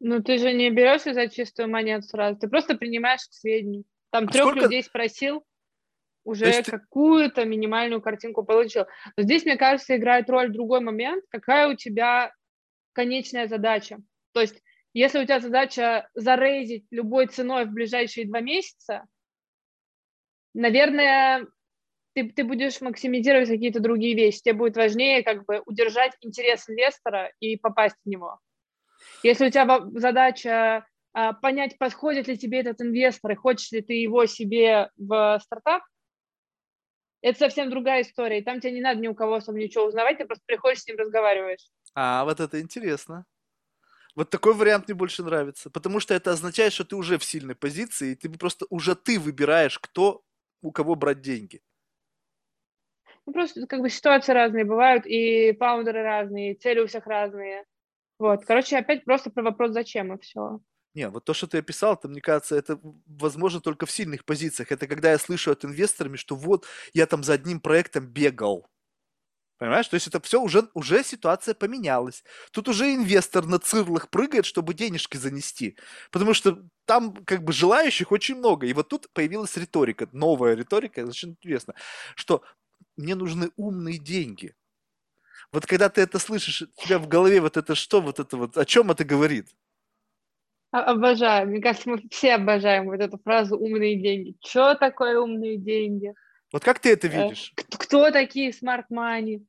Ну, ты же не берешься за чистую монету сразу, ты просто принимаешь к сведению. Там а трех сколько... людей спросил, уже какую-то минимальную картинку получил. Но здесь, мне кажется, играет роль другой момент, какая у тебя конечная задача. То есть, если у тебя задача зарейзить любой ценой в ближайшие два месяца, наверное, ты, ты будешь максимизировать какие-то другие вещи. Тебе будет важнее как бы удержать интерес инвестора и попасть в него. Если у тебя задача а, понять, подходит ли тебе этот инвестор и хочешь ли ты его себе в стартап, это совсем другая история. И там тебе не надо ни у кого особо ничего узнавать, ты просто приходишь с ним разговариваешь. А, вот это интересно. Вот такой вариант мне больше нравится, потому что это означает, что ты уже в сильной позиции, и ты просто уже ты выбираешь, кто у кого брать деньги. Ну, просто как бы ситуации разные бывают, и фаундеры разные, и цели у всех разные. Вот, короче, опять просто про вопрос, зачем и все. Не, вот то, что ты описал, это, мне кажется, это возможно только в сильных позициях. Это когда я слышу от инвесторами, что вот я там за одним проектом бегал. Понимаешь? То есть это все уже, уже ситуация поменялась. Тут уже инвестор на цирлах прыгает, чтобы денежки занести. Потому что там как бы желающих очень много. И вот тут появилась риторика, новая риторика, очень интересно, что мне нужны умные деньги. Вот когда ты это слышишь, у тебя в голове вот это что, вот это вот, о чем это говорит? Обожаю. Мне кажется, мы все обожаем вот эту фразу «умные деньги». Что такое умные деньги? Вот как ты это э, видишь? Кто, кто такие smart money?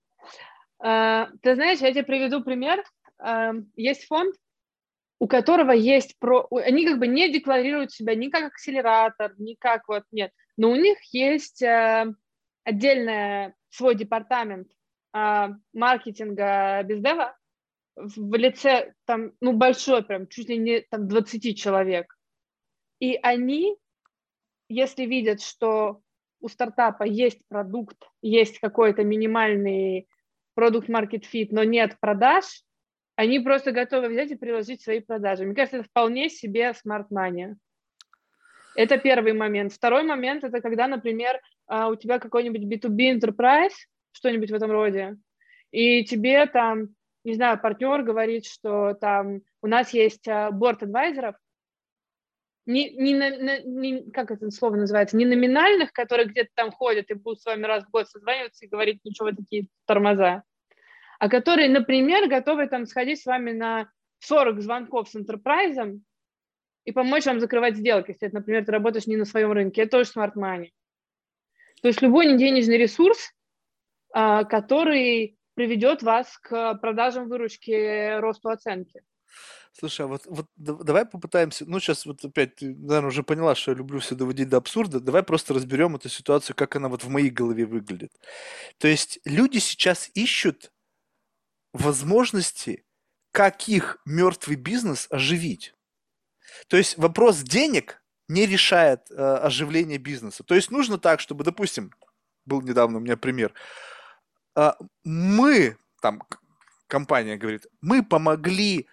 Uh, ты знаешь, я тебе приведу пример. Uh, есть фонд, у которого есть про... Они как бы не декларируют себя ни как акселератор, ни как вот... Нет. Но у них есть отдельный свой департамент маркетинга бездева, в лице там, ну, большой прям, чуть ли не там 20 человек. И они, если видят, что у стартапа есть продукт, есть какой-то минимальный продукт market fit, но нет продаж, они просто готовы взять и приложить свои продажи. Мне кажется, это вполне себе money. Это первый момент. Второй момент – это когда, например, а, у тебя какой-нибудь B2B enterprise, что-нибудь в этом роде, и тебе там не знаю, партнер говорит, что там у нас есть борт адвайзеров, не, не, не, не, как это слово называется, не номинальных, которые где-то там ходят и будут с вами раз в год созваниваться и говорить, ну что вы такие тормоза, а которые, например, готовы там сходить с вами на 40 звонков с интерпрайзом и помочь вам закрывать сделки, если, например, ты работаешь не на своем рынке, это тоже smart money. То есть любой денежный ресурс, а, который приведет вас к продажам выручки, росту оценки. Слушай, а вот, вот давай попытаемся, ну сейчас вот опять, ты, наверное, уже поняла, что я люблю все доводить до абсурда, давай просто разберем эту ситуацию, как она вот в моей голове выглядит. То есть люди сейчас ищут возможности, как их мертвый бизнес оживить. То есть вопрос денег не решает э, оживление бизнеса. То есть нужно так, чтобы, допустим, был недавно у меня пример, а, мы, там компания говорит, мы помогли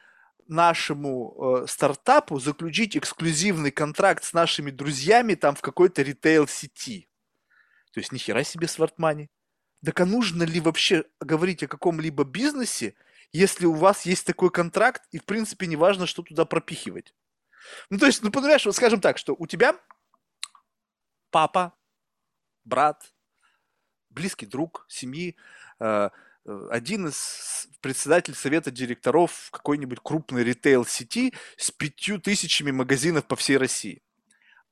нашему э, стартапу заключить эксклюзивный контракт с нашими друзьями там в какой-то ритейл-сети. То есть нихера себе свартмани. Так а нужно ли вообще говорить о каком-либо бизнесе, если у вас есть такой контракт, и в принципе не важно, что туда пропихивать? Ну, то есть, ну, понимаешь, вот скажем так, что у тебя папа, брат, близкий друг семьи, э, э, один из председателей совета директоров какой-нибудь крупной ритейл-сети с пятью тысячами магазинов по всей России.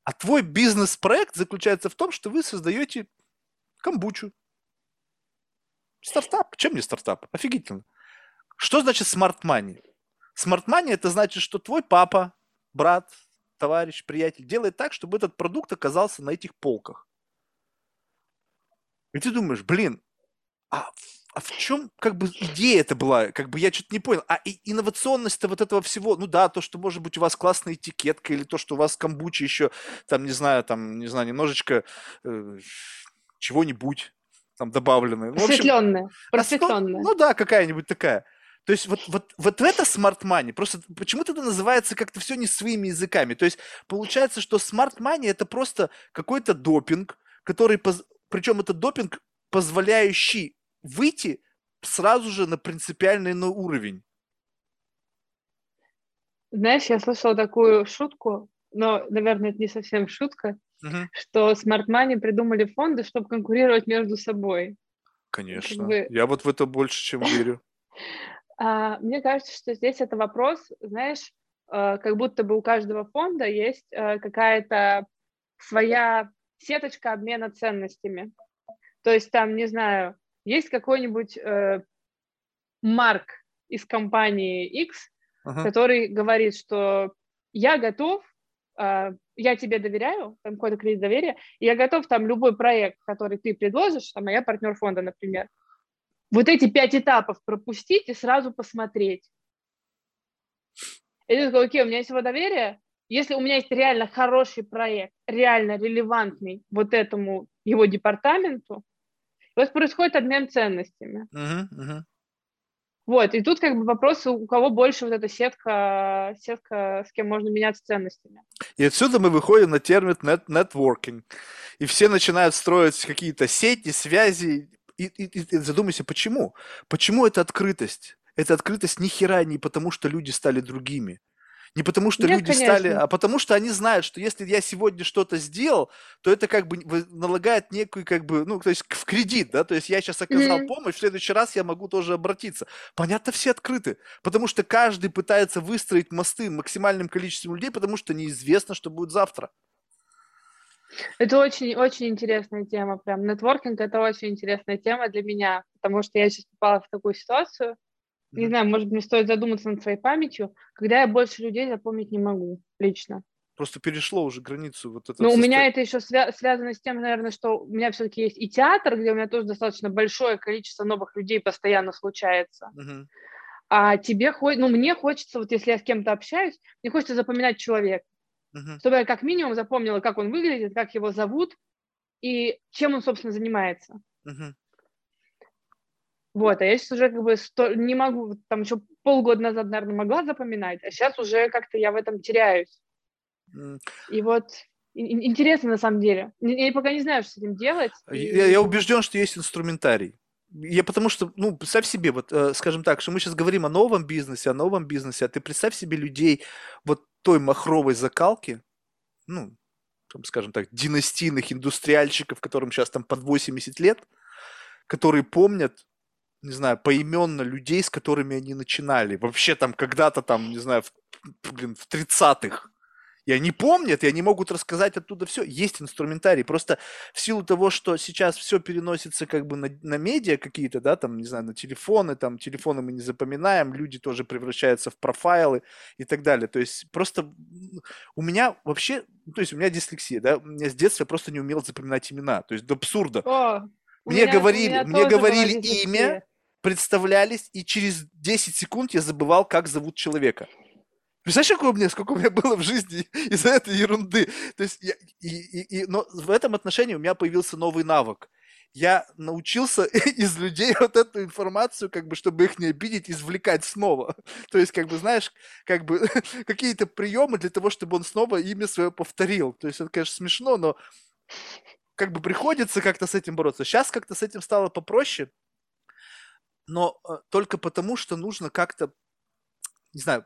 А твой бизнес-проект заключается в том, что вы создаете камбучу. Стартап. Чем не стартап? Офигительно. Что значит? Smart money это значит, что твой папа, брат, товарищ, приятель делает так, чтобы этот продукт оказался на этих полках. И ты думаешь, блин, а, а в чем как бы идея это была? Как бы я что-то не понял. А и, инновационность-то вот этого всего, ну да, то, что может быть у вас классная этикетка, или то, что у вас камбучи еще, там, не знаю, там, не знаю, немножечко э, чего-нибудь там добавленное. Ну, просветленная. просветленная. Ну, ну да, какая-нибудь такая. То есть вот, вот, вот это smart money, просто почему-то это называется как-то все не своими языками. То есть получается, что smart money это просто какой-то допинг, который причем это допинг, позволяющий выйти сразу же на принципиальный иной уровень. Знаешь, я слышала такую шутку, но, наверное, это не совсем шутка, угу. что Smart Money придумали фонды, чтобы конкурировать между собой. Конечно. Как бы... Я вот в это больше, чем верю. А, мне кажется, что здесь это вопрос, знаешь, э, как будто бы у каждого фонда есть э, какая-то своя сеточка обмена ценностями. То есть там, не знаю, есть какой-нибудь э, Марк из компании X, uh-huh. который говорит, что я готов, я тебе доверяю, там какой-то кредит доверия, и я готов там любой проект, который ты предложишь, там, а я партнер фонда, например, вот эти пять этапов пропустить и сразу посмотреть. И ты такой, окей, у меня есть его доверие, если у меня есть реально хороший проект, реально релевантный вот этому его департаменту, у вас происходит обмен ценностями. Uh-huh, uh-huh. Вот, и тут как бы вопрос, у кого больше вот эта сетка, сетка, с кем можно меняться ценностями. И отсюда мы выходим на термин net, networking. И все начинают строить какие-то сети, связи. И, и, и задумайся, почему? Почему это открытость? Эта открытость ни хера не потому, что люди стали другими. Не потому, что Нет, люди конечно. стали, а потому, что они знают, что если я сегодня что-то сделал, то это как бы налагает некую, как бы, ну, то есть в кредит, да, то есть я сейчас оказал mm-hmm. помощь, в следующий раз я могу тоже обратиться. Понятно, все открыты, потому что каждый пытается выстроить мосты максимальным количеством людей, потому что неизвестно, что будет завтра. Это очень-очень интересная тема, прям. Нетворкинг – это очень интересная тема для меня, потому что я сейчас попала в такую ситуацию, не знаю, может, мне стоит задуматься над своей памятью, когда я больше людей запомнить не могу лично. Просто перешло уже границу вот это. Ну, у меня это еще свя- связано с тем, наверное, что у меня все-таки есть и театр, где у меня тоже достаточно большое количество новых людей постоянно случается. Угу. А тебе хочется, ну, мне хочется, вот если я с кем-то общаюсь, мне хочется запоминать человека. Угу. Чтобы я как минимум запомнила, как он выглядит, как его зовут и чем он, собственно, занимается. Угу. Вот, а я сейчас уже как бы сто... не могу, там еще полгода назад, наверное, могла запоминать, а сейчас уже как-то я в этом теряюсь. Mm. И вот интересно на самом деле. Я пока не знаю, что с этим делать. Я, я убежден, что есть инструментарий. Я потому что, ну, представь себе, вот, э, скажем так, что мы сейчас говорим о новом бизнесе, о новом бизнесе, а ты представь себе людей вот той махровой закалки, ну, там, скажем так, династийных индустриальщиков, которым сейчас там под 80 лет, которые помнят не знаю, поименно людей, с которыми они начинали. Вообще там когда-то там, не знаю, в, блин, в 30-х. И они помнят, и они могут рассказать оттуда все. Есть инструментарий. Просто в силу того, что сейчас все переносится как бы на, на медиа какие-то, да, там, не знаю, на телефоны, там, телефоны мы не запоминаем, люди тоже превращаются в профайлы и так далее. То есть просто у меня вообще, то есть у меня дислексия, да, у меня с детства просто не умел запоминать имена. То есть до абсурда. О, мне меня, говорили, мне говорили имя, представлялись, и через 10 секунд я забывал, как зовут человека. Представляешь, какое у меня, сколько у меня было в жизни из-за этой ерунды? То есть я, и, и, и, но в этом отношении у меня появился новый навык. Я научился из людей вот эту информацию, как бы, чтобы их не обидеть, извлекать снова. То есть, как бы, знаешь, как бы какие-то приемы для того, чтобы он снова имя свое повторил. То есть, это, конечно, смешно, но как бы приходится как-то с этим бороться. Сейчас как-то с этим стало попроще, но э, только потому, что нужно как-то, не знаю,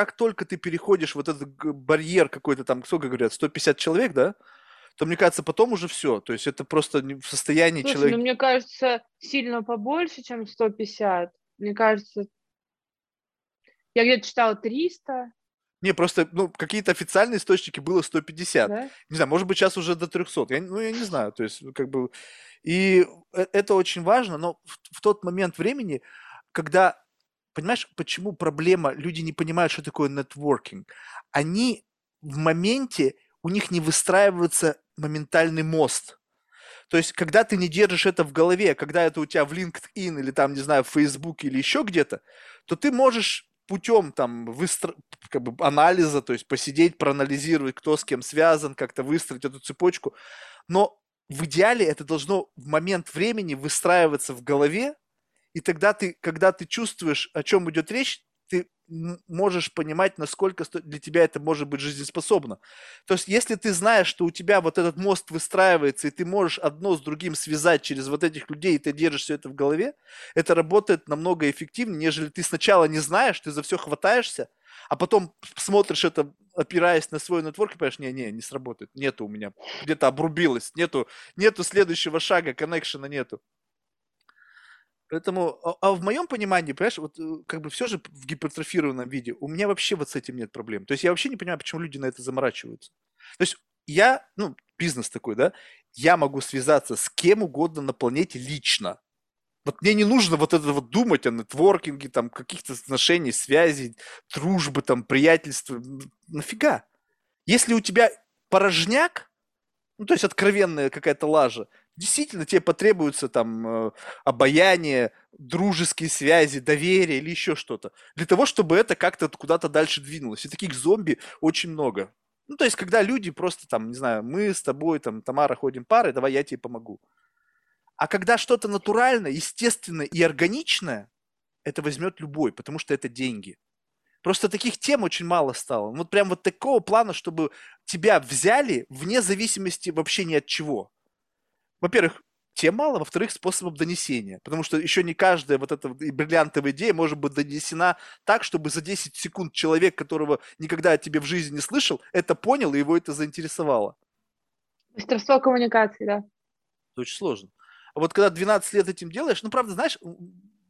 как только ты переходишь вот этот барьер какой-то там, сколько говорят, 150 человек, да, то мне кажется, потом уже все. То есть это просто в состоянии Слушай, человека. Ну, мне кажется, сильно побольше, чем 150. Мне кажется, я где-то читала 300. Не, просто, ну, какие-то официальные источники было 150. Да? Не знаю, может быть, сейчас уже до 300. Я, ну, я не знаю. То есть, как бы... И э, это очень важно, но в, в тот момент времени, когда... Понимаешь, почему проблема? Люди не понимают, что такое нетворкинг. Они в моменте, у них не выстраивается моментальный мост. То есть, когда ты не держишь это в голове, когда это у тебя в LinkedIn или там, не знаю, в Facebook или еще где-то, то ты можешь путем там выстро... как бы анализа, то есть посидеть, проанализировать, кто с кем связан, как-то выстроить эту цепочку. Но в идеале это должно в момент времени выстраиваться в голове, и тогда ты, когда ты чувствуешь, о чем идет речь, ты можешь понимать, насколько для тебя это может быть жизнеспособно. То есть, если ты знаешь, что у тебя вот этот мост выстраивается, и ты можешь одно с другим связать через вот этих людей, и ты держишь все это в голове, это работает намного эффективнее, нежели ты сначала не знаешь, ты за все хватаешься, а потом смотришь это, опираясь на свой нетворк, и понимаешь, не-не, не сработает, нету у меня, где-то обрубилось, нету, нету следующего шага, коннекшена нету. Поэтому, а, а в моем понимании, понимаешь, вот э, как бы все же в гипертрофированном виде, у меня вообще вот с этим нет проблем. То есть я вообще не понимаю, почему люди на это заморачиваются. То есть я, ну, бизнес такой, да, я могу связаться с кем угодно на планете лично. Вот мне не нужно вот это вот думать о нетворкинге, там, каких-то отношений, связей, дружбы, там, приятельства. Нафига? Если у тебя порожняк, ну, то есть откровенная какая-то лажа, действительно тебе потребуется там э, обаяние, дружеские связи, доверие или еще что-то. Для того, чтобы это как-то куда-то дальше двинулось. И таких зомби очень много. Ну, то есть, когда люди просто там, не знаю, мы с тобой, там, Тамара, ходим парой, давай я тебе помогу. А когда что-то натуральное, естественное и органичное, это возьмет любой, потому что это деньги. Просто таких тем очень мало стало. Вот прям вот такого плана, чтобы тебя взяли вне зависимости вообще ни от чего. Во-первых, тем мало, во-вторых, способов донесения. Потому что еще не каждая вот эта бриллиантовая идея может быть донесена так, чтобы за 10 секунд человек, которого никогда о тебе в жизни не слышал, это понял, и его это заинтересовало. Мастерство коммуникации, да. Это очень сложно. А вот когда 12 лет этим делаешь, ну, правда, знаешь,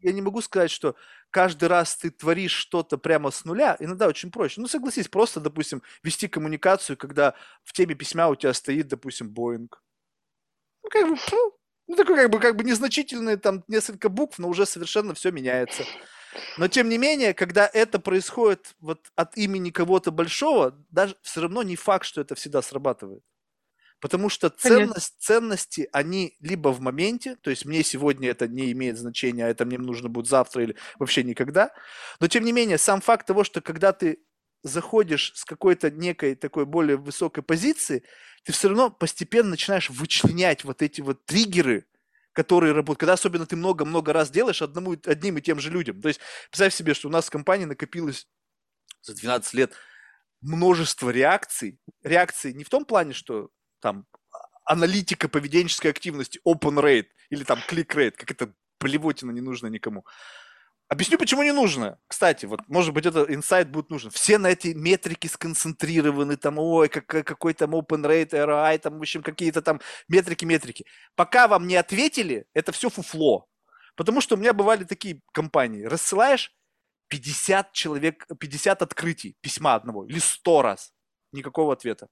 я не могу сказать, что каждый раз ты творишь что-то прямо с нуля, иногда очень проще. Ну, согласись, просто, допустим, вести коммуникацию, когда в теме письма у тебя стоит, допустим, Боинг. Ну, как бы, ну, такой как бы, как бы незначительные там несколько букв, но уже совершенно все меняется. Но тем не менее, когда это происходит вот от имени кого-то большого, даже все равно не факт, что это всегда срабатывает. Потому что ценность, ценности, они либо в моменте, то есть мне сегодня это не имеет значения, а это мне нужно будет завтра или вообще никогда. Но тем не менее, сам факт того, что когда ты заходишь с какой-то некой такой более высокой позиции, ты все равно постепенно начинаешь вычленять вот эти вот триггеры, которые работают, когда особенно ты много-много раз делаешь одному, одним и тем же людям. То есть представь себе, что у нас в компании накопилось за 12 лет множество реакций. Реакции не в том плане, что там аналитика поведенческой активности, open rate или там click rate, как это плевотина не нужно никому. Объясню, почему не нужно. Кстати, вот, может быть, это инсайт будет нужен. Все на эти метрики сконцентрированы, там, ой, как, какой там open rate, ROI, там, в общем, какие-то там метрики, метрики. Пока вам не ответили, это все фуфло. Потому что у меня бывали такие компании. Рассылаешь 50 человек, 50 открытий письма одного или 100 раз. Никакого ответа.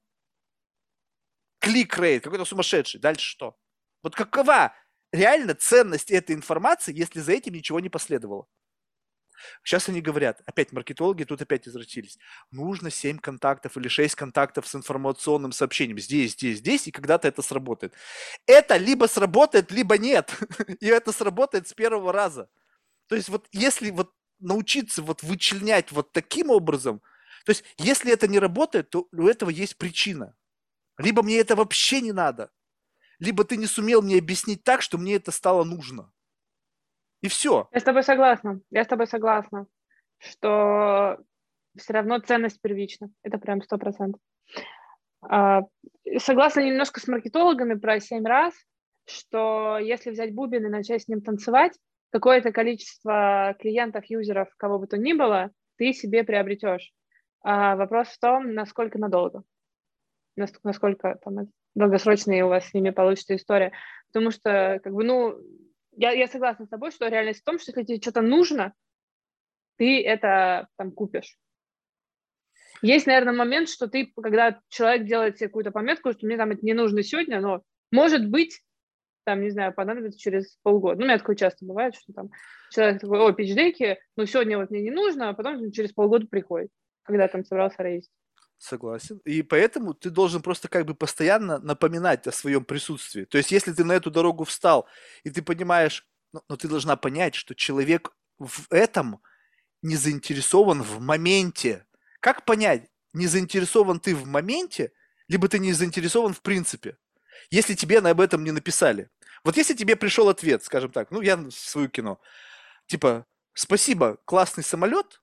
Клик рейт какой-то сумасшедший. Дальше что? Вот какова реально ценность этой информации, если за этим ничего не последовало? Сейчас они говорят, опять маркетологи тут опять извратились, нужно 7 контактов или 6 контактов с информационным сообщением здесь, здесь, здесь, и когда-то это сработает. Это либо сработает, либо нет. И это сработает с первого раза. То есть вот если вот научиться вот вычленять вот таким образом, то есть если это не работает, то у этого есть причина. Либо мне это вообще не надо, либо ты не сумел мне объяснить так, что мне это стало нужно. И все. Я с тобой согласна. Я с тобой согласна, что все равно ценность первична. Это прям сто процентов. А, согласна немножко с маркетологами про семь раз, что если взять бубен и начать с ним танцевать, какое-то количество клиентов, юзеров, кого бы то ни было, ты себе приобретешь. А вопрос в том, насколько надолго, насколько там, долгосрочная у вас с ними получится история. Потому что, как бы, ну, я, я согласна с тобой, что реальность в том, что если тебе что-то нужно, ты это там купишь. Есть, наверное, момент, что ты, когда человек делает себе какую-то пометку, что мне там это не нужно сегодня, но может быть, там, не знаю, понадобится через полгода. Ну, у меня такое часто бывает, что там человек такой, о, пичдеки, ну, сегодня вот мне не нужно, а потом через полгода приходит, когда там собрался рейс. Согласен. И поэтому ты должен просто как бы постоянно напоминать о своем присутствии. То есть, если ты на эту дорогу встал, и ты понимаешь, но, но ты должна понять, что человек в этом не заинтересован в моменте. Как понять, не заинтересован ты в моменте, либо ты не заинтересован в принципе, если тебе об этом не написали. Вот если тебе пришел ответ, скажем так, ну я в свое кино, типа, спасибо, классный самолет,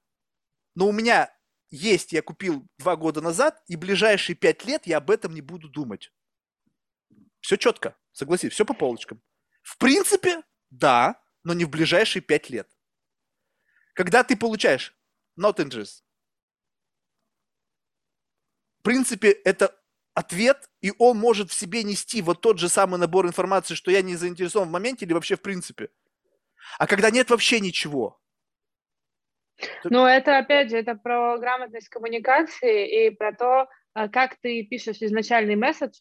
но у меня есть я купил два года назад, и ближайшие пять лет я об этом не буду думать. Все четко, согласись, все по полочкам. В принципе, да, но не в ближайшие пять лет. Когда ты получаешь not interest, в принципе, это ответ, и он может в себе нести вот тот же самый набор информации, что я не заинтересован в моменте или вообще в принципе. А когда нет вообще ничего, ну, это, опять же, это про грамотность коммуникации и про то, а, как ты пишешь изначальный месседж,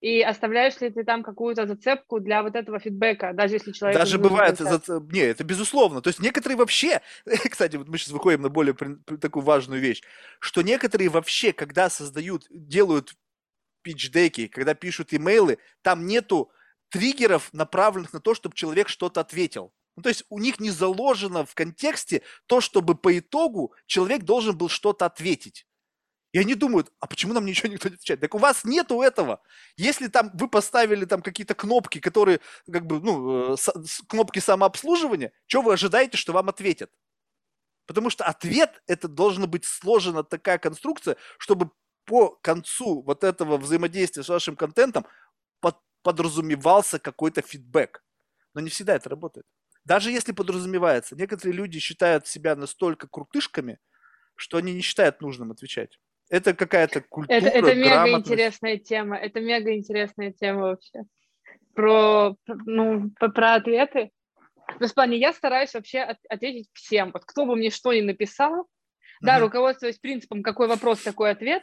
и оставляешь ли ты там какую-то зацепку для вот этого фидбэка, даже если человек... Даже бывает, за... не, это безусловно. То есть некоторые вообще, кстати, вот мы сейчас выходим на более такую важную вещь, что некоторые вообще, когда создают, делают пич-деки, когда пишут имейлы, там нету триггеров, направленных на то, чтобы человек что-то ответил. Ну, то есть у них не заложено в контексте то, чтобы по итогу человек должен был что-то ответить. И они думают, а почему нам ничего никто не отвечает? Так у вас нету этого. Если там вы поставили там какие-то кнопки, которые, как бы, ну, э, кнопки самообслуживания, что вы ожидаете, что вам ответят? Потому что ответ, это должна быть сложена такая конструкция, чтобы по концу вот этого взаимодействия с вашим контентом под, подразумевался какой-то фидбэк. Но не всегда это работает. Даже если подразумевается, некоторые люди считают себя настолько крутышками, что они не считают нужным отвечать. Это какая-то культура, Это, это мега интересная тема. Это мега интересная тема вообще. Про, ну, про, про ответы. В плане я стараюсь вообще от, ответить всем. Вот кто бы мне что ни написал, да, руководствуясь принципом, какой вопрос, такой ответ.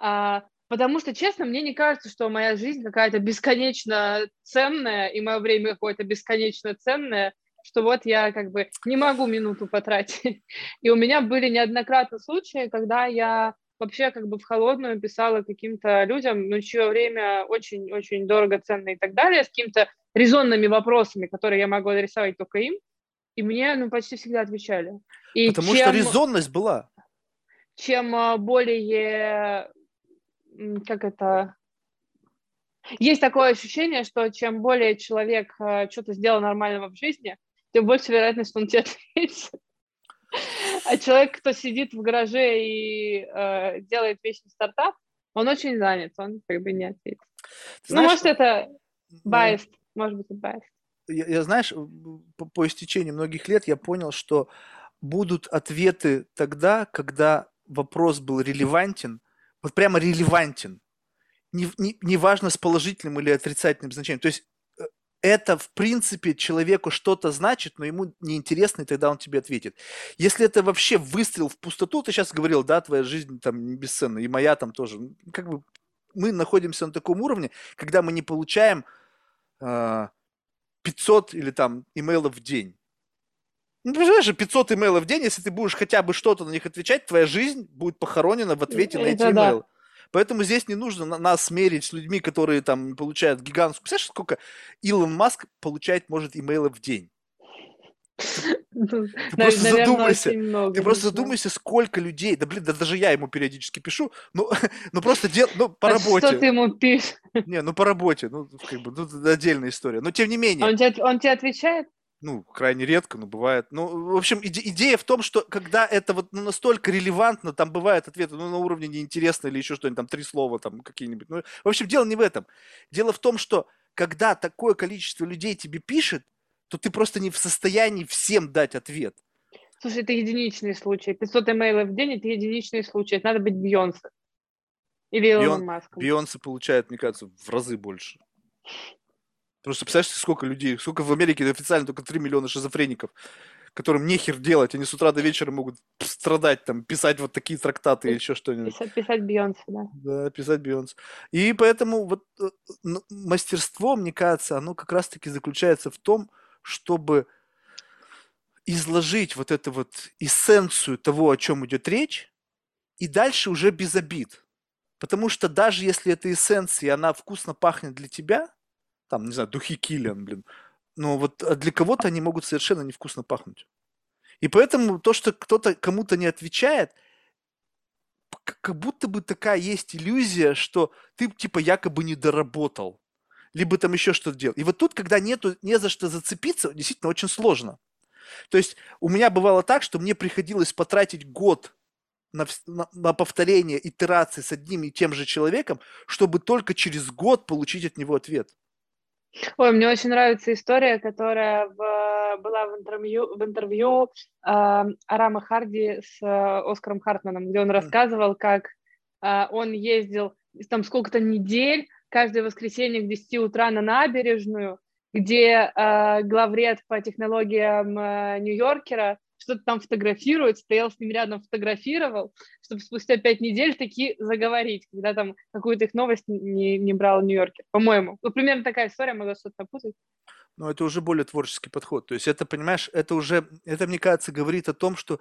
А, потому что, честно, мне не кажется, что моя жизнь какая-то бесконечно ценная, и мое время какое-то бесконечно ценное, что вот я как бы не могу минуту потратить. И у меня были неоднократно случаи, когда я вообще как бы в холодную писала каким-то людям, ну, чье время очень-очень дорого, ценно и так далее, с какими-то резонными вопросами, которые я могу адресовать только им, и мне, ну, почти всегда отвечали. И Потому чем, что резонность была. Чем а, более, как это, есть такое ощущение, что чем более человек а, что-то сделал нормального в жизни, тем больше вероятность, что он тебе ответит. А человек, кто сидит в гараже и э, делает вечный стартап, он очень занят, он как бы не ответит. ну, может, это biased, ну, может быть, это biased. Я, я знаешь, по, по истечении многих лет я понял, что будут ответы тогда, когда вопрос был релевантен, вот прямо релевантен. Не, не, не важно с положительным или отрицательным значением. То есть это, в принципе, человеку что-то значит, но ему неинтересно, и тогда он тебе ответит. Если это вообще выстрел в пустоту, ты сейчас говорил, да, твоя жизнь там бесценна, и моя там тоже. Как бы мы находимся на таком уровне, когда мы не получаем э, а, 500 или там имейлов в день. Ну, понимаешь, 500 имейлов в день, если ты будешь хотя бы что-то на них отвечать, твоя жизнь будет похоронена в ответе на эти имейлы. Да. Поэтому здесь не нужно нас смерить с людьми, которые там получают гигантскую... Представляешь, сколько Илон Маск получает, может, имейлов в день? Ты просто задумайся. Ты просто задумайся, сколько людей. Да блин, да даже я ему периодически пишу. Ну, ну просто дел, ну по а работе. Что ты ему пишешь? Не, ну по работе, ну как бы, ну отдельная история. Но тем не менее. Он тебе, он тебе отвечает? Ну, крайне редко, но бывает. Ну, в общем, иде- идея в том, что когда это вот ну, настолько релевантно, там бывают ответы ну, на уровне неинтересно или еще что-нибудь, там три слова там какие-нибудь. Ну, в общем, дело не в этом. Дело в том, что когда такое количество людей тебе пишет, то ты просто не в состоянии всем дать ответ. Слушай, это единичный случай. 500 имейлов в день – это единичный случай. Это надо быть Бьонсе. Или Илон Маском. Бьонсе получает, мне кажется, в разы больше. Потому что представляешь, сколько людей, сколько в Америке официально только 3 миллиона шизофреников, которым нехер делать, они с утра до вечера могут страдать, там, писать вот такие трактаты или еще что-нибудь. Писать, писать Бейонсе, да. Да, писать Бейонсе. И поэтому вот э, ну, мастерство, мне кажется, оно как раз-таки заключается в том, чтобы изложить вот эту вот эссенцию того, о чем идет речь, и дальше уже без обид. Потому что даже если эта эссенция, она вкусно пахнет для тебя, там, не знаю, духи Киллиан, блин. Но вот а для кого-то они могут совершенно невкусно пахнуть. И поэтому то, что кто-то кому-то не отвечает, как будто бы такая есть иллюзия, что ты типа якобы не доработал, либо там еще что-то делал. И вот тут, когда нету, не за что зацепиться, действительно очень сложно. То есть у меня бывало так, что мне приходилось потратить год на, на, на повторение итерации с одним и тем же человеком, чтобы только через год получить от него ответ. Ой, мне очень нравится история, которая в, была в интервью, в интервью э, Арама Харди с э, Оскаром Хартманом, где он рассказывал, как э, он ездил там сколько-то недель, каждое воскресенье к 10 утра на набережную, где э, главред по технологиям э, Нью-Йоркера что-то там фотографирует, стоял с ним рядом, фотографировал, чтобы спустя пять недель таки заговорить, когда там какую-то их новость не, не брал в Нью-Йорке, по-моему. Ну, примерно такая история, могла что-то напутать. Но это уже более творческий подход. То есть это, понимаешь, это уже, это, мне кажется, говорит о том, что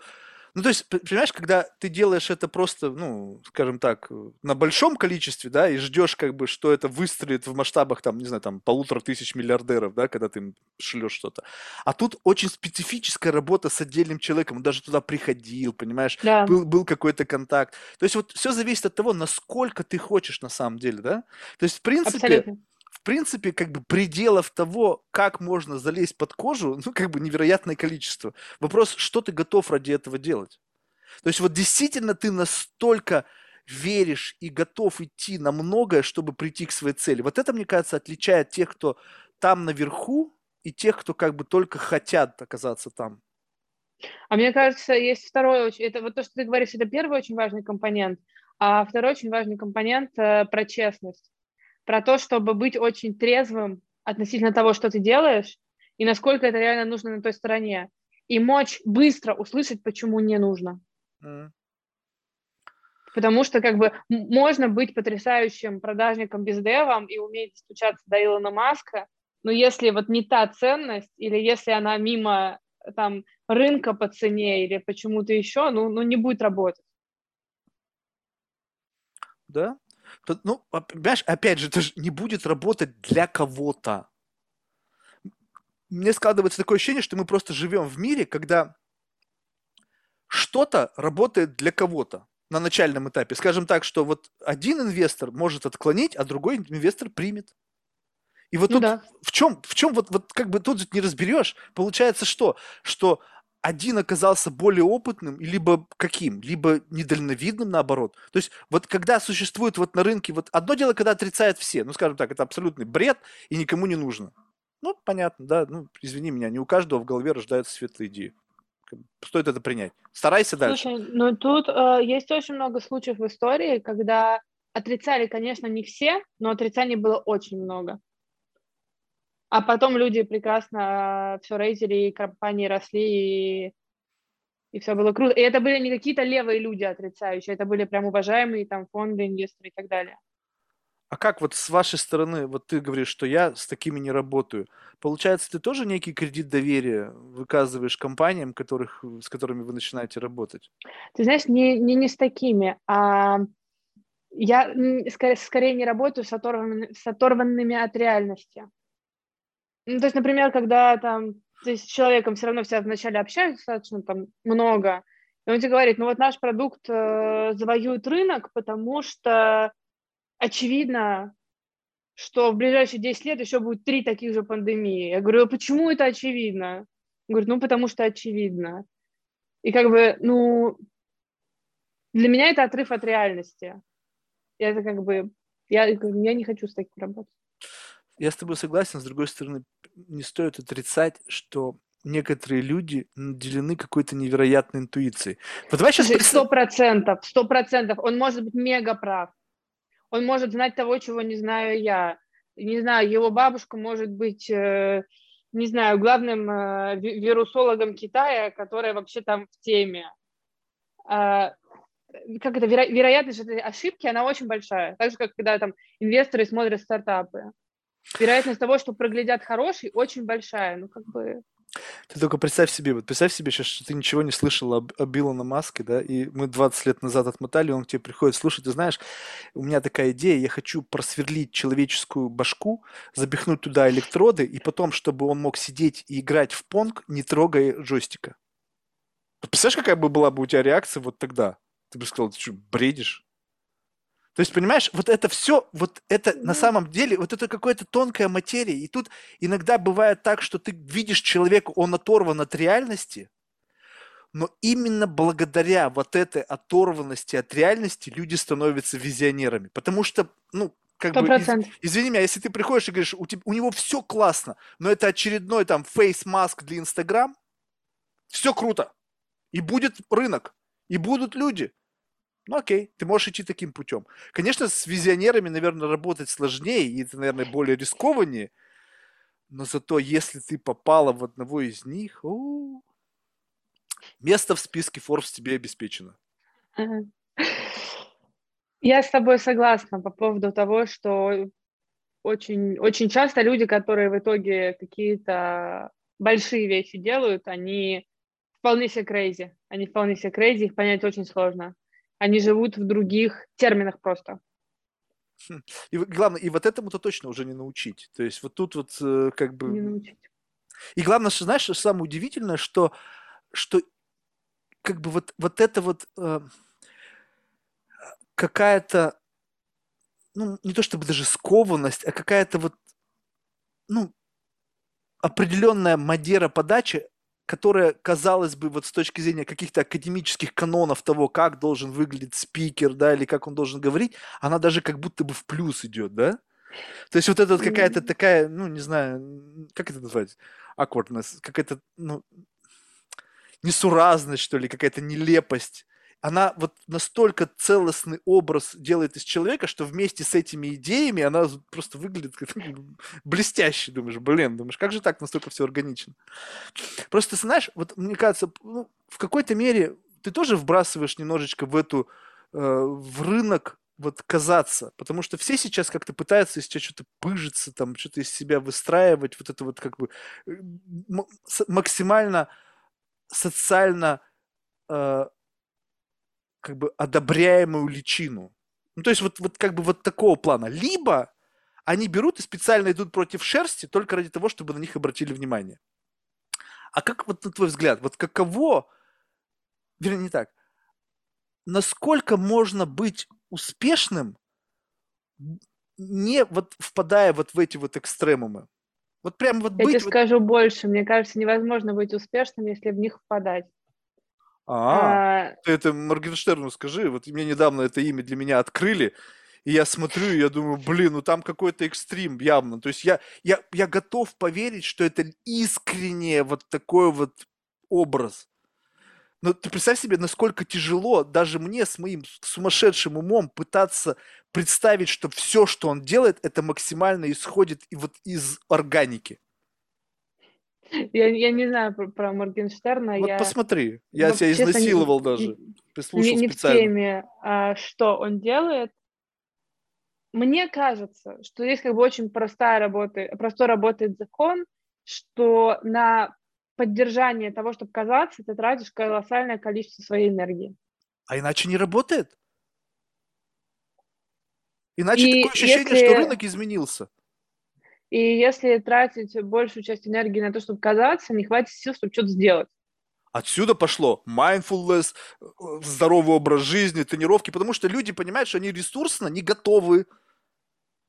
Ну, то есть, понимаешь, когда ты делаешь это просто, ну, скажем так, на большом количестве, да, и ждешь, как бы, что это выстрелит в масштабах, там, не знаю, там, полутора тысяч миллиардеров, да, когда ты им шлешь что-то. А тут очень специфическая работа с отдельным человеком, он даже туда приходил, понимаешь, Да, был, был какой-то контакт. То есть вот все зависит от того, насколько ты хочешь на самом деле, да. То есть, в принципе, абсолютно. Принципе, как бы пределов того, как можно залезть под кожу, ну, как бы невероятное количество. Вопрос, что ты готов ради этого делать? То есть вот действительно ты настолько веришь и готов идти на многое, чтобы прийти к своей цели. Вот это, мне кажется, отличает тех, кто там наверху, и тех, кто как бы только хотят оказаться там. А мне кажется, есть второй очень... Это вот то, что ты говоришь, это первый очень важный компонент, а второй очень важный компонент э, про честность. Про то, чтобы быть очень трезвым относительно того, что ты делаешь, и насколько это реально нужно на той стороне. И мочь быстро услышать, почему не нужно. М. Потому что как бы можно быть потрясающим продажником бездевом и уметь стучаться до Илона Маска, но если вот не та ценность, или если она мимо там рынка по цене или почему-то еще, ну, ну не будет работать. Да? То- Ну, понимаешь, опять же, это же не будет работать для кого-то. Мне складывается такое ощущение, что мы просто живем в мире, когда что-то работает для кого-то на начальном этапе. Скажем так, что вот один инвестор может отклонить, а другой инвестор примет. И вот Ну тут да. в чем, в чем вот, вот как бы тут не разберешь. Получается что? Что один оказался более опытным, либо каким, либо недальновидным наоборот. То есть вот когда существует вот на рынке, вот одно дело, когда отрицают все, ну скажем так, это абсолютный бред и никому не нужно. Ну, понятно, да, ну, извини меня, не у каждого в голове рождаются светлые бы Стоит это принять. Старайся дальше. Слушай, ну тут э, есть очень много случаев в истории, когда отрицали, конечно, не все, но отрицаний было очень много. А потом люди прекрасно все рейтили, и компании росли, и, и все было круто. И это были не какие-то левые люди отрицающие, это были прям уважаемые там фонды, инвесторы и так далее. А как вот с вашей стороны, вот ты говоришь, что я с такими не работаю. Получается, ты тоже некий кредит доверия выказываешь компаниям, которых, с которыми вы начинаете работать? Ты знаешь, не, не, не с такими, а я скорее, скорее не работаю с оторванными, с оторванными от реальности. Ну, то есть, например, когда там ты с человеком все равно все вначале общаются достаточно там много, и он тебе говорит, ну вот наш продукт э, завоюет рынок, потому что очевидно, что в ближайшие 10 лет еще будет три таких же пандемии. Я говорю, а почему это очевидно? Он говорит, ну потому что очевидно. И как бы, ну, для меня это отрыв от реальности. И это как бы, я, я не хочу с таким работать. Я с тобой согласен, с другой стороны, не стоит отрицать, что некоторые люди наделены какой-то невероятной интуицией. Вот давай сейчас сто процентов, сто процентов. Он может быть мега прав. Он может знать того, чего не знаю я. Не знаю, его бабушка может быть, э, не знаю, главным э, ви- вирусологом Китая, которая вообще там в теме. А, как это, веро- вероятность этой ошибки, она очень большая. Так же, как когда там инвесторы смотрят стартапы. Вероятность того, что проглядят хороший, очень большая. Ну, как бы... Ты только представь себе, вот представь себе сейчас, что ты ничего не слышал об, об Илона Маске, да, и мы 20 лет назад отмотали, он к тебе приходит, слушай, ты знаешь, у меня такая идея, я хочу просверлить человеческую башку, запихнуть туда электроды, и потом, чтобы он мог сидеть и играть в понг, не трогая джойстика. Представляешь, какая бы была бы у тебя реакция вот тогда? Ты бы сказал, ты что, бредишь? То есть, понимаешь, вот это все, вот это на самом деле, вот это какая-то тонкая материя. И тут иногда бывает так, что ты видишь человека, он оторван от реальности, но именно благодаря вот этой оторванности от реальности люди становятся визионерами. Потому что, ну, как Сто бы, из- извини меня, если ты приходишь и говоришь, у, теб- у него все классно, но это очередной там фейс-маск для Инстаграм, все круто. И будет рынок, и будут люди. Ну окей, ты можешь идти таким путем. Конечно, с визионерами, наверное, работать сложнее, и это, наверное, более рискованнее. Но зато, если ты попала в одного из них, у, место в списке Forbes тебе обеспечено. Я с тобой согласна по поводу того, что очень, очень часто люди, которые в итоге какие-то большие вещи делают, они вполне себе crazy. Они вполне себе crazy, их понять очень сложно. Они живут в других терминах просто. Хм. И главное, и вот этому-то точно уже не научить. То есть вот тут вот э, как бы... Не научить. И главное, что, знаешь, самое удивительное, что, что как бы вот, вот это вот э, какая-то, ну, не то чтобы даже скованность, а какая-то вот, ну, определенная мадера подачи, которая, казалось бы, вот с точки зрения каких-то академических канонов того, как должен выглядеть спикер, да, или как он должен говорить, она даже как будто бы в плюс идет, да? То есть вот это вот какая-то такая, ну, не знаю, как это назвать, awkwardness, какая-то, ну, несуразность, что ли, какая-то нелепость. Она вот настолько целостный образ делает из человека, что вместе с этими идеями она просто выглядит как блестяще. Думаешь, блин, думаешь, как же так настолько все органично? Просто, знаешь, вот мне кажется, ну, в какой-то мере ты тоже вбрасываешь немножечко в эту, э, в рынок вот казаться, потому что все сейчас как-то пытаются из себя что-то пыжиться, там, что-то из себя выстраивать, вот это вот как бы э, максимально социально э, как бы одобряемую личину. Ну, то есть вот, вот как бы вот такого плана. Либо они берут и специально идут против шерсти только ради того, чтобы на них обратили внимание. А как вот на твой взгляд, вот каково, вернее не так, насколько можно быть успешным, не вот впадая вот в эти вот экстремумы? Вот прям вот Я быть... тебе скажу больше. Мне кажется, невозможно быть успешным, если в них впадать. А, а... ты это Моргенштерну скажи. Вот мне недавно это имя для меня открыли, и я смотрю, и я думаю, блин, ну там какой-то экстрим явно. То есть я, я, я готов поверить, что это искренне вот такой вот образ. Но ты представь себе, насколько тяжело даже мне с моим сумасшедшим умом пытаться представить, что все, что он делает, это максимально исходит и вот из органики. Я, я не знаю про, про Моргенштерна. Вот я, посмотри, я вот, себя изнасиловал не, даже, прислушал не, не специально. в теме, а, что он делает. Мне кажется, что здесь как бы очень простая работа, просто работает закон, что на поддержание того, чтобы казаться, ты тратишь колоссальное количество своей энергии. А иначе не работает? Иначе и такое ощущение, если... что рынок изменился. И если тратить большую часть энергии на то, чтобы казаться, не хватит сил, чтобы что-то сделать. Отсюда пошло mindfulness, э, здоровый образ жизни, тренировки, потому что люди понимают, что они ресурсно не готовы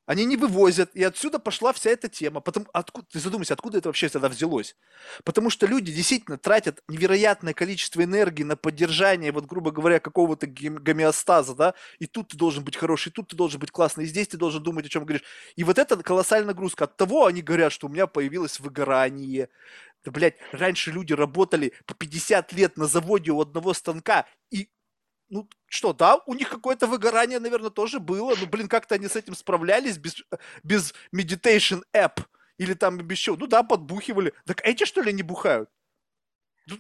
они не вывозят, и отсюда пошла вся эта тема. Потом, откуда, ты задумайся, откуда это вообще тогда взялось? Потому что люди действительно тратят невероятное количество энергии на поддержание, вот, грубо говоря, какого-то гомеостаза, да, и тут ты должен быть хороший, и тут ты должен быть классный, и здесь ты должен думать, о чем говоришь. И вот это колоссальная нагрузка. От того они говорят, что у меня появилось выгорание. Да, блядь, раньше люди работали по 50 лет на заводе у одного станка, и ну что, да, у них какое-то выгорание, наверное, тоже было. Ну, блин, как-то они с этим справлялись без, без meditation app или там без чего. Ну да, подбухивали. Так эти, что ли, не бухают?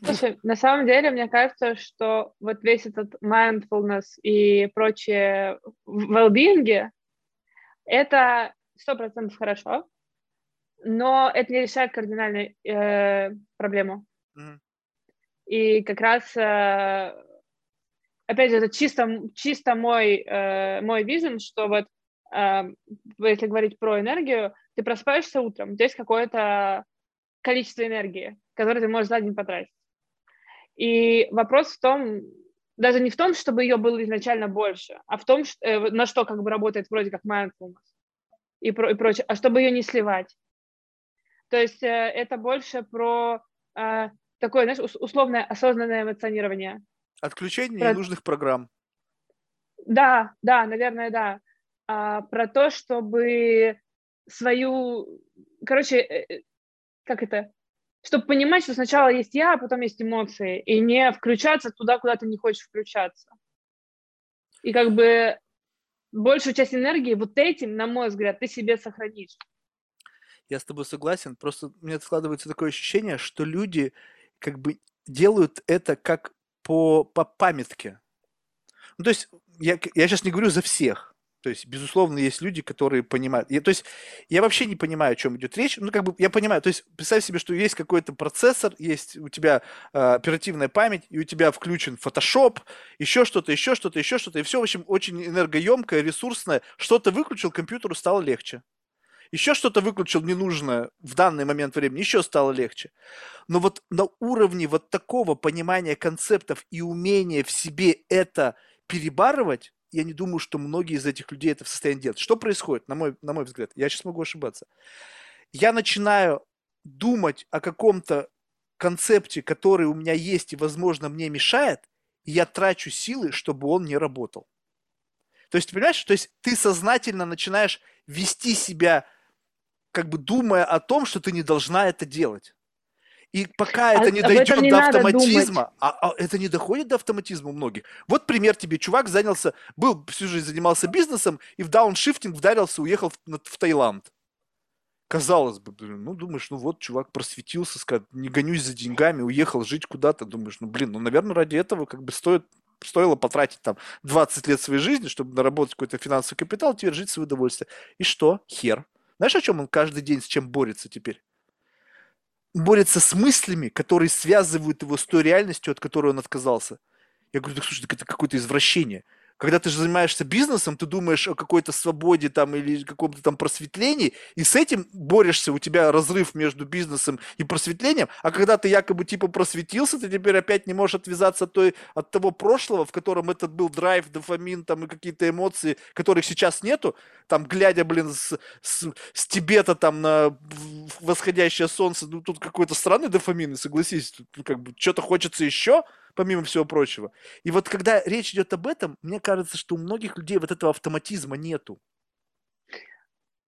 Слушай, на самом деле, мне кажется, что вот весь этот mindfulness и прочее well-being, это сто процентов хорошо, но это не решает кардинальную э, проблему. Mm-hmm. И как раз э, опять же, это чисто, чисто мой, э, мой визин, что вот э, если говорить про энергию, ты просыпаешься утром, у тебя есть какое-то количество энергии, которое ты можешь за день потратить. И вопрос в том, даже не в том, чтобы ее было изначально больше, а в том, что, э, на что как бы работает вроде как mindfulness и, про, и прочее, а чтобы ее не сливать. То есть э, это больше про э, такое, знаешь, условное осознанное эмоционирование. Отключение про... ненужных программ. Да, да, наверное, да. А, про то, чтобы свою, короче, э, э, как это, чтобы понимать, что сначала есть я, а потом есть эмоции, и не включаться туда, куда ты не хочешь включаться. И как бы большую часть энергии вот этим, на мой взгляд, ты себе сохранишь. Я с тобой согласен, просто у меня складывается такое ощущение, что люди как бы делают это как по, по памятке. Ну, то есть, я, я сейчас не говорю за всех, То есть, безусловно, есть люди, которые понимают. Я, то есть, я вообще не понимаю, о чем идет речь. Ну, как бы, я понимаю. То есть, представь себе, что есть какой-то процессор, есть у тебя э, оперативная память, и у тебя включен Photoshop, еще что-то, еще что-то, еще что-то. И все, в общем, очень энергоемкое, ресурсное. Что-то выключил, компьютеру стало легче. Еще что-то выключил ненужное в данный момент времени, еще стало легче. Но вот на уровне вот такого понимания концептов и умения в себе это перебарывать, я не думаю, что многие из этих людей это в состоянии делать. Что происходит, на мой, на мой взгляд? Я сейчас могу ошибаться. Я начинаю думать о каком-то концепте, который у меня есть и, возможно, мне мешает, и я трачу силы, чтобы он не работал. То есть, понимаешь, то есть ты сознательно начинаешь вести себя, как бы думая о том, что ты не должна это делать. И пока а, это не дойдет не до автоматизма, а, а это не доходит до автоматизма у многих. Вот пример тебе. Чувак занялся, был всю жизнь занимался бизнесом и в дауншифтинг вдарился, уехал в, в Таиланд. Казалось бы, ну думаешь, ну вот чувак просветился, сказал, не гонюсь за деньгами, уехал жить куда-то. Думаешь, ну блин, ну наверное ради этого как бы стоит стоило потратить там 20 лет своей жизни, чтобы наработать какой-то финансовый капитал, теперь жить в свое удовольствие. И что? Хер. Знаешь, о чем он каждый день с чем борется теперь? борется с мыслями, которые связывают его с той реальностью, от которой он отказался. Я говорю, так слушай, так это какое-то извращение. Когда ты же занимаешься бизнесом, ты думаешь о какой-то свободе там или каком-то там просветлении, и с этим борешься, у тебя разрыв между бизнесом и просветлением, а когда ты якобы типа просветился, ты теперь опять не можешь отвязаться от, той, от того прошлого, в котором этот был драйв, дофамин там и какие-то эмоции, которых сейчас нету, там глядя, блин, с, с, с Тибета там на восходящее солнце, ну тут какой-то странный дофамин, согласись, тут, ну, как бы что-то хочется еще, помимо всего прочего. И вот когда речь идет об этом, мне кажется, что у многих людей вот этого автоматизма нету.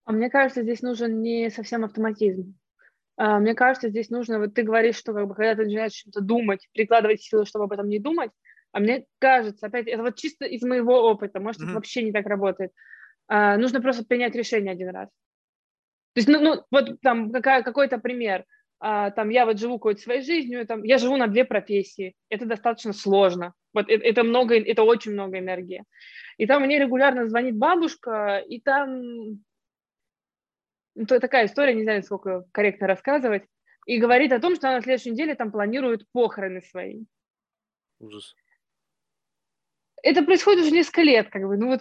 А мне кажется, здесь нужен не совсем автоматизм. А, мне кажется, здесь нужно, вот ты говоришь, что как бы, когда ты начинаешь чем-то думать, прикладывать силы, чтобы об этом не думать, а мне кажется, опять, это вот чисто из моего опыта, может, mm-hmm. это вообще не так работает, а, нужно просто принять решение один раз. То есть, ну, ну вот там какая, какой-то пример там я вот живу какой-то своей жизнью, там, я живу на две профессии, это достаточно сложно, вот это, это много, это очень много энергии. И там мне регулярно звонит бабушка, и там ну, такая история, не знаю, сколько корректно рассказывать, и говорит о том, что она на следующей неделе там планирует похороны свои. Ужас. Это происходит уже несколько лет, как бы, ну вот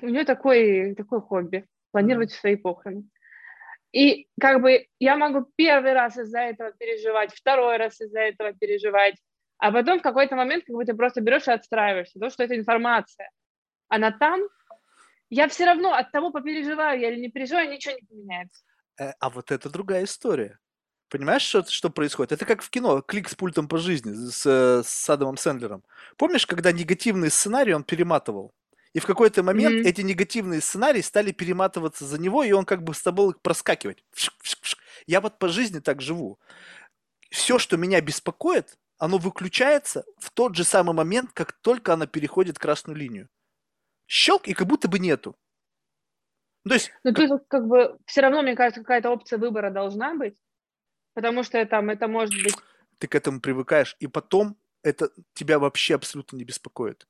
у нее такой, такое хобби, планировать свои похороны. И как бы я могу первый раз из-за этого переживать, второй раз из-за этого переживать, а потом в какой-то момент как бы ты просто берешь и отстраиваешься, то, что это информация. Она там, я все равно от того, попереживаю я или не переживаю, ничего не поменяется. Э, а вот это другая история. Понимаешь, что, что происходит? Это как в кино, клик с пультом по жизни с, с Адамом Сэндлером. Помнишь, когда негативный сценарий он перематывал? И в какой-то момент mm-hmm. эти негативные сценарии стали перематываться за него, и он как бы с тобой проскакивать. Я вот по жизни так живу. Все, что меня беспокоит, оно выключается в тот же самый момент, как только она переходит красную линию. Щелк, и как будто бы нету. То есть... Ну, тут как бы все равно, мне кажется, какая-то опция выбора должна быть, потому что там это может быть... Ты к этому привыкаешь, и потом это тебя вообще абсолютно не беспокоит.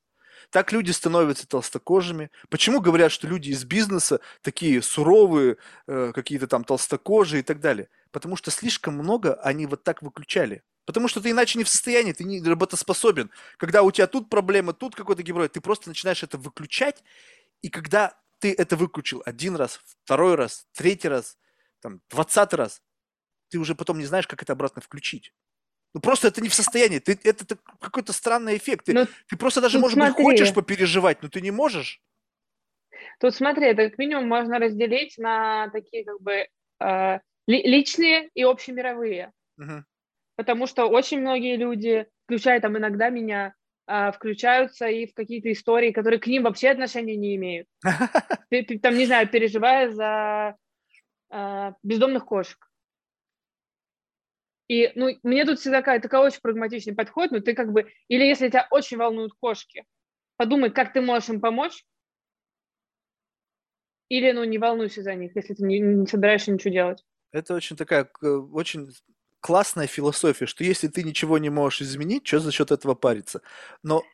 Так люди становятся толстокожими. Почему говорят, что люди из бизнеса такие суровые, э, какие-то там толстокожие и так далее? Потому что слишком много они вот так выключали. Потому что ты иначе не в состоянии, ты не работоспособен. Когда у тебя тут проблема, тут какой-то геморрой, ты просто начинаешь это выключать, и когда ты это выключил один раз, второй раз, третий раз, там, двадцатый раз, ты уже потом не знаешь, как это обратно включить. Ну просто это не в состоянии. Ты, это, это какой-то странный эффект. Ты, ну, ты просто даже, может смотри. быть, хочешь попереживать, но ты не можешь. Тут смотри, это как минимум можно разделить на такие как бы э, личные и общемировые. Угу. Потому что очень многие люди, включая там иногда меня, э, включаются и в какие-то истории, которые к ним вообще отношения не имеют. Там, не знаю, переживая за э, бездомных кошек. И ну, мне тут всегда такая, такая очень прагматичный подход, но ты как бы, или если тебя очень волнуют кошки, подумай, как ты можешь им помочь, или ну не волнуйся за них, если ты не, не собираешься ничего делать. Это очень такая, очень классная философия, что если ты ничего не можешь изменить, что за счет этого париться? Но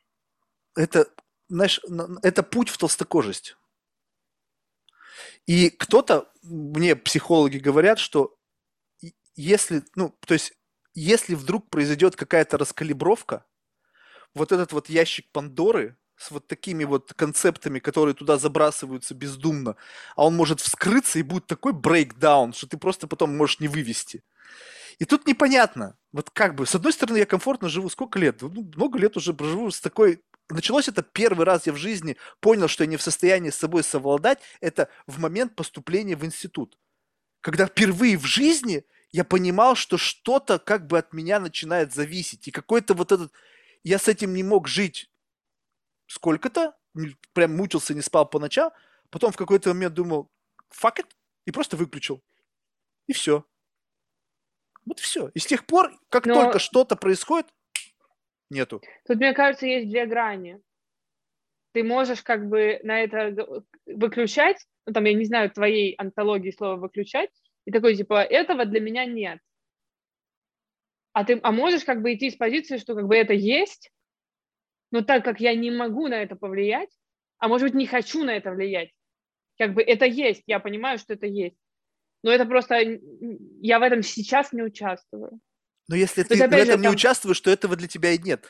это, знаешь, это путь в толстокожесть. И кто-то, мне психологи говорят, что если, ну, то есть, если вдруг произойдет какая-то раскалибровка, вот этот вот ящик Пандоры с вот такими вот концептами, которые туда забрасываются бездумно, а он может вскрыться и будет такой брейкдаун, что ты просто потом можешь не вывести. И тут непонятно, вот как бы, с одной стороны, я комфортно живу, сколько лет? Ну, много лет уже проживу с такой началось это первый раз я в жизни понял, что я не в состоянии с собой совладать, это в момент поступления в институт. Когда впервые в жизни я понимал, что что-то как бы от меня начинает зависеть. И какой-то вот этот... Я с этим не мог жить сколько-то, прям мучился, не спал по ночам. Потом в какой-то момент думал, fuck it, и просто выключил. И все. Вот все. И с тех пор, как Но... только что-то происходит, нету. Тут, мне кажется, есть две грани. Ты можешь как бы на это выключать, ну, там, я не знаю, твоей антологии слова выключать, и такой, типа, этого для меня нет. А ты, а можешь как бы идти с позиции, что как бы это есть, но так как я не могу на это повлиять, а может быть не хочу на это влиять, как бы это есть, я понимаю, что это есть, но это просто я в этом сейчас не участвую. Но если ты есть, в этом же, не там... участвуешь, то этого для тебя и нет.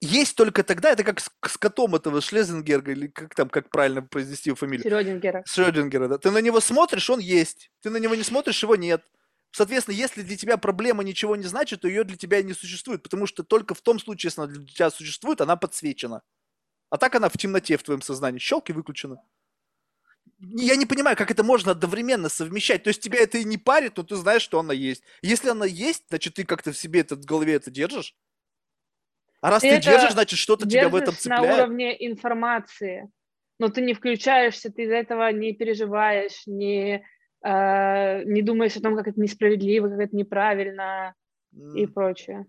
Есть только тогда, это как с, с котом этого Шлезенгерга, или как там, как правильно произнести его фамилию? Шрёдингера. Шрёдингера, да. Ты на него смотришь, он есть. Ты на него не смотришь, его нет. Соответственно, если для тебя проблема ничего не значит, то ее для тебя не существует, потому что только в том случае, если она для тебя существует, она подсвечена. А так она в темноте в твоем сознании. Щелк и выключена я не понимаю, как это можно одновременно совмещать. То есть тебя это и не парит, но ты знаешь, что она есть. Если она есть, значит, ты как-то в себе это в голове это держишь. А раз ты, ты держишь, значит, что-то тебя в этом цепляет. на уровне информации. Но ты не включаешься, ты из-за этого не переживаешь, не, э, не думаешь о том, как это несправедливо, как это неправильно mm. и прочее.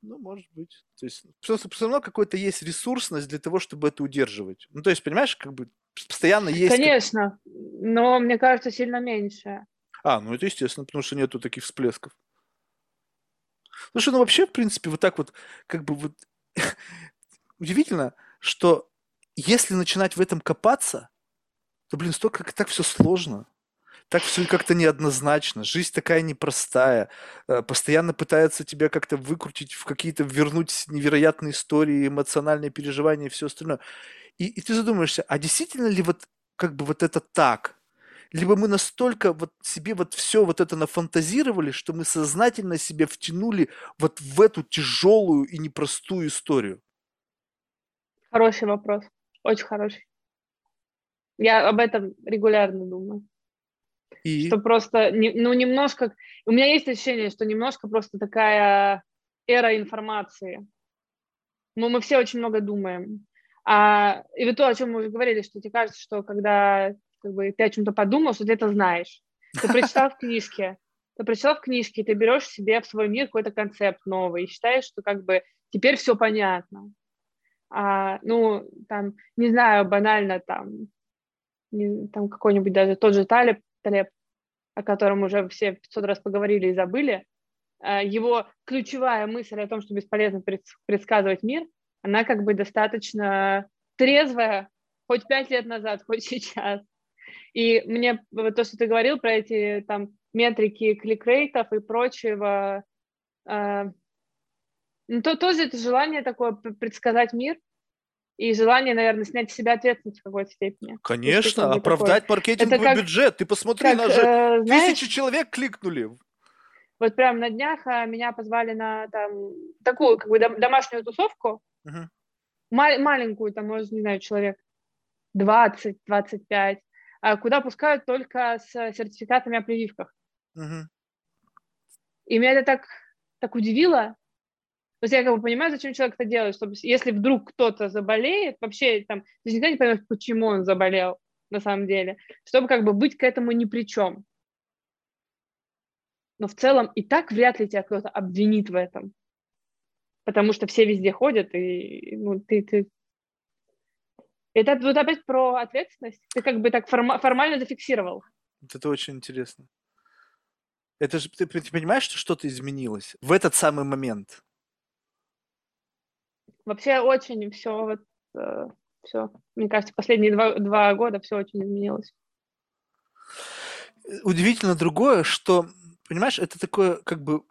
Ну, может быть. То есть, просто все равно какой-то есть ресурсность для того, чтобы это удерживать. Ну, то есть, понимаешь, как бы постоянно есть... Конечно, но мне кажется, сильно меньше. А, ну это естественно, потому что нету таких всплесков. Слушай, ну вообще, в принципе, вот так вот, как бы вот удивительно, что если начинать в этом копаться, то, блин, столько так все сложно. Так все как-то неоднозначно. Жизнь такая непростая. Э, постоянно пытаются тебя как-то выкрутить в какие-то, вернуть невероятные истории, эмоциональные переживания и все остальное. И, и ты задумаешься, а действительно ли вот как бы вот это так? Либо мы настолько вот себе вот все вот это нафантазировали, что мы сознательно себе втянули вот в эту тяжелую и непростую историю? Хороший вопрос, очень хороший. Я об этом регулярно думаю. И? Что просто, ну, немножко... У меня есть ощущение, что немножко просто такая эра информации. Мы, мы все очень много думаем. А, и вот то, о чем мы уже говорили, что тебе кажется, что когда как бы, ты о чем-то подумал, что ты это знаешь. Ты прочитал в книжке, ты прочитал в книжке, ты берешь себе в свой мир какой-то концепт новый и считаешь, что как бы теперь все понятно. А, ну, там, не знаю, банально там, не, там какой-нибудь даже тот же Талеб, Талеб, о котором уже все 500 раз поговорили и забыли, а, его ключевая мысль о том, что бесполезно предсказывать мир – она как бы достаточно трезвая, хоть пять лет назад, хоть сейчас. И мне то, что ты говорил про эти там метрики кликрейтов и прочего, э, ну, то тоже это желание такое предсказать мир, и желание, наверное, снять с себя ответственность в какой-то степени. Конечно, оправдать такой. маркетинговый как, бюджет. Ты посмотри, как, на же э, знаешь, тысячи человек кликнули. Вот прям на днях а, меня позвали на там, такую как бы домашнюю тусовку, Угу. Мал- маленькую, там, может, не знаю, человек 20-25, а куда пускают только с сертификатами о прививках. Угу. И меня это так, так удивило. То есть я как бы понимаю, зачем человек это делает, чтобы если вдруг кто-то заболеет, вообще там, ты никогда не поймешь, почему он заболел на самом деле, чтобы как бы быть к этому ни при чем. Но в целом и так вряд ли тебя кто-то обвинит в этом потому что все везде ходят, и ну, ты, ты... Это вот опять про ответственность. Ты как бы так форма- формально зафиксировал. Это очень интересно. Это же ты, ты понимаешь, что что-то изменилось в этот самый момент? Вообще очень все вот э, все. Мне кажется, последние два, два года все очень изменилось. Удивительно другое, что, понимаешь, это такое как бы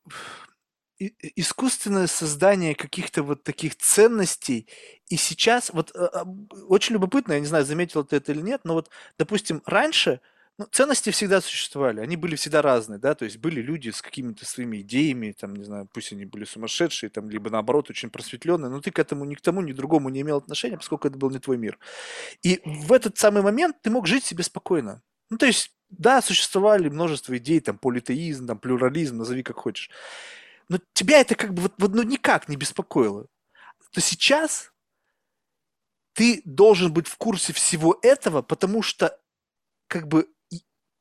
искусственное создание каких-то вот таких ценностей. И сейчас, вот э, а, очень любопытно, я не знаю, заметил ты это или нет, но вот, допустим, раньше ну, ценности всегда существовали, они были всегда разные, да, то есть были люди с какими-то своими идеями, там, не знаю, пусть они были сумасшедшие, там, либо наоборот очень просветленные, но ты к этому ни к тому, ни к другому не имел отношения, поскольку это был не твой мир. И в этот самый момент ты мог жить себе спокойно. Ну, то есть, да, существовали множество идей, там, политеизм, там, плюрализм, назови как хочешь но тебя это как бы вот, вот ну, никак не беспокоило, то сейчас ты должен быть в курсе всего этого, потому что как бы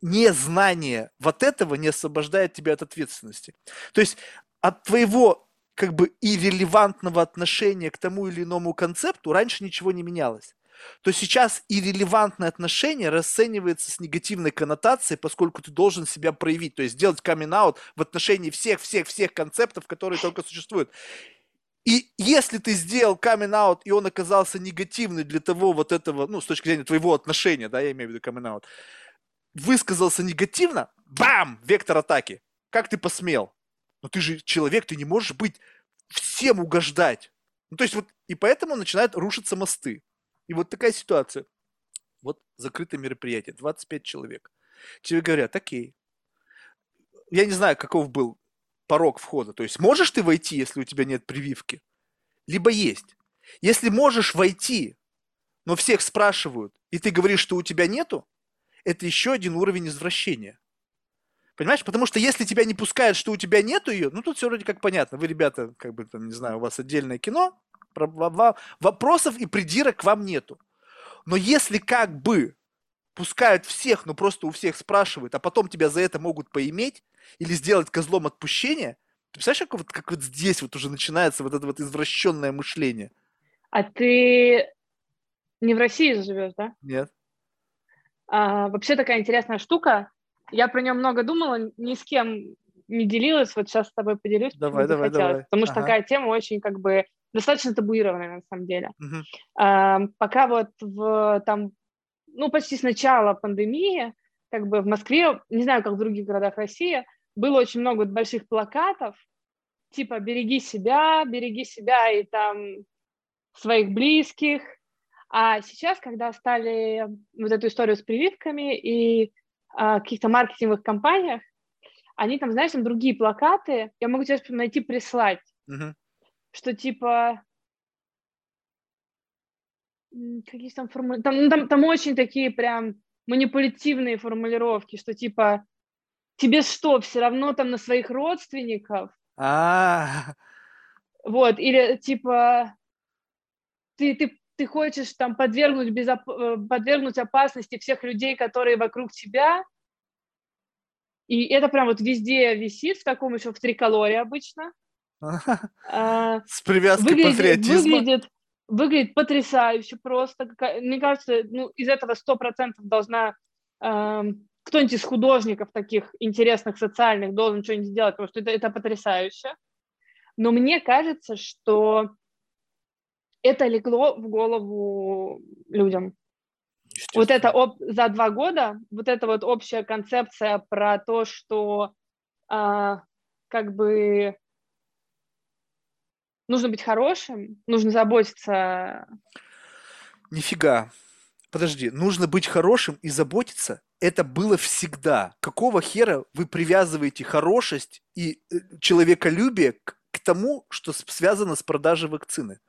незнание вот этого не освобождает тебя от ответственности. То есть от твоего как бы иррелевантного отношения к тому или иному концепту раньше ничего не менялось то сейчас и релевантное отношение расценивается с негативной коннотацией, поскольку ты должен себя проявить, то есть сделать камин в отношении всех-всех-всех концептов, которые только существуют. И если ты сделал камин и он оказался негативный для того вот этого, ну, с точки зрения твоего отношения, да, я имею в виду камин высказался негативно, бам, вектор атаки. Как ты посмел? Но ты же человек, ты не можешь быть всем угождать. Ну, то есть вот, и поэтому начинают рушиться мосты. И вот такая ситуация. Вот закрытое мероприятие, 25 человек. Тебе говорят, окей. Я не знаю, каков был порог входа. То есть можешь ты войти, если у тебя нет прививки? Либо есть. Если можешь войти, но всех спрашивают, и ты говоришь, что у тебя нету, это еще один уровень извращения. Понимаешь? Потому что если тебя не пускают, что у тебя нету ее, ну тут все вроде как понятно. Вы, ребята, как бы там, не знаю, у вас отдельное кино, Вопросов и придирок к вам нету. Но если как бы пускают всех, но просто у всех спрашивают, а потом тебя за это могут поиметь или сделать козлом отпущения, ты представляешь, как вот, как вот здесь вот уже начинается вот это вот извращенное мышление? А ты не в России живешь, да? Нет. А, вообще такая интересная штука. Я про нее много думала, ни с кем не делилась, вот сейчас с тобой поделюсь. Давай, давай, давай. Потому что ага. такая тема очень как бы достаточно табуированная на самом деле. Uh-huh. А, пока вот в там, ну почти с начала пандемии, как бы в Москве, не знаю, как в других городах России, было очень много больших плакатов, типа «береги себя, береги себя и там своих близких». А сейчас, когда стали вот эту историю с прививками и а, каких-то маркетинговых компаниях, они там, знаешь, там другие плакаты, я могу тебе найти, прислать. Uh-huh что типа какие там формулировки, там, ну, там, там очень такие прям манипулятивные формулировки, что типа тебе что, все равно там на своих родственников? А. Вот, или типа ты, ты, ты хочешь там подвергнуть, безоп... Э, подвергнуть опасности всех людей, которые вокруг тебя, и это прям вот везде висит, в таком еще в триколоре обычно. А, С привязкой выглядит, патриотизма. Выглядит, выглядит потрясающе просто. Мне кажется, ну, из этого сто процентов должна э, кто-нибудь из художников таких интересных, социальных должен что-нибудь сделать, потому что это, это потрясающе. Но мне кажется, что это легло в голову людям. Вот это об, за два года, вот эта вот общая концепция про то, что э, как бы нужно быть хорошим, нужно заботиться. Нифига. Подожди, нужно быть хорошим и заботиться. Это было всегда. Какого хера вы привязываете хорошесть и э, человеколюбие к, к тому, что связано с продажей вакцины?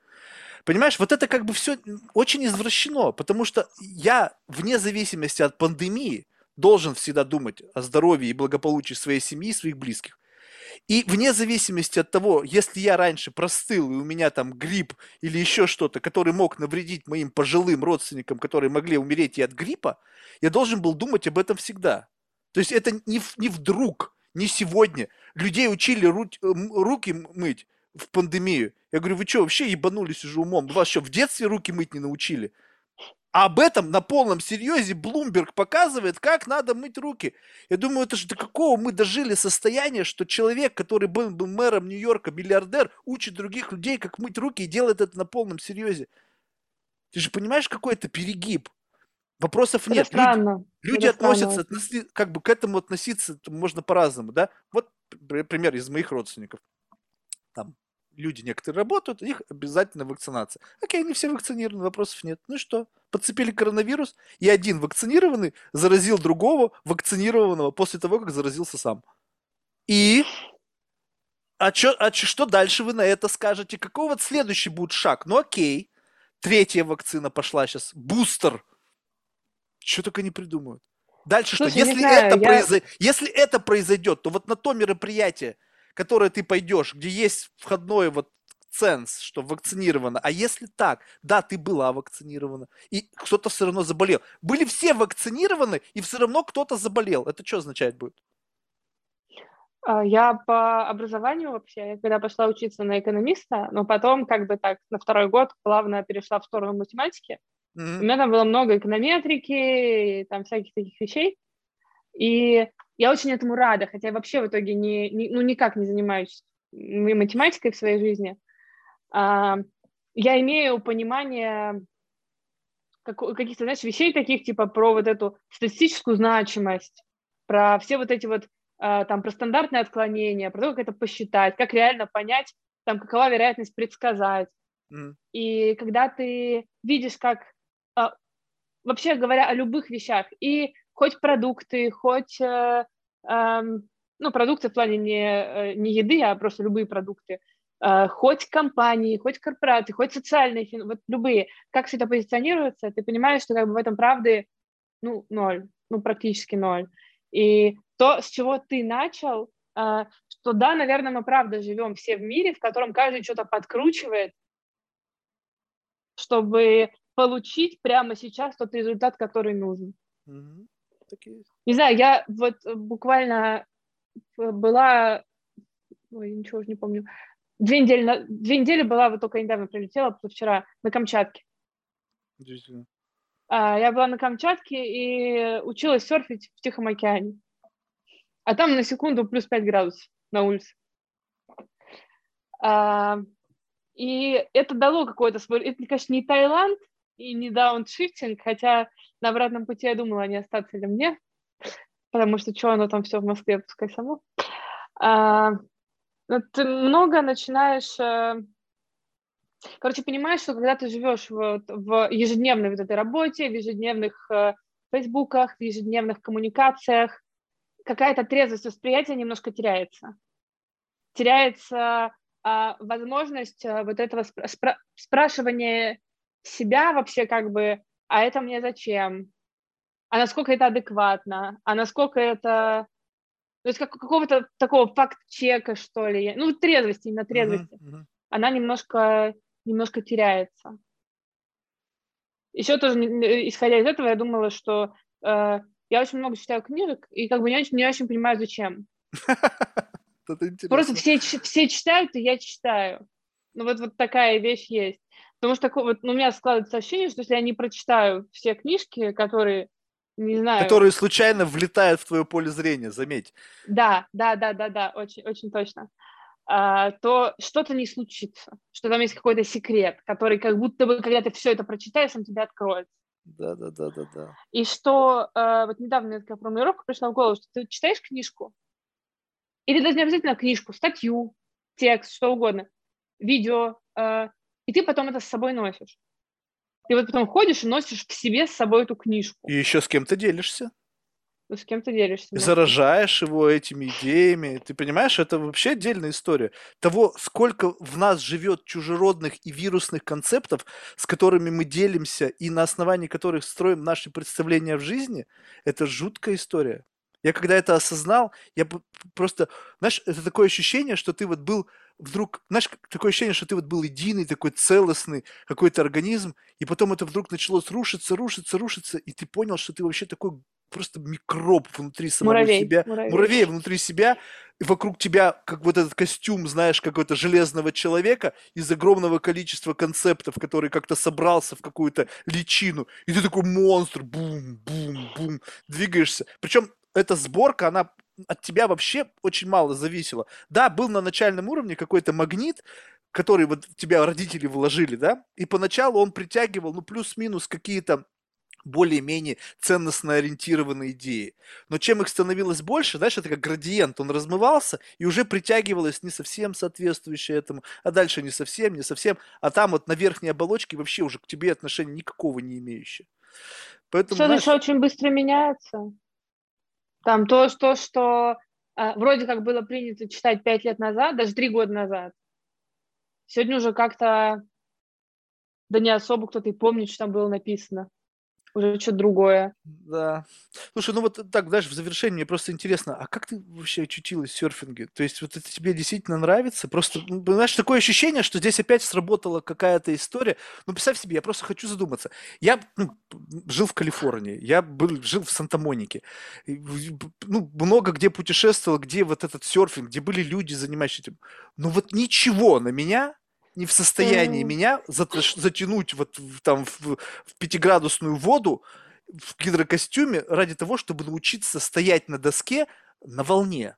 Понимаешь, вот это как бы все очень извращено, потому что я, вне зависимости от пандемии, должен всегда думать о здоровье и благополучии своей семьи и своих близких. И вне зависимости от того, если я раньше простыл, и у меня там грипп или еще что-то, который мог навредить моим пожилым родственникам, которые могли умереть и от гриппа, я должен был думать об этом всегда. То есть это не, не вдруг, не сегодня. Людей учили ру, руки мыть в пандемию. Я говорю, вы что, вообще ебанулись уже умом? Вас что, в детстве руки мыть не научили? Об этом на полном серьезе Блумберг показывает, как надо мыть руки. Я думаю, это же до какого мы дожили состояния, что человек, который был, был мэром Нью-Йорка, миллиардер, учит других людей, как мыть руки и делает это на полном серьезе. Ты же понимаешь, какой это перегиб? Вопросов Это нет. Люди, странно. люди Это странно относятся, как бы к этому относиться можно по-разному, да? Вот пр- пример из моих родственников. Там люди некоторые работают, у них обязательно вакцинация. Окей, они все вакцинированы, вопросов нет. Ну и что? Подцепили коронавирус, и один вакцинированный заразил другого вакцинированного после того, как заразился сам. И а, чё, а чё- что дальше вы на это скажете? Какой вот следующий будет шаг? Ну окей, третья вакцина пошла сейчас, бустер. Что только не придумают. Дальше Слушай, что? Если, знаю, это я- произо- Если это произойдет, то вот на то мероприятие, которое ты пойдешь, где есть входной вот ценз, что вакцинировано, а если так, да, ты была вакцинирована, и кто-то все равно заболел. Были все вакцинированы, и все равно кто-то заболел. Это что означает будет? А, Я по образованию вообще, я когда пошла учиться на экономиста, но потом как бы так на второй год плавно перешла в сторону математики. У Мгм. меня там было много эконометрики, и там всяких таких вещей. И я очень этому рада, хотя я вообще в итоге не, не- ну, никак не занимаюсь математикой в своей жизни. А, я имею понимание како- каких-то, знаешь, вещей таких, типа про вот эту статистическую значимость, про все вот эти вот, а, там, про стандартные отклонения, про то, как это посчитать, как реально понять, там, какова вероятность предсказать. Мгм. И когда ты видишь, как, а, вообще говоря о любых вещах, и хоть продукты, хоть, э, ну, продукты в плане не, э, не еды, а просто любые продукты, э, хоть компании, хоть корпорации, хоть социальные, вот любые, как все это позиционируется, ты понимаешь, что как бы в этом правды, ну, ноль, ну, практически ноль. И то, с чего ты начал, э, что да, наверное, мы правда живем все в мире, в котором каждый что-то подкручивает, чтобы получить прямо сейчас тот результат, который нужен. Мгм. Так и есть. Не знаю, я вот э, буквально э, была, ой, ничего уже не помню, две недели, на- две недели была, вот только недавно прилетела, вчера на Камчатке. Удивительно. А, Я была на Камчатке и училась серфить в Тихом океане. А там на секунду плюс 5 градусов на улице. А, И это дало какой-то свой... Это, конечно, не Таиланд и не дауншифтинг, хотя на обратном пути я думала, не остаться ли мне, потому что что оно там все в Москве, пускай само. А, но Ты много начинаешь... э, Короче, понимаешь, что когда ты живешь вот в ежедневной вот этой работе, в ежедневных э, фейсбуках, в ежедневных коммуникациях, какая-то трезвость восприятия немножко теряется. Теряется а, возможность а, вот этого спра- спра- спрашивания себя вообще как бы, а это мне зачем? А насколько это адекватно? А насколько это... То есть как, какого-то такого факт-чека, что ли. Ну, трезвости, именно трезвости Мгм, мгм. она немножко, немножко теряется. Еще тоже, исходя из этого, я думала, что э, я очень много читаю книжек, и как бы не очень, не очень понимаю, зачем. Просто все, все читают, и я читаю. Ну вот, вот такая вещь есть. Потому что такое, вот, ну, у меня складывается ощущение, что если я не прочитаю все книжки, которые, не знаю... Которые случайно влетают в твое поле зрения, заметь. Да, да, да, да, да, очень, очень точно. А, то что-то не случится, что там есть какой-то секрет, который как будто бы, когда ты все это прочитаешь, он тебе откроется. Да, да, да, да, да. И что э, вот недавно такая формулировка пришла в голову, что ты читаешь книжку, или даже не обязательно книжку, статью, текст, что угодно, видео, э, и ты потом это с собой носишь. Ты вот потом ходишь и носишь в себе с собой эту книжку. И еще с кем то делишься. Ну, с кем ты делишься. И заражаешь его этими идеями. Ты понимаешь, это вообще отдельная история. Того, сколько в нас живет чужеродных и вирусных концептов, с которыми мы делимся и на основании которых строим наши представления в жизни, это жуткая история. Я когда это осознал, я просто, знаешь, это такое ощущение, что ты вот был вдруг, знаешь, такое ощущение, что ты вот был единый, такой целостный какой-то организм, и потом это вдруг началось рушиться, рушиться, рушиться, и ты понял, что ты вообще такой просто микроб внутри самого Муравей, себя, муравей. муравей внутри себя, и вокруг тебя, как вот этот костюм, знаешь, какого-то железного человека из огромного количества концептов, который как-то собрался в какую-то личину, и ты такой монстр, бум, бум, бум, двигаешься. Причем эта сборка, она от тебя вообще очень мало зависела. Да, был на начальном уровне какой-то магнит, который вот в тебя родители вложили, да, и поначалу он притягивал, ну, плюс-минус какие-то более-менее ценностно ориентированные идеи. Но чем их становилось больше, знаешь, это как градиент, он размывался, и уже притягивалось не совсем соответствующее этому, а дальше не совсем, не совсем, а там вот на верхней оболочке вообще уже к тебе отношения никакого не имеющие. Поэтому, Все знаешь... очень быстро меняется. Там то, что, что а, вроде как было принято читать пять лет назад, даже три года назад, сегодня уже как-то, да не особо кто-то и помнит, что там было написано уже что-то другое. Да. Слушай, ну вот так, знаешь, в завершении мне просто интересно, а как ты вообще очутилась в серфинге? То есть вот это тебе действительно нравится? Просто, ну, знаешь, такое ощущение, что здесь опять сработала какая-то история. Ну, представь себе, я просто хочу задуматься. Я ну, жил в Калифорнии, я был, жил в Санта-Монике. Ну, много где путешествовал, где вот этот серфинг, где были люди, занимающиеся этим. Но вот ничего на меня не в состоянии меня затянуть вот в, там в, в пятиградусную воду в гидрокостюме ради того, чтобы научиться стоять на доске на волне.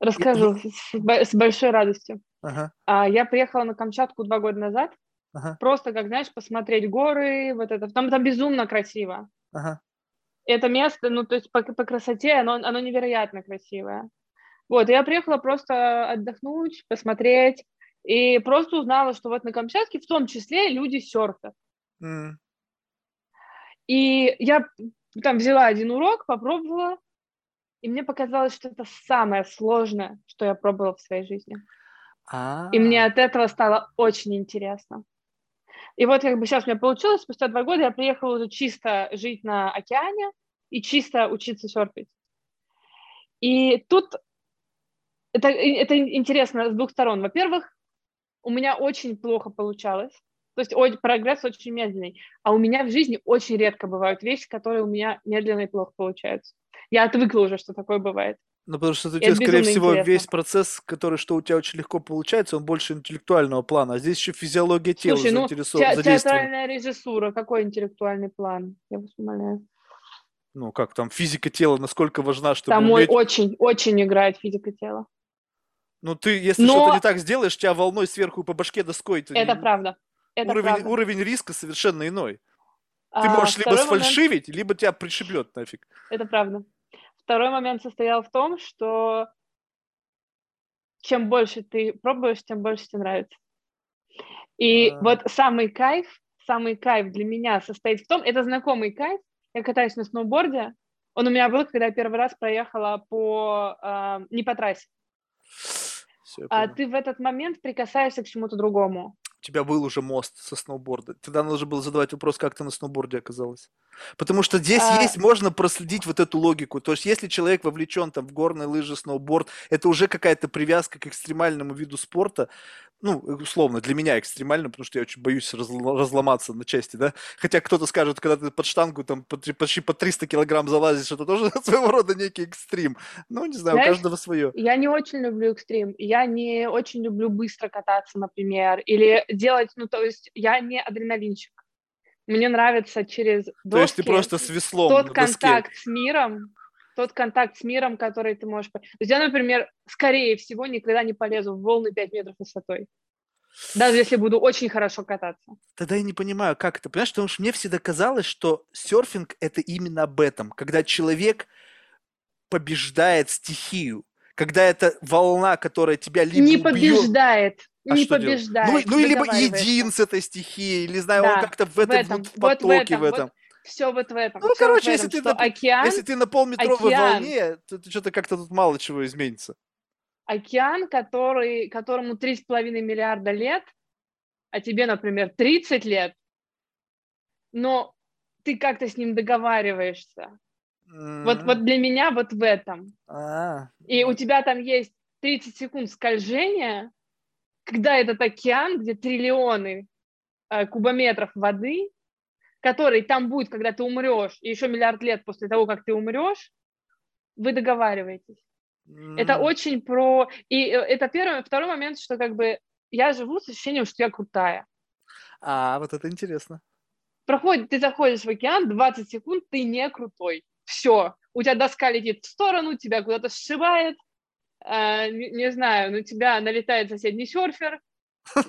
Расскажу И... с, с большой радостью. Ага. А, я приехала на Камчатку два года назад, ага. просто, как знаешь, посмотреть горы, вот это. Там, там безумно красиво. Ага. Это место, ну, то есть по, по красоте, оно, оно невероятно красивое. Вот, я приехала просто отдохнуть, посмотреть, и просто узнала, что вот на Камчатке в том числе люди серфят. Mm. И я там взяла один урок, попробовала, и мне показалось, что это самое сложное, что я пробовала в своей жизни. А-а-а. И мне от этого стало очень интересно. И вот как бы сейчас у меня получилось, спустя два года я приехала уже чисто жить на океане и чисто учиться серфить. И тут это, это интересно с двух сторон. Во-первых, у меня очень плохо получалось. То есть ой, прогресс очень медленный. А у меня в жизни очень редко бывают вещи, которые у меня медленно и плохо получаются. Я отвыкла уже, что такое бывает. Ну, потому что у тебя, скорее всего, интересно. весь процесс, который, что у тебя очень легко получается, он больше интеллектуального плана. А здесь еще физиология тела Слушай, ну, те- театральная режиссура, какой интеллектуальный план? Я вас умоляю. Ну, как там, физика тела, насколько важна, чтобы Там уметь... очень, очень играет физика тела. Ну, ты, если Но... что-то не так сделаешь, тебя волной сверху по башке доской. Это не... правда. Это уровень, правда. уровень риска совершенно иной. Ты а, можешь либо сфальшивить, момент... либо тебя пришибет нафиг. Это правда. Второй момент состоял в том, что чем больше ты пробуешь, тем больше тебе нравится. И а... вот самый кайф, самый кайф для меня состоит в том, это знакомый кайф, я катаюсь на сноуборде, он у меня был, когда я первый раз проехала по, э, не по трассе, все, а ты в этот момент прикасаешься к чему-то другому. У тебя был уже мост со сноуборда. Тогда нужно было задавать вопрос, как ты на сноуборде оказалась. Потому что здесь а... есть, можно проследить вот эту логику. То есть, если человек вовлечен там в горные лыжи, сноуборд, это уже какая-то привязка к экстремальному виду спорта, ну, условно, для меня экстремально, потому что я очень боюсь разломаться на части, да. Хотя кто-то скажет, когда ты под штангу там почти по 300 килограмм залазишь, это тоже своего рода некий экстрим. Ну, не знаю, Знаешь, у каждого свое. Я не очень люблю экстрим. Я не очень люблю быстро кататься, например, или делать, ну, то есть я не адреналинчик. Мне нравится через доски, То есть ты просто с веслом тот контакт с миром, тот контакт с миром, который ты можешь... То есть я, например, скорее всего, никогда не полезу в волны 5 метров высотой. Даже если буду очень хорошо кататься. Тогда я не понимаю, как это. Понимаешь, потому что мне всегда казалось, что серфинг – это именно об этом. Когда человек побеждает стихию. Когда это волна, которая тебя либо Не убьет... побеждает. А не побеждает. Ну, ну, либо един с этой стихией, или, знаю, да, он как-то в этом, в этом вот потоке, вот в этом. В этом. Вот все вот в этом. Ну, все короче, вот если, ты на, океан, если ты на полметровой океан, волне, то, то что-то как-то тут мало чего изменится. Океан, который, которому 3,5 миллиарда лет, а тебе, например, 30 лет, но ты как-то с ним договариваешься. Mm-hmm. Вот, вот для меня вот в этом. Ah. И у тебя там есть 30 секунд скольжения, когда этот океан, где триллионы э, кубометров воды, который там будет, когда ты умрешь, и еще миллиард лет после того, как ты умрешь, вы договариваетесь. Mm. Это очень про... И э, это первый, второй момент, что как бы я живу с ощущением, что я крутая. А, вот это интересно. Проходит, ты заходишь в океан, 20 секунд, ты не крутой. Все, у тебя доска летит в сторону, тебя куда-то сшибает, э, не, не знаю, на тебя налетает соседний серфер,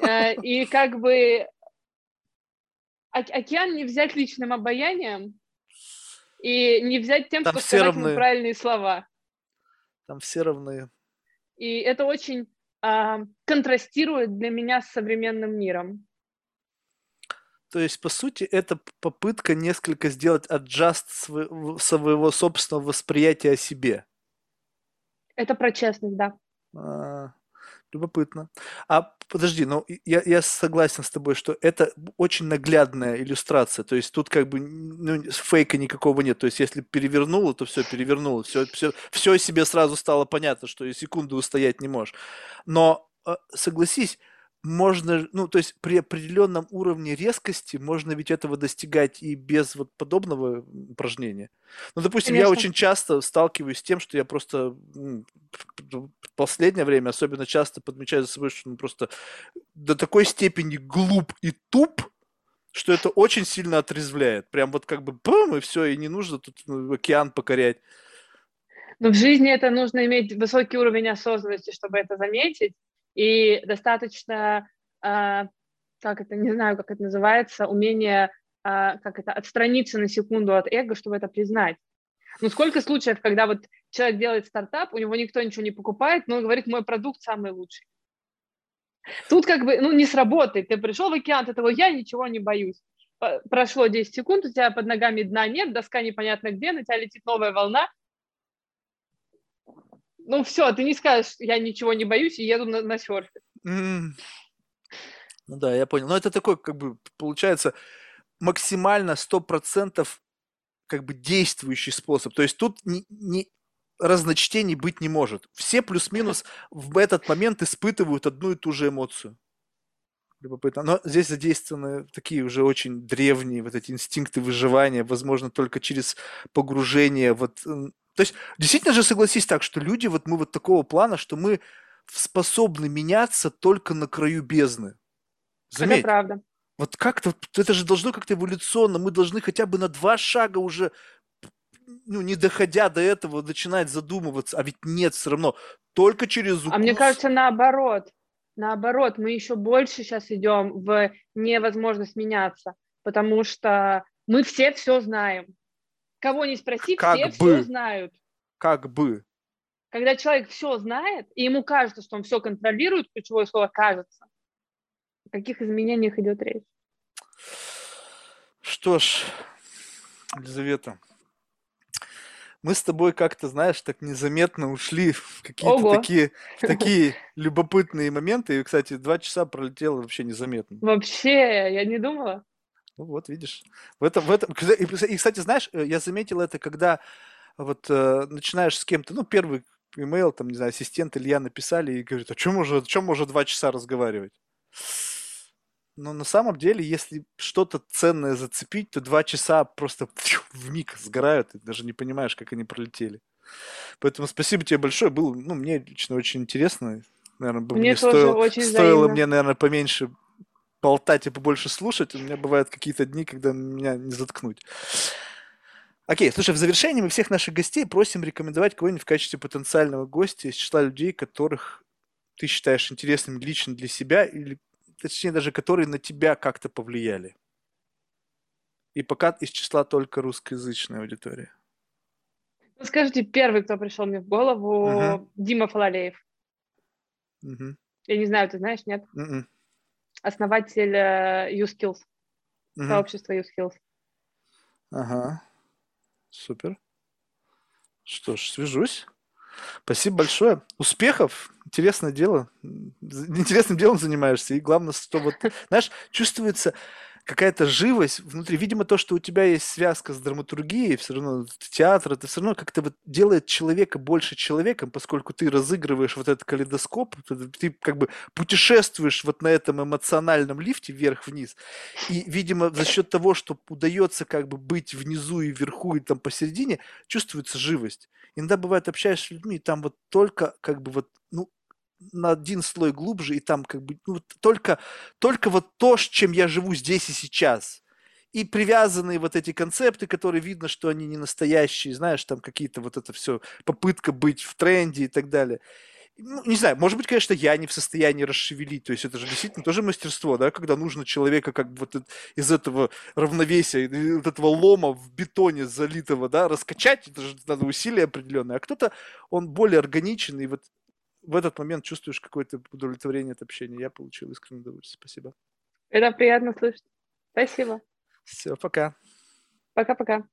э, и как бы океан не взять личным обаянием и не взять тем, Там что все сказать равны. ему правильные слова. Там все равны. И это очень а, контрастирует для меня с современным миром. То есть, по сути, это попытка несколько сделать аджаст сво- своего собственного восприятия о себе. Это про честность, да. А, любопытно. А подожди, ну я, я согласен с тобой, что это очень наглядная иллюстрация. То есть тут как бы ну, фейка никакого нет. То есть если перевернуло, то все перевернуло. Все, все, все себе сразу стало понятно, что и секунду устоять не можешь. Но э, согласись, можно, ну, то есть при определенном уровне резкости можно ведь этого достигать и без вот подобного упражнения. Ну, допустим, я Конечно. очень часто сталкиваюсь с тем, что я просто в последнее время особенно часто подмечаю за собой, что ну, просто до такой степени глуп и туп, что это очень сильно отрезвляет. Прям вот как бы бум, и все, и не нужно тут ну, океан покорять. Но в жизни это нужно иметь высокий уровень осознанности, чтобы это заметить, и достаточно, а, как это, не знаю, как это называется, умение, а, как это, отстраниться на секунду от эго, чтобы это признать. Ну, сколько случаев, когда вот человек делает стартап, у него никто ничего не покупает, но он говорит, мой продукт самый лучший. Тут как бы, ну, не сработает. Ты пришел в океан, ты такой, я ничего не боюсь. Прошло 10 секунд, у тебя под ногами дна нет, доска непонятно где, на тебя летит новая волна. Ну, все, ты не скажешь, я ничего не боюсь и еду на, на серфе. М. Ну да, я понял. Но это такой, как бы, получается, максимально 100% как бы действующий способ. То есть тут ни, ни разночтений быть не может. Все плюс-минус в этот момент испытывают одну и ту же эмоцию. Любопытно. Но здесь задействованы такие уже очень древние вот эти инстинкты выживания, возможно, только через погружение. Вот, то есть, действительно же согласись так, что люди, вот мы вот такого плана, что мы способны меняться только на краю бездны. Это Заметь, правда. вот как-то, это же должно как-то эволюционно, мы должны хотя бы на два шага уже, ну, не доходя до этого, начинать задумываться, а ведь нет все равно, только через укус. А мне кажется, наоборот. Наоборот, мы еще больше сейчас идем в невозможность меняться, потому что мы все все знаем. Кого не спроси, Как все бы. все знают. как бы. Когда человек все знает, и ему кажется, что он все контролирует, ключевое слово кажется, о каких изменениях идет речь? Что ж, Елизавета, мы с тобой как-то, знаешь, так незаметно ушли в какие-то такие, в такие любопытные моменты. И, кстати, два часа пролетело вообще незаметно. Вообще, я не думала. Ну вот, видишь. В этом, в этом... И, кстати, знаешь, э, я заметил это, когда вот э, начинаешь с кем-то, ну, первый имейл, там, не знаю, ассистент Илья написали и говорит, о чем можно, о чем можно два часа разговаривать? Но на самом деле, если что-то ценное зацепить, то два часа просто в миг сгорают, и даже не понимаешь, как они пролетели. Поэтому спасибо тебе большое. Было, ну, мне лично очень интересно. Наверное, Мне мне тоже стоило, очень стоило взаимно. мне, наверное, поменьше болтать и побольше слушать. У меня бывают какие-то дни, когда меня не заткнуть. Окей, слушай, в завершении мы всех наших гостей просим рекомендовать кого-нибудь в качестве потенциального гостя из числа людей, которых ты считаешь интересными лично для себя, или точнее даже которые на тебя как-то повлияли. И пока из числа только русскоязычной аудитории. Ну, скажите, первый, кто пришел мне в голову, Мгм. Дима Фалалеев. Мгм. Я не знаю, ты знаешь, нет? Мгм. Основатель э, YouSkills, Мгм. сообщества YouSkills. Ага. Супер. Что ж, свяжусь. Спасибо большое. Успехов. Интересное дело. Интересным делом занимаешься. И главное, что вот, знаешь, чувствуется какая-то живость внутри. Видимо, то, что у тебя есть связка с драматургией, все равно театр, это все равно как-то вот делает человека больше человеком, поскольку ты разыгрываешь вот этот калейдоскоп, ты, как бы путешествуешь вот на этом эмоциональном лифте вверх-вниз. И, видимо, за счет того, что удается как бы быть внизу и вверху, и там посередине, чувствуется живость. Иногда бывает, общаешься с людьми, и там вот только как бы вот, ну, на один слой глубже, и там как бы ну, только, только вот то, с чем я живу здесь и сейчас. И привязанные вот эти концепты, которые видно, что они не настоящие, знаешь, там какие-то вот это все, попытка быть в тренде и так далее. ну, не знаю, может быть, конечно, я не в состоянии расшевелить, то есть это же действительно тоже мастерство, да, когда нужно человека как бы вот из этого равновесия, вот этого лома в бетоне залитого, да, раскачать, это же надо усилия определенные, а кто-то, он более органичен, и вот в этот момент чувствуешь какое-то удовлетворение от общения. Я получил искреннее удовольствие. Спасибо. Это приятно слышать. Спасибо. Все, пока. Пока-пока.